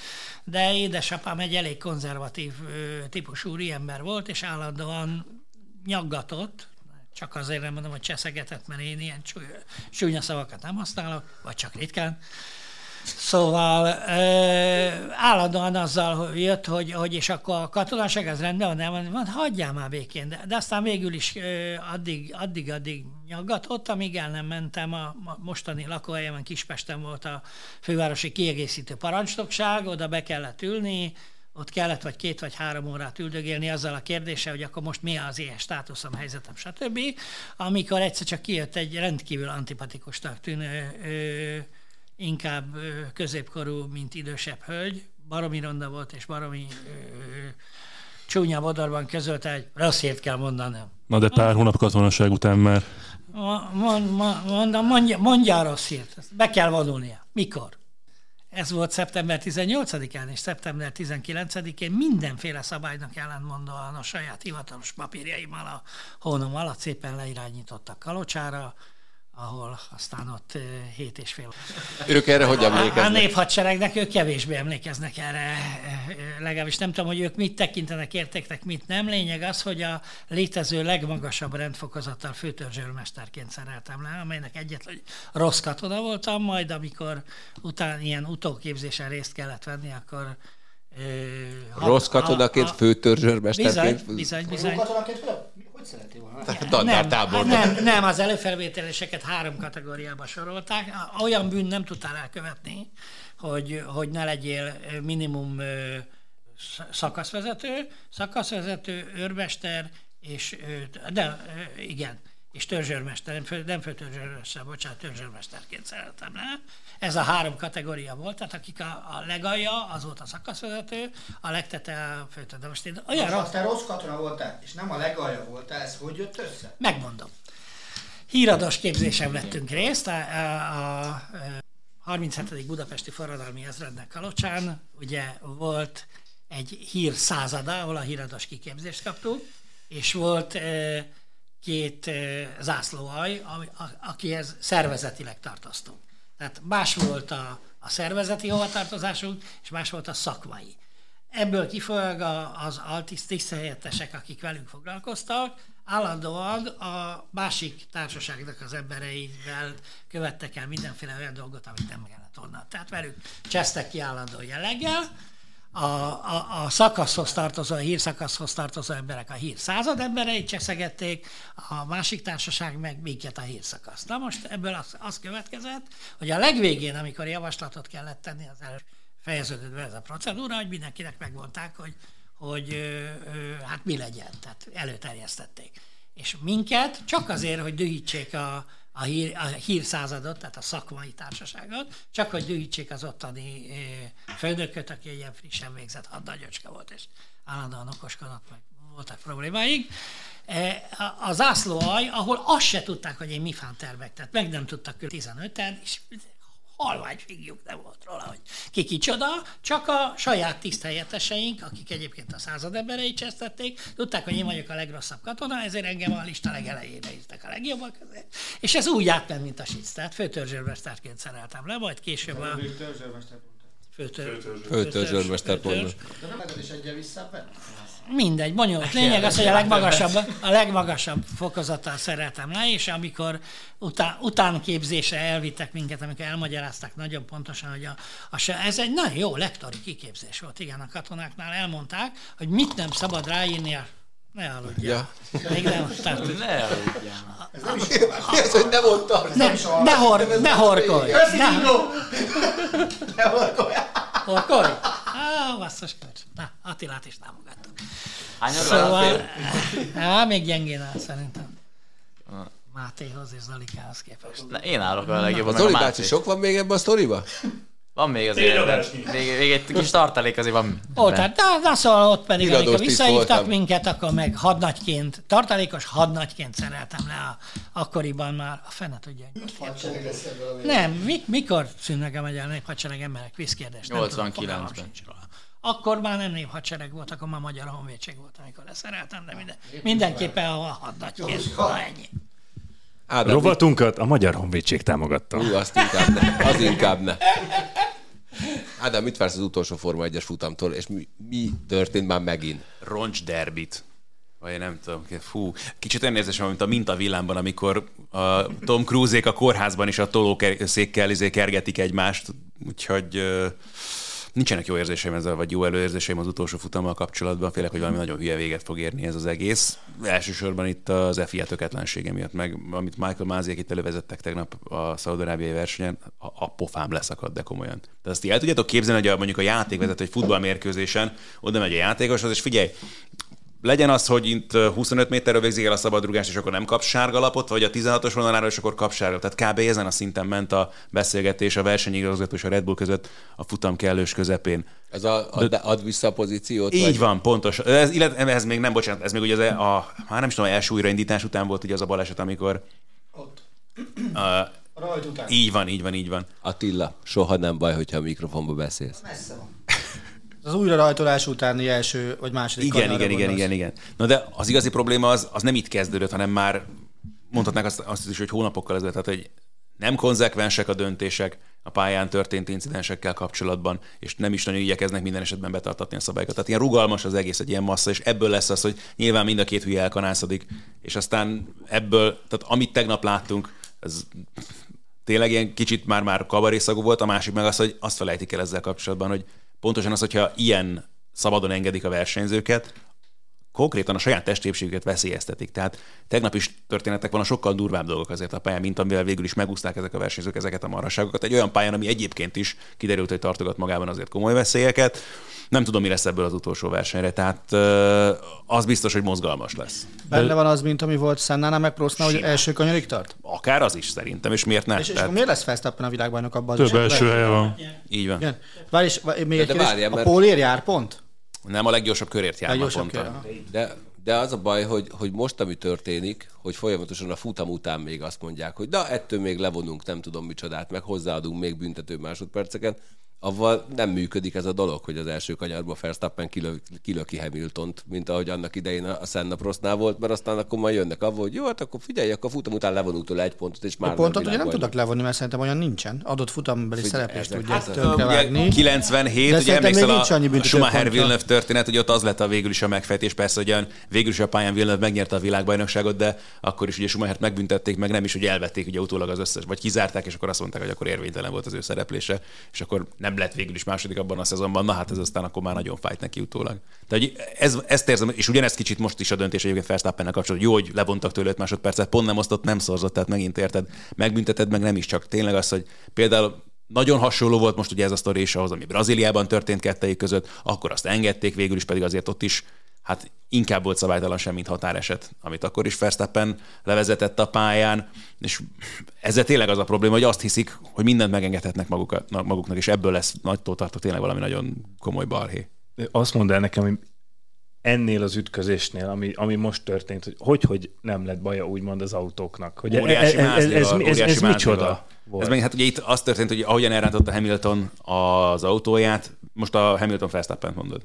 de édesapám egy elég konzervatív típusú úriember volt, és állandóan nyaggatott, csak azért nem mondom, hogy cseszegetett, mert én ilyen csúnya szavakat nem használok, vagy csak ritkán. Szóval ö, állandóan azzal jött, hogy, hogy és akkor a katonaság az rendben van, nem van, hagyjál már békén. De, de aztán végül is addig, addig, addig nyaggatott, amíg el nem mentem a, a mostani lakóhelyemen, Kispesten volt a fővárosi kiegészítő parancsnokság, oda be kellett ülni, ott kellett vagy két vagy három órát üldögélni azzal a kérdéssel, hogy akkor most mi az ilyen státuszom, helyzetem, stb. Amikor egyszer csak kijött egy rendkívül antipatikusnak tűnő, ö, inkább ö, középkorú, mint idősebb hölgy, baromi ronda volt, és baromi ö, csúnya modorban közölte, hogy rossz hírt kell mondanom. Na de pár hónap katonaság után már. Mond, mond, mondja, mondja a rossz hírt. Be kell vonulnia. Mikor? Ez volt szeptember 18-án és szeptember 19-én mindenféle szabálynak ellentmondóan a saját hivatalos papírjaimmal a hónom alatt szépen leirányítottak Kalocsára, ahol aztán ott hét és fél. Ők erre hogy emlékeznek? A néphadseregnek ők kevésbé emlékeznek erre, legalábbis nem tudom, hogy ők mit tekintenek értéknek, mit nem. Lényeg az, hogy a létező legmagasabb rendfokozattal főtörzsőrmesterként szereltem le, amelynek egyetlen rossz katona voltam, majd amikor után ilyen utóképzésen részt kellett venni, akkor Rossz katonaként, főtörzsőrmesterként? Bizony, bizony, bizony. Katonaként hogy szereti volna? Nem, nem, nem, az előfelvételéseket három kategóriába sorolták. Olyan bűn nem tudtál elkövetni, hogy, hogy ne legyél minimum szakaszvezető, szakaszvezető, őrmester, és de igen, és törzsőrmester, nem, fő, nem főtörzsőrmester, bocsánat, törzsőrmesterként szeretem le. Ez a három kategória volt, tehát akik a, a legalja, az volt a szakaszvezető, a legtete a. De most én olyan rossz... te rossz katona voltál, és nem a legalja voltál, ez hogy jött össze? Megmondom. Hírados képzésem vettünk részt, a, a, a 37. Budapesti Forradalmi Ezrednek Kalocsán, ugye volt egy hír százada, ahol a hírados kiképzést kaptuk, és volt két zászlóaj, akihez szervezetileg tartoztunk. Tehát más volt a, a szervezeti hovatartozásunk, és más volt a szakmai. Ebből kifolyólag az altiszt helyettesek, akik velünk foglalkoztak, állandóan a másik társaságnak az embereivel követtek el mindenféle olyan dolgot, amit nem kellett volna. Tehát velük csesztek ki állandó jelleggel, a, a, a szakaszhoz tartozó, a hírszakaszhoz tartozó emberek a hír század embereit cseszegették, a másik társaság meg minket a hírszakasz. Na most ebből az, az következett, hogy a legvégén, amikor javaslatot kellett tenni, az előbb fejeződött be ez a procedúra, hogy mindenkinek megmondták, hogy, hogy ö, ö, hát mi legyen, tehát előterjesztették. És minket csak azért, hogy dühítsék a, a, hír, a hírszázadot, tehát a szakmai társaságot, csak hogy dühítsék az ottani főnököt, aki egy ilyen frissen végzett hadnagyocska volt, és állandóan okoskodott, meg voltak problémáink. A zászlóaj, ahol azt se tudták, hogy én mi fán tervek, tehát meg nem tudtak 15-en, és halvány figjuk nem volt róla, hogy ki kicsoda, csak a saját tiszthelyeteseink, akik egyébként a század emberei csesztették, tudták, hogy én vagyok a legrosszabb katona, ezért engem a lista legelejére írtak a legjobbak közé. És ez úgy átment, mint a sic. Tehát főtörzsőrmesterként szereltem le, majd később a... Főtörzsőrmester mondott. De nem is egyen vissza mindegy, bonyolult. Lényeg az, hogy a legmagasabb, a legmagasabb fokozattal szereltem le, és amikor után, utánképzésre elvittek minket, amikor elmagyarázták nagyon pontosan, hogy a, a, ez egy nagyon jó lektori kiképzés volt, igen, a katonáknál elmondták, hogy mit nem szabad ráírni a ne aludjál. Ja. Még nem, tehát... Ne aludjál. Ez nem is mi az, hogy ne mondtam? Ne, ne, hor, ne horkolj. Ne, ne horkolj. Horkolj? Á, basszus Na, Attilát is támogattuk. Hányan szóval, á, még gyengén áll szerintem. Mátéhoz és Zolikához képest. Na, én állok a legjobban. Zoli bácsi, sok van még ebben a sztoriba? Van még azért, még, még egy kis tartalék azért van. Ó, tehát de, de szóval ott pedig, Iradós amikor visszahívtak minket, akkor meg hadnagyként, tartalékos hadnagyként szereltem le a, akkoriban már, a fene tudja. Nem, mi, mikor szűnnek a magyar néphadsereg emberek? Vízkérdés. 89-ben. Akkor már nem néphadsereg volt, akkor már magyar honvédség volt, amikor leszereltem, de minden, mindenképpen a hadnagyként. Ennyi. Ádám, Rovatunkat a Magyar Honvédség támogatta. Ú, azt inkább ne. Az inkább ne. Ádám, mit vársz az utolsó Forma 1-es futamtól, és mi, mi történt már megint? Roncs derbit. Vagy nem tudom, fú, kicsit olyan érzésem, mint a mintavillámban, amikor a Tom Cruise-ék a kórházban is a tolószékkel izé kergetik egymást, úgyhogy nincsenek jó érzéseim ezzel, vagy jó előérzéseim az utolsó futammal kapcsolatban, félek, hogy valami nagyon hülye véget fog érni ez az egész. Elsősorban itt az FIA töketlensége miatt, meg amit Michael Máziek itt elővezettek tegnap a szaudarábiai versenyen, a, a pofám leszakad, de komolyan. Tehát azt el tudjátok képzelni, hogy a, mondjuk a játékvezető egy futballmérkőzésen oda megy a játékoshoz, és figyelj, legyen az, hogy itt 25 méterről végzik el a szabadrugást, és akkor nem kap sárga lapot, vagy a 16-os vonaláról, és akkor kap sárga. Tehát kb. ezen a szinten ment a beszélgetés a versenyigazgató és a Red Bull között a futam kellős közepén. Ez a, a De, ad vissza a pozíciót? Így vagy? van, pontos. Ez, illetve ez még nem, bocsánat, ez még ugye az, e- a, már nem is tudom, első újraindítás után volt ugye az a baleset, amikor ott. A, után. Így van, így van, így van. Attila, soha nem baj, hogyha a mikrofonba beszélsz. Messze van. Az újra rajtolás utáni első vagy második Igen, igen, igen, igen, igen. Na de az igazi probléma az, az nem itt kezdődött, hanem már mondhatnák azt, azt is, hogy hónapokkal ezelőtt, tehát hogy nem konzekvensek a döntések a pályán történt incidensekkel kapcsolatban, és nem is nagyon igyekeznek minden esetben betartatni a szabályokat. Tehát ilyen rugalmas az egész, egy ilyen massza, és ebből lesz az, hogy nyilván mind a két hülye elkanászodik, és aztán ebből, tehát amit tegnap láttunk, ez tényleg ilyen kicsit már-már kabarészagú volt, a másik meg az, hogy azt felejtik el ezzel kapcsolatban, hogy pontosan az, hogyha ilyen szabadon engedik a versenyzőket, konkrétan a saját testépségüket veszélyeztetik. Tehát tegnap is történettek volna sokkal durvább dolgok azért a pályán, mint amivel végül is megúszták ezek a versenyzők ezeket a marhaságokat. Egy olyan pályán, ami egyébként is kiderült, hogy tartogat magában azért komoly veszélyeket. Nem tudom, mi lesz ebből az utolsó versenyre, tehát az biztos, hogy mozgalmas lesz. Benne van az, mint ami volt Szennánál meg Prostnál, hogy első kanyarig tart? Akár az is szerintem, és miért ne? És, és miért lesz Verstappen a világbajnok abban? Több első helye van. Így van. Igen. Várj, és még egy kérdés, a Pólér jár pont? Nem a leggyorsabb körért jár kör, De de az a baj, hogy, hogy most, ami történik, hogy folyamatosan a futam után még azt mondják, hogy na, ettől még levonunk nem tudom micsodát, meg hozzáadunk még büntető másodperceket, avval nem működik ez a dolog, hogy az első kanyarba Verstappen kilöki Hamiltont, mint ahogy annak idején a Senna Prostnál volt, mert aztán akkor majd jönnek avval, hogy jó, hát akkor figyelj, akkor futam után levonunk tőle egy pontot, és már a pontot ugye nem tudok levonni, mert szerintem olyan nincsen. Adott futambeli szereplést tudja tönkrevágni. 97, ugye emlékszel a, a Schumacher Villeneuve történet, hogy ott az lett a végül is a megfejtés, persze, hogy végül is a pályán Villeneuve megnyerte a világbajnokságot, de akkor is ugye Schumachert megbüntették, meg nem is, hogy elvették ugye utólag az összes, vagy kizárták, és akkor azt mondták, hogy akkor érvénytelen volt az ő szereplése, és akkor nem lett végül is második abban a szezonban, na hát ez aztán akkor már nagyon fájt neki utólag. Tehát ez, ezt érzem, és ugyanezt kicsit most is a döntés egyébként Verstappennel kapcsolatban, jó, hogy levontak tőle 5 másodpercet, pont nem osztott, nem szorzott, tehát megint érted, megbünteted, meg nem is csak tényleg az, hogy például nagyon hasonló volt most ugye ez a sztori is ahhoz, ami Brazíliában történt kettejük között, akkor azt engedték, végül is pedig azért ott is hát inkább volt szabálytalan sem, mint határeset, amit akkor is Verstappen levezetett a pályán, és ezzel tényleg az a probléma, hogy azt hiszik, hogy mindent megengedhetnek magukat, maguknak, és ebből lesz nagy tartó tényleg valami nagyon komoly balhé. Azt mondd el nekem, hogy ennél az ütközésnél, ami, ami most történt, hogy hogy, hogy nem lett baja úgymond az autóknak? Hogy óriási ez, ez, ez, ez, ez, ez micsoda? Volt. Ez meg, hát ugye itt az történt, hogy ahogyan elrántotta Hamilton az autóját, most a Hamilton Verstappen mondod.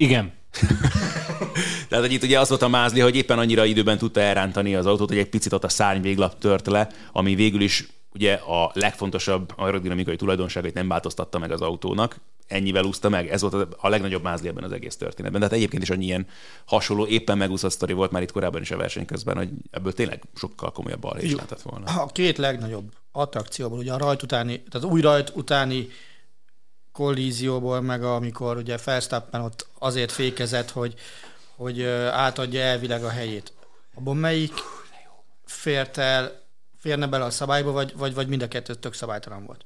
Igen. Tehát, hogy itt ugye az volt a mázli, hogy éppen annyira időben tudta elrántani az autót, hogy egy picit ott a szárny véglap tört le, ami végül is ugye a legfontosabb aerodinamikai tulajdonságait nem változtatta meg az autónak, ennyivel úszta meg. Ez volt a legnagyobb mázli ebben az egész történetben. De hát egyébként is annyi ilyen hasonló, éppen megúszott sztori volt már itt korábban is a verseny közben, hogy ebből tényleg sokkal komolyabb bal is lehetett volna. A két legnagyobb attrakcióból, ugye a rajt utáni, tehát új rajt utáni kollízióból, meg amikor ugye Verstappen ott azért fékezett, hogy, hogy átadja elvileg a helyét. Abban melyik fért el, férne bele a szabályba, vagy, vagy, vagy mind a kettő tök szabálytalan volt?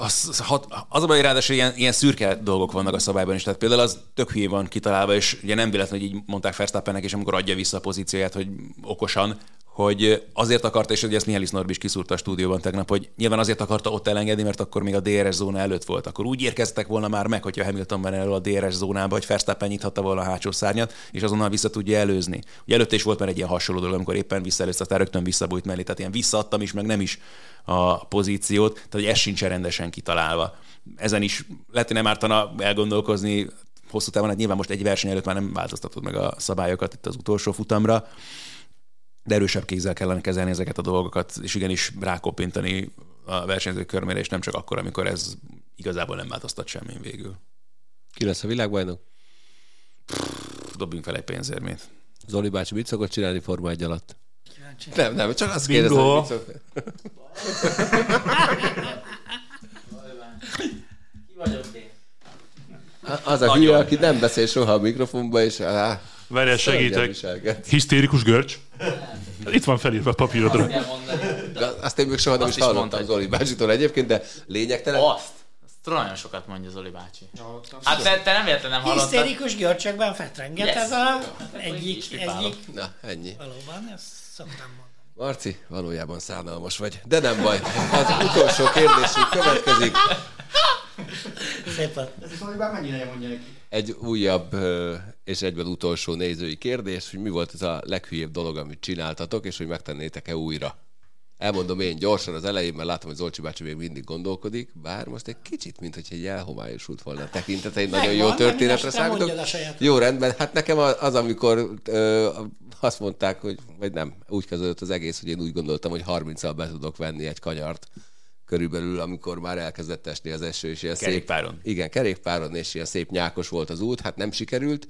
Az, az, az a baj, ráadásul ilyen, ilyen szürke dolgok vannak a szabályban is. Tehát például az tök hülye van kitalálva, és ugye nem véletlen, hogy így mondták Verstappennek, és amikor adja vissza a pozícióját, hogy okosan, hogy azért akarta, és ugye ezt Mihály Norbi is kiszúrta a stúdióban tegnap, hogy nyilván azért akarta ott elengedni, mert akkor még a DRS zóna előtt volt. Akkor úgy érkeztek volna már meg, hogyha Hamilton van elő a DRS zónába, hogy Verstappen nyithatta volna a hátsó szárnyat, és azonnal vissza tudja előzni. Ugye előtte is volt már egy ilyen hasonló dolog, amikor éppen visszaelőzte, aztán rögtön visszabújt mellé, tehát ilyen visszaadtam is, meg nem is a pozíciót, tehát hogy ez sincs rendesen kitalálva. Ezen is lehet, hogy nem ártana elgondolkozni, hosszú távon, hát nyilván most egy verseny előtt már nem változtatod meg a szabályokat itt az utolsó futamra, de erősebb kézzel kellene kezelni ezeket a dolgokat, és igenis rákopintani a versenyző körmére, és nem csak akkor, amikor ez igazából nem változtat semmi végül. Ki lesz a világbajnok? Dobjunk fel egy pénzérmét. Zoli bácsi mit szokott csinálni Forma 1 alatt? Kíváncsi. Nem, nem, csak azt kérdezem, hogy mit szokott. Ki vagyok én? Az a hülye, aki nem beszél soha a mikrofonba, és á, Várjál, segítek. Hisztérikus görcs. Itt van felírva a papírodra. Azt én még soha nem Azt is, is hallottam Zoli bácsitól egyébként, de lényegtelen. Azt. Azt nagyon sokat mondja Zoli bácsi. Hát te, te nem érted, nem hallottad. Hisztérikus görcsökben fetrenget yes. ez a egyik, egyik. Na, ennyi. Valóban, ezt szoktam mondani. Marci, valójában szánalmas vagy, de nem baj. Az utolsó kérdésünk következik. Szépen. Ez Zoli mennyire mondja neki? Egy újabb és egyben utolsó nézői kérdés, hogy mi volt ez a leghülyébb dolog, amit csináltatok, és hogy megtennétek-e újra? Elmondom én gyorsan az elején, mert látom, hogy Zolcsi bácsi még mindig gondolkodik, bár most egy kicsit, mint hogy egy elhomályosult volna a tekintete, egy nagyon jó történetre számítok. Jó, rendben. Hát nekem az, amikor ö, azt mondták, hogy, vagy nem, úgy kezdődött az egész, hogy én úgy gondoltam, hogy 30-al be tudok venni egy kanyart körülbelül, amikor már elkezdett esni az eső, és ilyen kerékpáron. Szép, igen, kerékpáron, és ilyen szép nyákos volt az út, hát nem sikerült,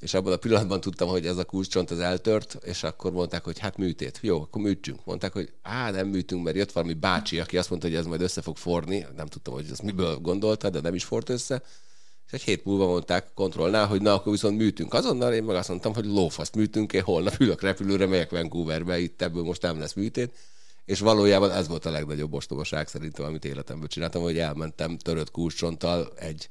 és abban a pillanatban tudtam, hogy ez a kulcscsont az eltört, és akkor mondták, hogy hát műtét. Jó, akkor műtsünk. Mondták, hogy á, nem műtünk, mert jött valami bácsi, aki azt mondta, hogy ez majd össze fog forni. Nem tudtam, hogy ez miből gondolta, de nem is fort össze. És egy hét múlva mondták kontrollnál, hogy na, akkor viszont műtünk azonnal. Én meg azt mondtam, hogy lófaszt műtünk, én holnap ülök repülőre, megyek Vancouverbe, itt ebből most nem lesz műtét. És valójában ez volt a legnagyobb ostobaság szerintem, amit életemben csináltam, hogy elmentem törött kulcscsonttal egy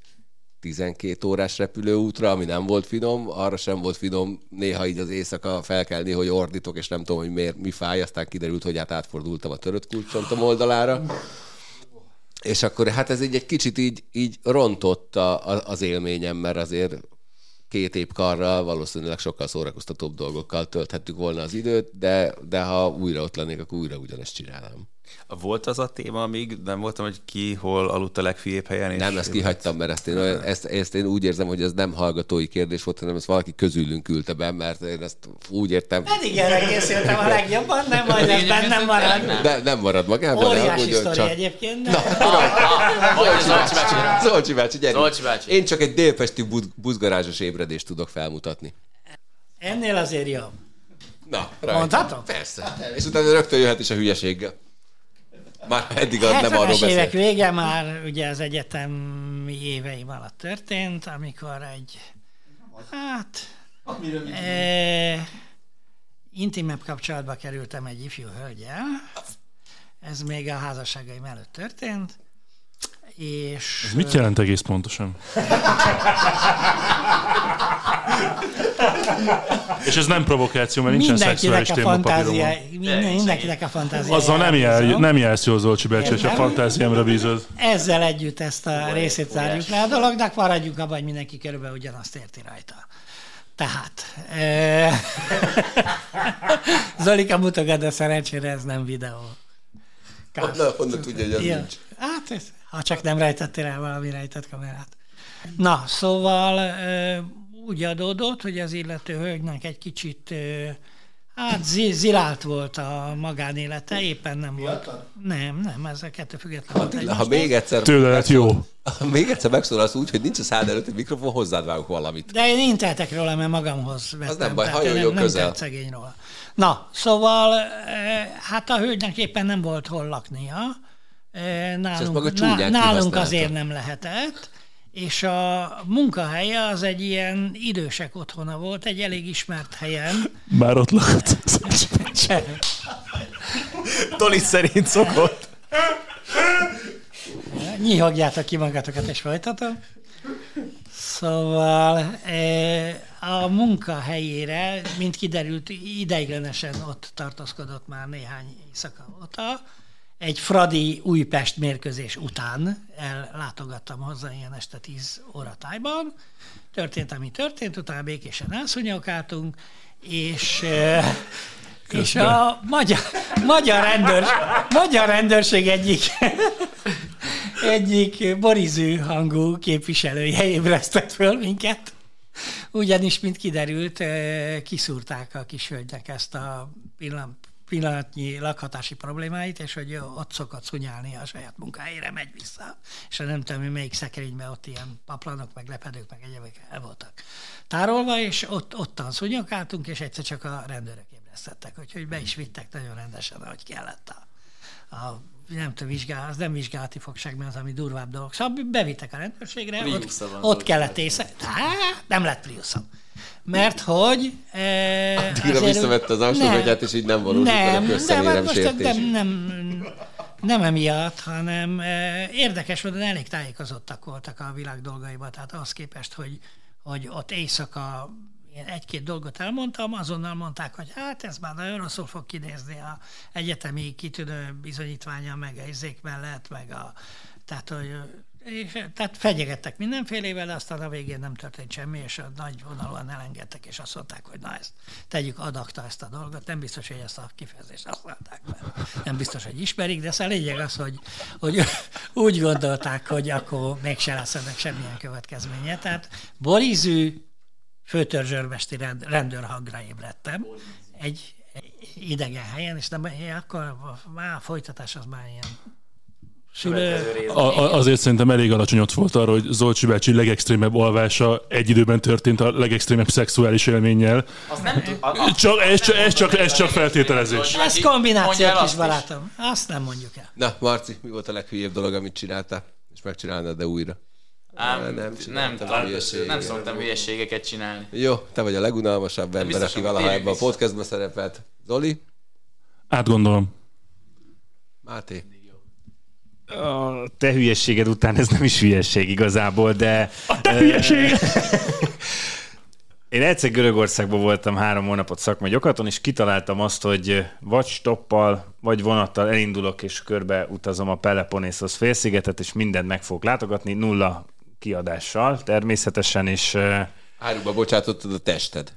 12 órás repülőútra, ami nem volt finom, arra sem volt finom néha így az éjszaka felkelni, hogy ordítok, és nem tudom, hogy miért, mi fáj, aztán kiderült, hogy hát átfordultam a törött kulcscsontom oldalára. És akkor hát ez így egy kicsit így, így rontotta az élményem, mert azért két épp karral valószínűleg sokkal szórakoztatóbb dolgokkal tölthettük volna az időt, de, de ha újra ott lennék, akkor újra ugyanezt csinálnám. Volt az a téma, amíg nem voltam, hogy ki hol aludt a legfűjébb helyen? Nem, ezt kihagytam, mert ezt én, olyan, ezt, ezt én úgy érzem, hogy ez nem hallgatói kérdés volt, hanem ezt valaki közülünk ülte be, mert én ezt úgy értem. Pedig erre készültem a legjobban, nem majd ez bennem marad. De, nem marad magában. Óriási sztori csak... egyébként. De... Na, Zolcsi bácsi, gyere. Zolcsi bácsi. Én csak egy délpesti buzgarázsos ébredést tudok felmutatni. Ennél azért jobb. Na, rajta. Mondhatom? Persze. És utána rögtön jöhet is a hülyeséggel. Már eddig az nem arról beszél. évek vége már ugye az egyetemi éveim alatt történt, amikor egy, hát, e, intimebb kapcsolatba kerültem egy ifjú hölgyel. Ez még a házasságaim előtt történt. És... Ez mit jelent egész pontosan? És ez nem provokáció, mert nincsen szexuális téma fantázia, minden, mindenkinek a fantázia. Azzal nem, jel, nem jelsz jó Zolcsi Becsi, hogy a fantáziámra bízod. Ezzel együtt ezt a részét zárjuk le a dolognak, maradjunk abban, hogy mindenki körülbelül ugyanazt érti rajta. Tehát, e... Zolika mutogat, de szerencsére ez nem videó. Na, honnan tudja, hogy az ja. nincs. Hát, ez, ha csak nem rejtettél el valami rejtett kamerát. Na, szóval úgy adódott, hogy az illető hölgynek egy kicsit Hát zilált volt a magánélete, éppen nem volt. Nem, nem, ez a kettő független. Attila, ha még egyszer... Tőle lett jó. Ha még egyszer megszólalsz úgy, hogy nincs a szád előtt egy mikrofon, hozzád vágok valamit. De én inteltek róla, mert magamhoz vettem. Az nem baj, hajoljon nem, közel. Nem szegény róla. Na, szóval hát a hölgynek éppen nem volt hol laknia. Nálunk, nálunk azért nem lehetett és a munkahelye az egy ilyen idősek otthona volt, egy elég ismert helyen. Már ott lakott. Toli szerint szokott. Nyihogjátok ki magatokat, és folytatom. Szóval e, a munkahelyére, mint kiderült, ideiglenesen ott tartózkodott már néhány éjszaka óta, egy Fradi Újpest mérkőzés után ellátogattam hozzá ilyen este 10 óra tájban. Történt, ami történt, utána békésen elszúnyogáltunk, és Közben. És a magyar, magyar, rendőr, magyar rendőrség egyik, egyik borizű hangú képviselője ébresztett föl minket. Ugyanis, mint kiderült, kiszúrták a kisölgynek ezt a pillanat, pillanatnyi lakhatási problémáit, és hogy ott szokott szunyálni a saját munkájára, megy vissza. És nem tudom, hogy melyik szekrényben ott ilyen paplanok, meg lepedők, meg egyébek el voltak tárolva, és ott, ottan szunyokáltunk, és egyszer csak a rendőrök ébresztettek, úgyhogy be is vittek nagyon rendesen, ahogy kellett a, a nem tudom, vizsgál, az nem vizsgálati fogság, mert az, ami durvább dolog. Szóval bevittek a rendőrségre, ott, ott kellett észre. Nem lett Priuszom mert hogy... E, Addigra visszavette az alsógatyát, és így nem valósult nem, a közszemérem nem, nem, nem, nem emiatt, hanem e, érdekes módon elég tájékozottak voltak a világ dolgaiban, tehát az képest, hogy, hogy ott éjszaka én egy-két dolgot elmondtam, azonnal mondták, hogy hát ez már nagyon rosszul fog kinézni a egyetemi kitűnő bizonyítványa, meg a izék mellett, meg a, tehát, hogy és, tehát fegyegettek mindenfélével, de aztán a végén nem történt semmi, és a nagy vonalúan elengedtek, és azt mondták, hogy na ezt tegyük adakta ezt a dolgot. Nem biztos, hogy ezt a kifejezést használták, mert nem biztos, hogy ismerik, de a lényeg az, hogy, hogy úgy gondolták, hogy akkor mégse lesz ennek semmilyen következménye. Tehát borizű főtörzsörmesti rend, rendőrhangra ébredtem egy idegen helyen, és nem, akkor már a folytatás az már ilyen szülő. A, a, azért szerintem elég alacsony ott volt arra, hogy Zolcsi bácsi legextrémebb alvása egy időben történt a legextrémebb szexuális élménnyel. Azt nem a, a, csak, ez, csak, ez, csak, ez csak feltételezés. Ez kombináció, kis barátom. Azt nem mondjuk el. Na, Marci, mi volt a leghülyébb dolog, amit csináltál? És megcsinálnád, de újra? Ám, nem, nem, nem, nem szoktam hülyeségeket csinálni. Jó, te vagy a legunalmasabb ember, aki valaha ebben a podcastban szerepelt. Zoli? Átgondolom. Máté? A te hülyességed után ez nem is hülyeség igazából, de... A te hülyeség! Én egyszer Görögországban voltam három hónapot szakmai gyakorlaton, és kitaláltam azt, hogy vagy stoppal, vagy vonattal elindulok, és körbe utazom a Peloponnesos félszigetet, és mindent meg fogok látogatni, nulla kiadással természetesen, és... Áruba bocsátottad a tested.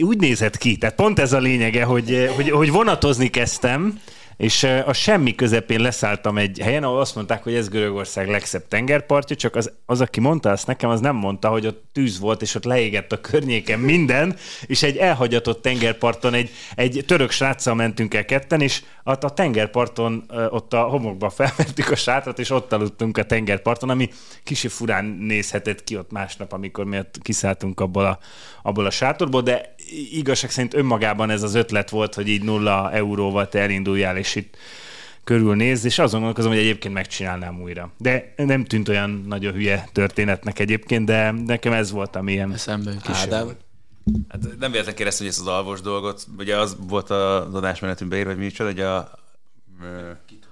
Úgy nézett ki, tehát pont ez a lényege, hogy, hogy, hogy vonatozni kezdtem, és a semmi közepén leszálltam egy helyen, ahol azt mondták, hogy ez Görögország legszebb tengerpartja, csak az, az, aki mondta azt nekem, az nem mondta, hogy ott tűz volt, és ott leégett a környéken minden, és egy elhagyatott tengerparton egy, egy török sráccal mentünk el ketten, és ott a tengerparton, ott a homokba felvettük a sátrat, és ott aludtunk a tengerparton, ami kicsi furán nézhetett ki ott másnap, amikor mi kiszálltunk abból a, abból a sátorból, de igazság szerint önmagában ez az ötlet volt, hogy így nulla euróval te elinduljál, és itt körülnéz, és azon gondolkozom, hogy egyébként megcsinálnám újra. De nem tűnt olyan nagyon hülye történetnek egyébként, de nekem ez volt, ami ilyen eszembe Ádám. Hát nem véletlen kérdeztem, hogy ezt az alvos dolgot, ugye az volt az adásmenetünkben írva, hogy micsoda, hogy a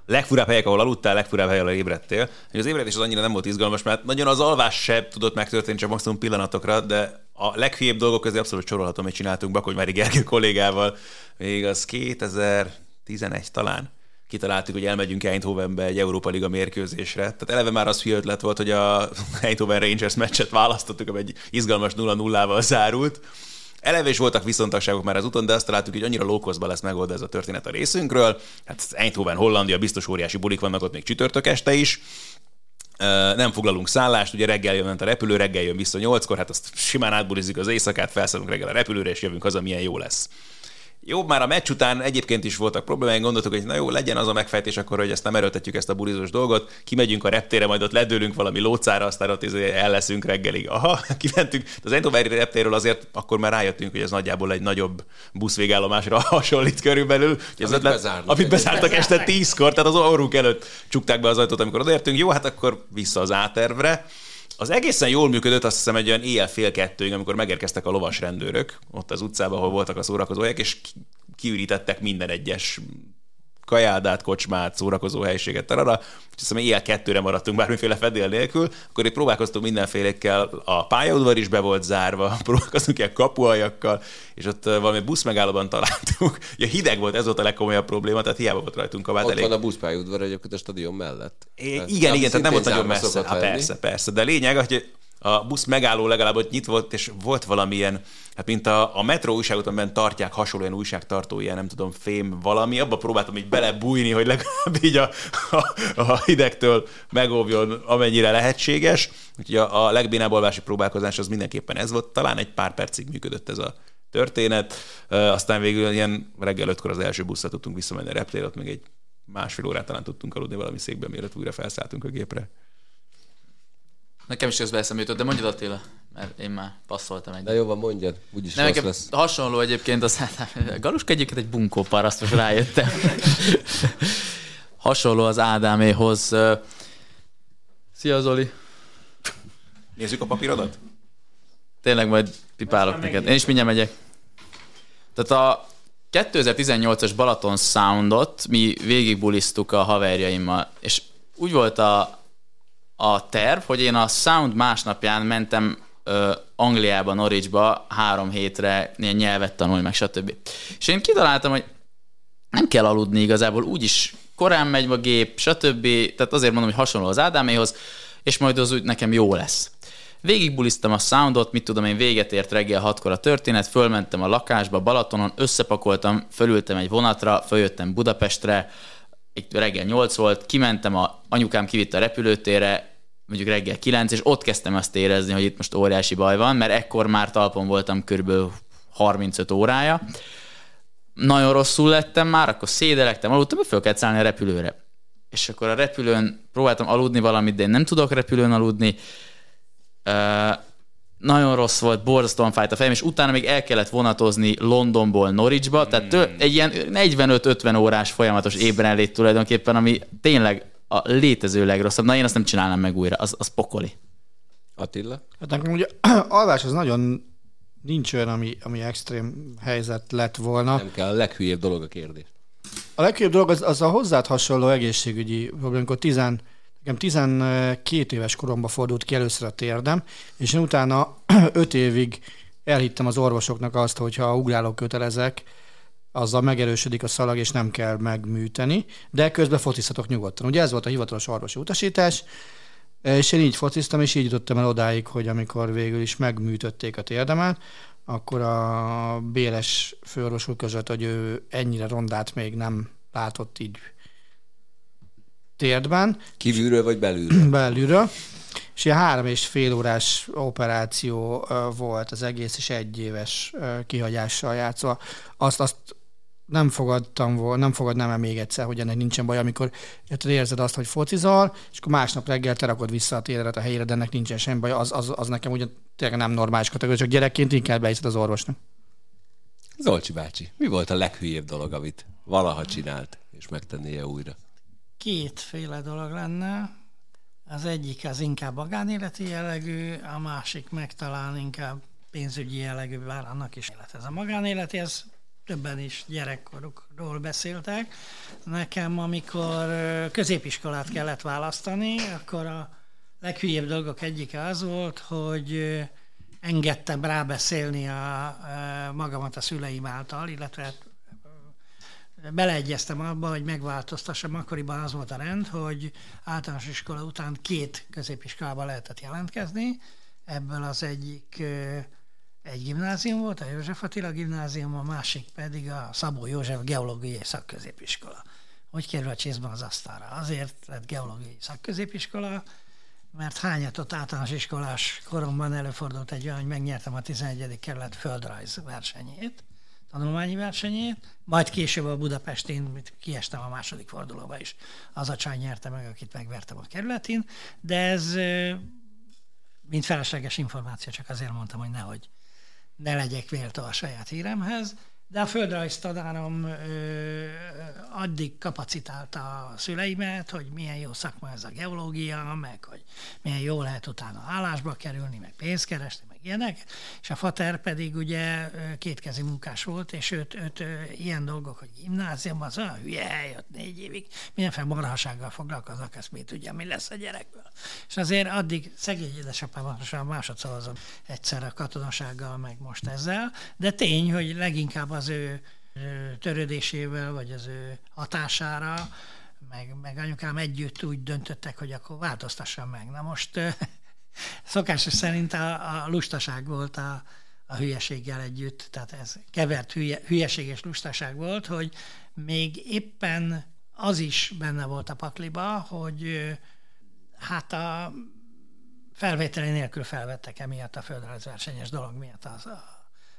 legfurább helyek, ahol aludtál, legfurább hely, ahol ébredtél. Az ébredés az annyira nem volt izgalmas, mert nagyon az alvás se tudott megtörténni, csak maximum pillanatokra, de a leghülyébb dolgok közé abszolút sorolhatom, hogy csináltunk Bakonyvári Gergő kollégával, még az 2011 talán kitaláltuk, hogy elmegyünk Eindhovenbe egy Európa Liga mérkőzésre. Tehát eleve már az hülye ötlet volt, hogy a Eindhoven Rangers meccset választottuk, ami egy izgalmas 0-0-val zárult. Eleve is voltak viszontagságok már az úton, de azt találtuk, hogy annyira lókozba lesz megoldva ez a történet a részünkről. Hát Eindhoven, Hollandia, biztos óriási bulik vannak ott még csütörtök este is nem foglalunk szállást, ugye reggel jön a repülő, reggel jön vissza nyolckor, hát azt simán átbulizik az éjszakát, felszállunk reggel a repülőre, és jövünk haza, milyen jó lesz. Jó, már a meccs után egyébként is voltak problémáink, gondoltuk, hogy na jó, legyen az a megfejtés akkor, hogy ezt nem erőltetjük ezt a bulizós dolgot, kimegyünk a reptére, majd ott ledőlünk valami lócára, aztán ott izé el leszünk reggelig. Aha, kimentünk. Az Eindhoveni reptéről azért akkor már rájöttünk, hogy ez nagyjából egy nagyobb buszvégállomásra hasonlít körülbelül. Amit, ötlet, bezárnak, amit bezártak este tízkor, tehát az orrunk előtt csukták be az ajtót, amikor odaértünk. Jó, hát akkor vissza az átervre. Az egészen jól működött, azt hiszem egy olyan éjjel fél kettőig, amikor megérkeztek a lovas rendőrök ott az utcában, ahol voltak a szórakozóhelyek, és kiürítettek minden egyes kajádát, kocsmát, szórakozó helyiséget, tarara. Úgyhogy hiszem, éjjel kettőre maradtunk bármiféle fedél nélkül, akkor itt próbálkoztunk mindenfélékkel, a pályaudvar is be volt zárva, próbálkoztunk ilyen kapuajakkal, és ott valami busz megállóban találtuk. Ja, hideg volt, ez volt a legkomolyabb probléma, tehát hiába volt rajtunk a Ott van a buszpályaudvar egyébként a stadion mellett. É, igen, igen, tehát nem volt nagyon messze. Hát persze, persze. De lényeg, hogy a busz megálló legalább ott nyitva volt, és volt valamilyen, hát mint a, a metró újságot, amiben tartják hasonlóan újságtartó, ilyen nem tudom, fém valami, abba próbáltam így belebújni, hogy legalább így a, a, a hidegtől megóvjon, amennyire lehetséges. Úgyhogy a, a legbénább alvási próbálkozás az mindenképpen ez volt, talán egy pár percig működött ez a történet, aztán végül ilyen reggel ötkor az első buszra tudtunk visszamenni a reptér, ott még egy másfél órát talán tudtunk aludni valami székben, mielőtt újra felszálltunk a gépre. Nekem is közben eszembe jutott, de mondjad Attila, mert én már passzoltam egy. De jó van, mondjad, úgyis Nem, nekem lesz. hasonló egyébként, az, hát, Galuska egyébként egy bunkó paraszt, most rájöttem. hasonló az Ádáméhoz. Szia Zoli! Nézzük a papírodat? Tényleg majd pipálok neked. Én is mindjárt megyek. Tehát a 2018-as Balaton Soundot mi végigbulisztuk a haverjaimmal, és úgy volt a, a terv, hogy én a Sound másnapján mentem ö, Angliába, Norwichba három hétre ilyen nyelvet tanulni, meg stb. És én kitaláltam, hogy nem kell aludni igazából, úgyis korán megy a gép, stb. Tehát azért mondom, hogy hasonló az Ádáméhoz, és majd az úgy nekem jó lesz. Végigbuliztam a soundot, mit tudom én, véget ért reggel hatkor a történet, fölmentem a lakásba Balatonon, összepakoltam, fölültem egy vonatra, följöttem Budapestre, egy reggel 8 volt, kimentem, a anyukám kivitt a repülőtérre, mondjuk reggel 9, és ott kezdtem azt érezni, hogy itt most óriási baj van, mert ekkor már talpon voltam körülbelül 35 órája. Nagyon rosszul lettem már, akkor szédelektem, aludtam, hogy föl kell szállni a repülőre. És akkor a repülőn próbáltam aludni valamit, de én nem tudok repülőn aludni. Uh, nagyon rossz volt, borzasztóan fájt a fejem, és utána még el kellett vonatozni Londonból Norwichba, tehát tő, egy ilyen 45-50 órás folyamatos ébrenlét tulajdonképpen, ami tényleg a létező legrosszabb. Na én azt nem csinálnám meg újra, az, az pokoli. Attila? Hát nekem ugye alvás az nagyon nincs olyan, ami, ami extrém helyzet lett volna. Nem kell, a leghülyébb dolog a kérdés. A leghülyébb dolog az, az a hozzád hasonló egészségügyi probléma, amikor tizen, nekem 12 éves koromban fordult ki először a térdem, és én utána 5 évig elhittem az orvosoknak azt, hogy ha ugrálok kötelezek, azzal megerősödik a szalag, és nem kell megműteni, de közben focizhatok nyugodtan. Ugye ez volt a hivatalos orvosi utasítás, és én így fociztam, és így jutottam el odáig, hogy amikor végül is megműtötték a térdemet, akkor a Béles főorvos úr között, hogy ő ennyire rondát még nem látott így térdben. Kívülről vagy belülről? belülről. És ilyen három és fél órás operáció volt az egész, és egy éves kihagyással játszva. Azt, azt nem fogadtam volna, nem fogadnám el még egyszer, hogy ennek nincsen baj, amikor érzed azt, hogy focizol, és akkor másnap reggel te rakod vissza a téredet a helyére, de ennek nincsen semmi baj, az, az, az nekem ugyan tényleg nem normális kategória, csak gyerekként inkább behiszed az orvosnak. Zolcsi bácsi, mi volt a leghülyébb dolog, amit valaha csinált, és megtennie újra? Kétféle dolog lenne. Az egyik az inkább magánéleti jellegű, a másik meg talán inkább pénzügyi jellegű, bár annak is élet. Ez a magánéleti, ez többen is gyerekkorukról beszéltek. Nekem, amikor középiskolát kellett választani, akkor a leghülyébb dolgok egyike az volt, hogy engedtem rábeszélni a, a magamat a szüleim által, illetve beleegyeztem abba, hogy megváltoztassam. Akkoriban az volt a rend, hogy általános iskola után két középiskolába lehetett jelentkezni. Ebből az egyik egy gimnázium volt, a József Attila gimnázium, a másik pedig a Szabó József geológiai szakközépiskola. Hogy kerül a csészben az asztalra? Azért lett geológiai szakközépiskola, mert hányatott általános iskolás koromban előfordult egy olyan, hogy megnyertem a 11. kerület földrajz versenyét, tanulmányi versenyét, majd később a Budapestén kiestem a második fordulóba is. Az a csaj nyerte meg, akit megvertem a kerületén, de ez mint felesleges információ, csak azért mondtam, hogy nehogy ne legyek véltó a saját híremhez, de a földrajz tanárom ö, addig kapacitálta a szüleimet, hogy milyen jó szakma ez a geológia, meg hogy milyen jó lehet utána állásba kerülni, meg pénzt keresni, ilyenek, és a fater pedig ugye kétkezi munkás volt, és őt, őt ilyen dolgok, hogy gimnázium, az olyan hülye hely, ott négy évig mindenféle marhasággal foglalkoznak, ezt mi tudja, mi lesz a gyerekből. És azért addig szegény édesapám másodszor azon egyszer a katonasággal, meg most ezzel, de tény, hogy leginkább az ő törődésével, vagy az ő hatására, meg, meg anyukám együtt úgy döntöttek, hogy akkor változtassam meg. Na most szokásos szerint a, a lustaság volt a, a hülyeséggel együtt, tehát ez kevert hülye, hülyeség és lustaság volt, hogy még éppen az is benne volt a pakliba, hogy hát a felvételi nélkül felvettek emiatt a földrajzversenyes dolog miatt az, a,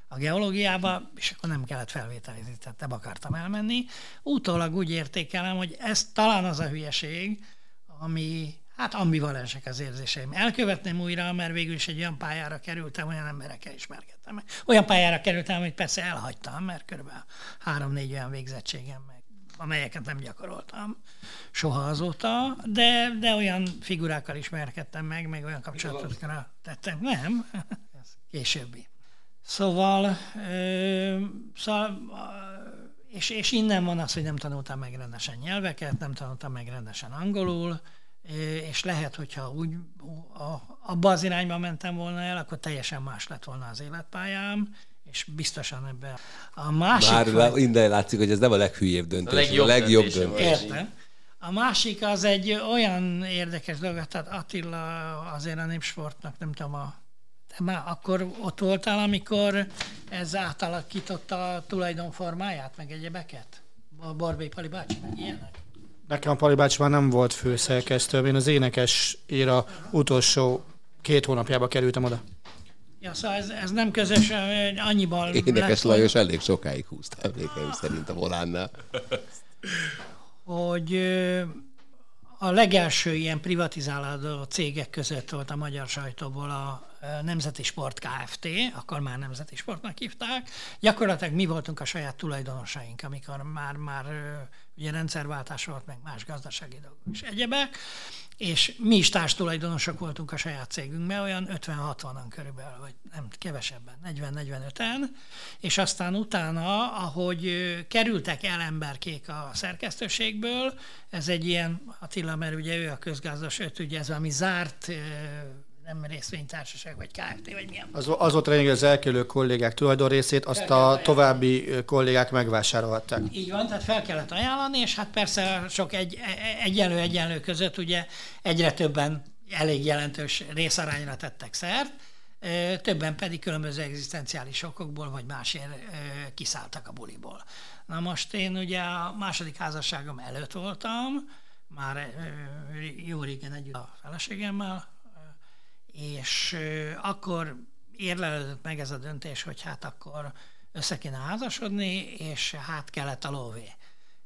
a geológiába, és akkor nem kellett felvételizni, tehát nem akartam elmenni. Utólag úgy értékelem, hogy ez talán az a hülyeség, ami hát ambivalensek az érzéseim. Elkövetném újra, mert végül is egy olyan pályára kerültem, olyan emberekkel ismerkedtem. Olyan pályára kerültem, amit persze elhagytam, mert körülbelül három-négy olyan végzettségem meg, amelyeket nem gyakoroltam soha azóta, de, de olyan figurákkal ismerkedtem meg, meg olyan kapcsolatokra tettem. Nem, ez későbbi. Szóval, ö, szóval és, és innen van az, hogy nem tanultam meg rendesen nyelveket, nem tanultam meg rendesen angolul, és lehet, hogyha úgy a, abba az irányba mentem volna el, akkor teljesen más lett volna az életpályám, és biztosan ebben a másik... Már innen látszik, hogy ez nem a leghülyébb döntés, a legjobb, a legjobb döntés. döntés. Értem. A másik az egy olyan érdekes dolog, tehát Attila azért a népsportnak, nem tudom, a te már akkor ott voltál, amikor ez átalakította a tulajdonformáját, meg egyebeket? A Barbé Pali bácsi, meg ilyenek? Nekem a Pali bácsi már nem volt főszerkesztő, én az énekes éra utolsó két hónapjába kerültem oda. Ja, szóval ez, ez nem közös, annyiban Énekes lett, Lajos elég sokáig húzta emlékeim szerint a volánnál. Hogy a legelső ilyen privatizálódó cégek között volt a magyar sajtóból a Nemzeti Sport Kft., akkor már Nemzeti Sportnak hívták. Gyakorlatilag mi voltunk a saját tulajdonosaink, amikor már, már ugye rendszerváltás volt, meg más gazdasági dolgok és egyebek, és mi is tulajdonosok voltunk a saját cégünkben, olyan 50-60-an körülbelül, vagy nem kevesebben, 40-45-en, és aztán utána, ahogy kerültek el emberkék a szerkesztőségből, ez egy ilyen, Attila, mert ugye ő a közgazdas, őt ugye ez valami zárt nem részvénytársaság, vagy KFT, vagy milyen. Az, az volt lényeg, az elkerülő kollégák tulajdonrészét, azt a további kollégák megvásárolhatták. Így van, tehát fel kellett ajánlani, és hát persze sok egy, egyenlő-egyenlő között ugye egyre többen elég jelentős részarányra tettek szert. többen pedig különböző egzisztenciális okokból vagy másért kiszálltak a buliból. Na most én ugye a második házasságom előtt voltam, már jó régen együtt a feleségemmel, és akkor érlelődött meg ez a döntés, hogy hát akkor össze kéne házasodni, és hát kellett a lóvé.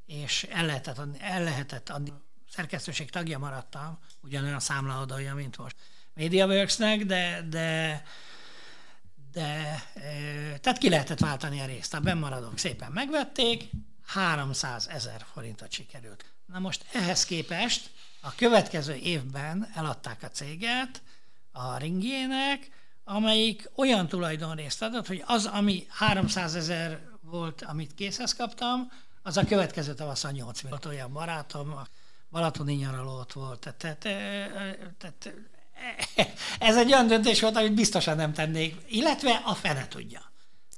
És el lehetett el lehetett adni. Szerkesztőség tagja maradtam, ugyanolyan számlaadója, mint most MediaWorksnek, de, de, de tehát ki lehetett váltani a részt. A bennmaradók szépen megvették, 300 ezer forintot sikerült. Na most ehhez képest a következő évben eladták a céget a ringjének, amelyik olyan tulajdonrészt adott, hogy az, ami 300 ezer volt, amit készhez kaptam, az a következő tavaszon 8 millió. Olyan barátom, a Balatoni nyaraló ott volt. Tehát, tehát, tehát ez egy olyan döntés volt, amit biztosan nem tennék, illetve a fene tudja.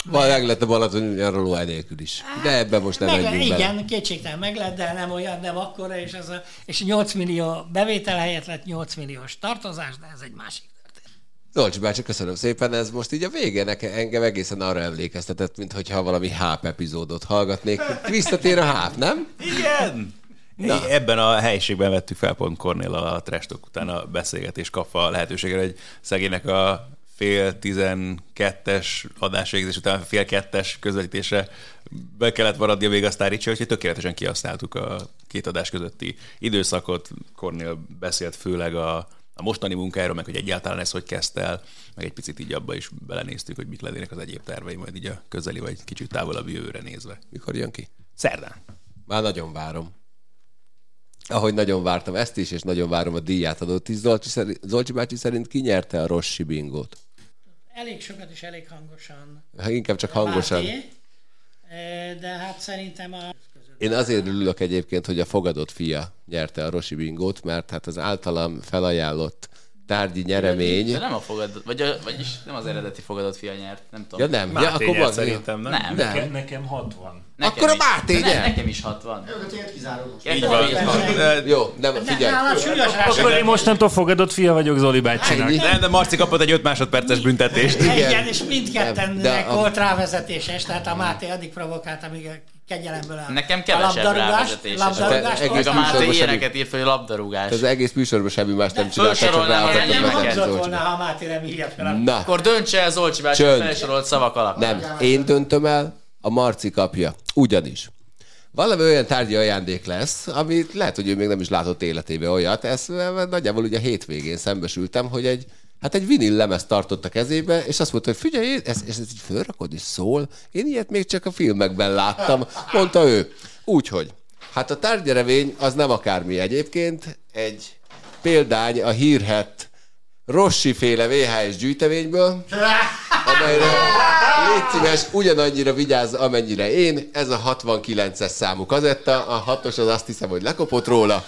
Van, meg lett a Balaton nyaraló enélkül is. De ebben most nem meg, Igen, bele. kétségtelen meg lett, de nem olyan, nem akkora, és, az a, és 8 millió bevétel helyett lett 8 milliós tartozás, de ez egy másik Zolcsi bácsi, köszönöm szépen. Ez most így a vége nekem, engem egészen arra emlékeztetett, mintha valami háp epizódot hallgatnék. Visszatér a háp, nem? Igen! Na. Ebben a helyiségben vettük fel pont Kornél a trestok után a beszélgetés kapva a lehetőségre, hogy szegénynek a fél tizenkettes adásvégzés után fél kettes közvetítése be kellett maradnia még a Sztáricsa, úgyhogy tökéletesen kihasználtuk a két adás közötti időszakot. Kornél beszélt főleg a a mostani munkáról, meg hogy egyáltalán ez hogy kezdte el, meg egy picit így abba is belenéztük, hogy mit lennének az egyéb tervei, majd így a közeli vagy kicsit távolabb jövőre nézve. Mikor jön ki? Szerdán. Már nagyon várom. Ahogy nagyon vártam ezt is, és nagyon várom a díját is. Zolcsi, szerint, Zolcsi bácsi szerint ki nyerte a Rossi bingót? Elég sokat és elég hangosan. Hát inkább csak hangosan. Máté, de hát szerintem a én azért örülök egyébként, hogy a fogadott fia nyerte a Rosi Bingót, mert hát az általam felajánlott tárgyi nyeremény. De nem a fogadott, vagy a, vagyis nem az eredeti fogadott fia nyert, nem tudom. Ja nem, ja, akkor van, szerintem nem. Nem. nem. Nekem, nekem 60. Nekem akkor a Máté is, ne, Nekem is 60. Így van. Jó, nem, figyelj. Akkor én mostantól fogadott fia vagyok Zoli bácsinak. Nem, de Marci kapott egy 5 másodperces büntetést. Igen, és mindketten volt rávezetéses, tehát a Máté addig provokált, amíg kegyelemből áll. Nekem kevesebb rávezetés. Labdarúgás. Meg a Máté ilyeneket írt, hogy labdarúgás. Az egész műsorban semmi más nem csinált, csak ráadott volna, ha Máté nem írja fel. Na. Akkor döntse el Zolcsi bácsi felsorolt szavak alapján. Nem, én döntöm el, a Marci kapja. Ugyanis valami olyan tárgyi ajándék lesz, amit lehet, hogy ő még nem is látott életébe olyat. Ezt nagyjából ugye a hétvégén szembesültem, hogy egy Hát egy vinil lemez tartott a kezébe, és azt mondta, hogy figyelj, ezt, ezt így fölrakod és szól. Én ilyet még csak a filmekben láttam, mondta ő. Úgyhogy, hát a tárgyerevény az nem akármi egyébként, egy példány a hírhet Rossi féle VHS gyűjteményből, amelyre légy szíves, ugyanannyira vigyázz, amennyire én. Ez a 69-es számú kazetta, a hatos az azt hiszem, hogy lekopott róla.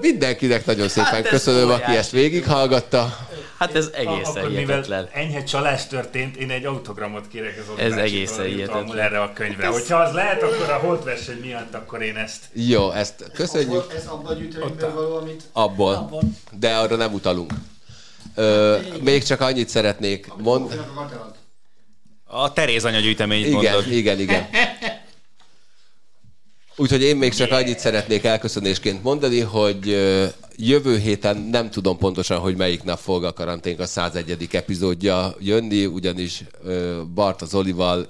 Mindenkinek nagyon szépen hát köszönöm, aki ezt végighallgatta. Hát ez egészen Akkor hihetetlen. enyhe csalás történt, én egy autogramot kérek az Ez egészen hihetetlen. erre a könyvre. Hogyha az lehet, akkor a holdverseny miatt, akkor én ezt... Jó, ezt köszönjük. Ez abban a gyűjteményben való, amit... Abból. Abban. De arra nem utalunk. Ö, még csak annyit szeretnék mondani. A Teréz anyagyűjteményt igen, mondod. Igen, igen. Úgyhogy én még csak annyit szeretnék elköszönésként mondani, hogy jövő héten nem tudom pontosan, hogy melyik nap fog a karanténk a 101. epizódja jönni, ugyanis Bart az Olival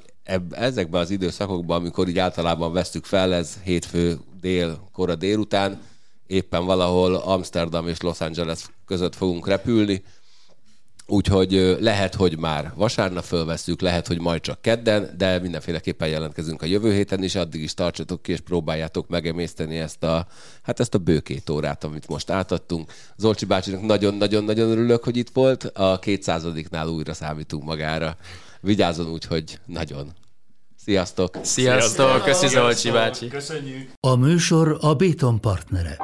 ezekben az időszakokban, amikor így általában vesztük fel, ez hétfő dél, kora délután, éppen valahol Amsterdam és Los Angeles között fogunk repülni, Úgyhogy lehet, hogy már vasárnap fölveszünk, lehet, hogy majd csak kedden, de mindenféleképpen jelentkezünk a jövő héten is, addig is tartsatok ki, és próbáljátok megemészteni ezt a, hát ezt a bőkét órát, amit most átadtunk. Zolcsi bácsinak nagyon-nagyon-nagyon örülök, hogy itt volt, a kétszázadiknál újra számítunk magára. Vigyázzon úgy, hogy nagyon. Sziasztok! Sziasztok! Köszi Zolcsi bácsi! Köszönjük! A műsor a Béton partnere.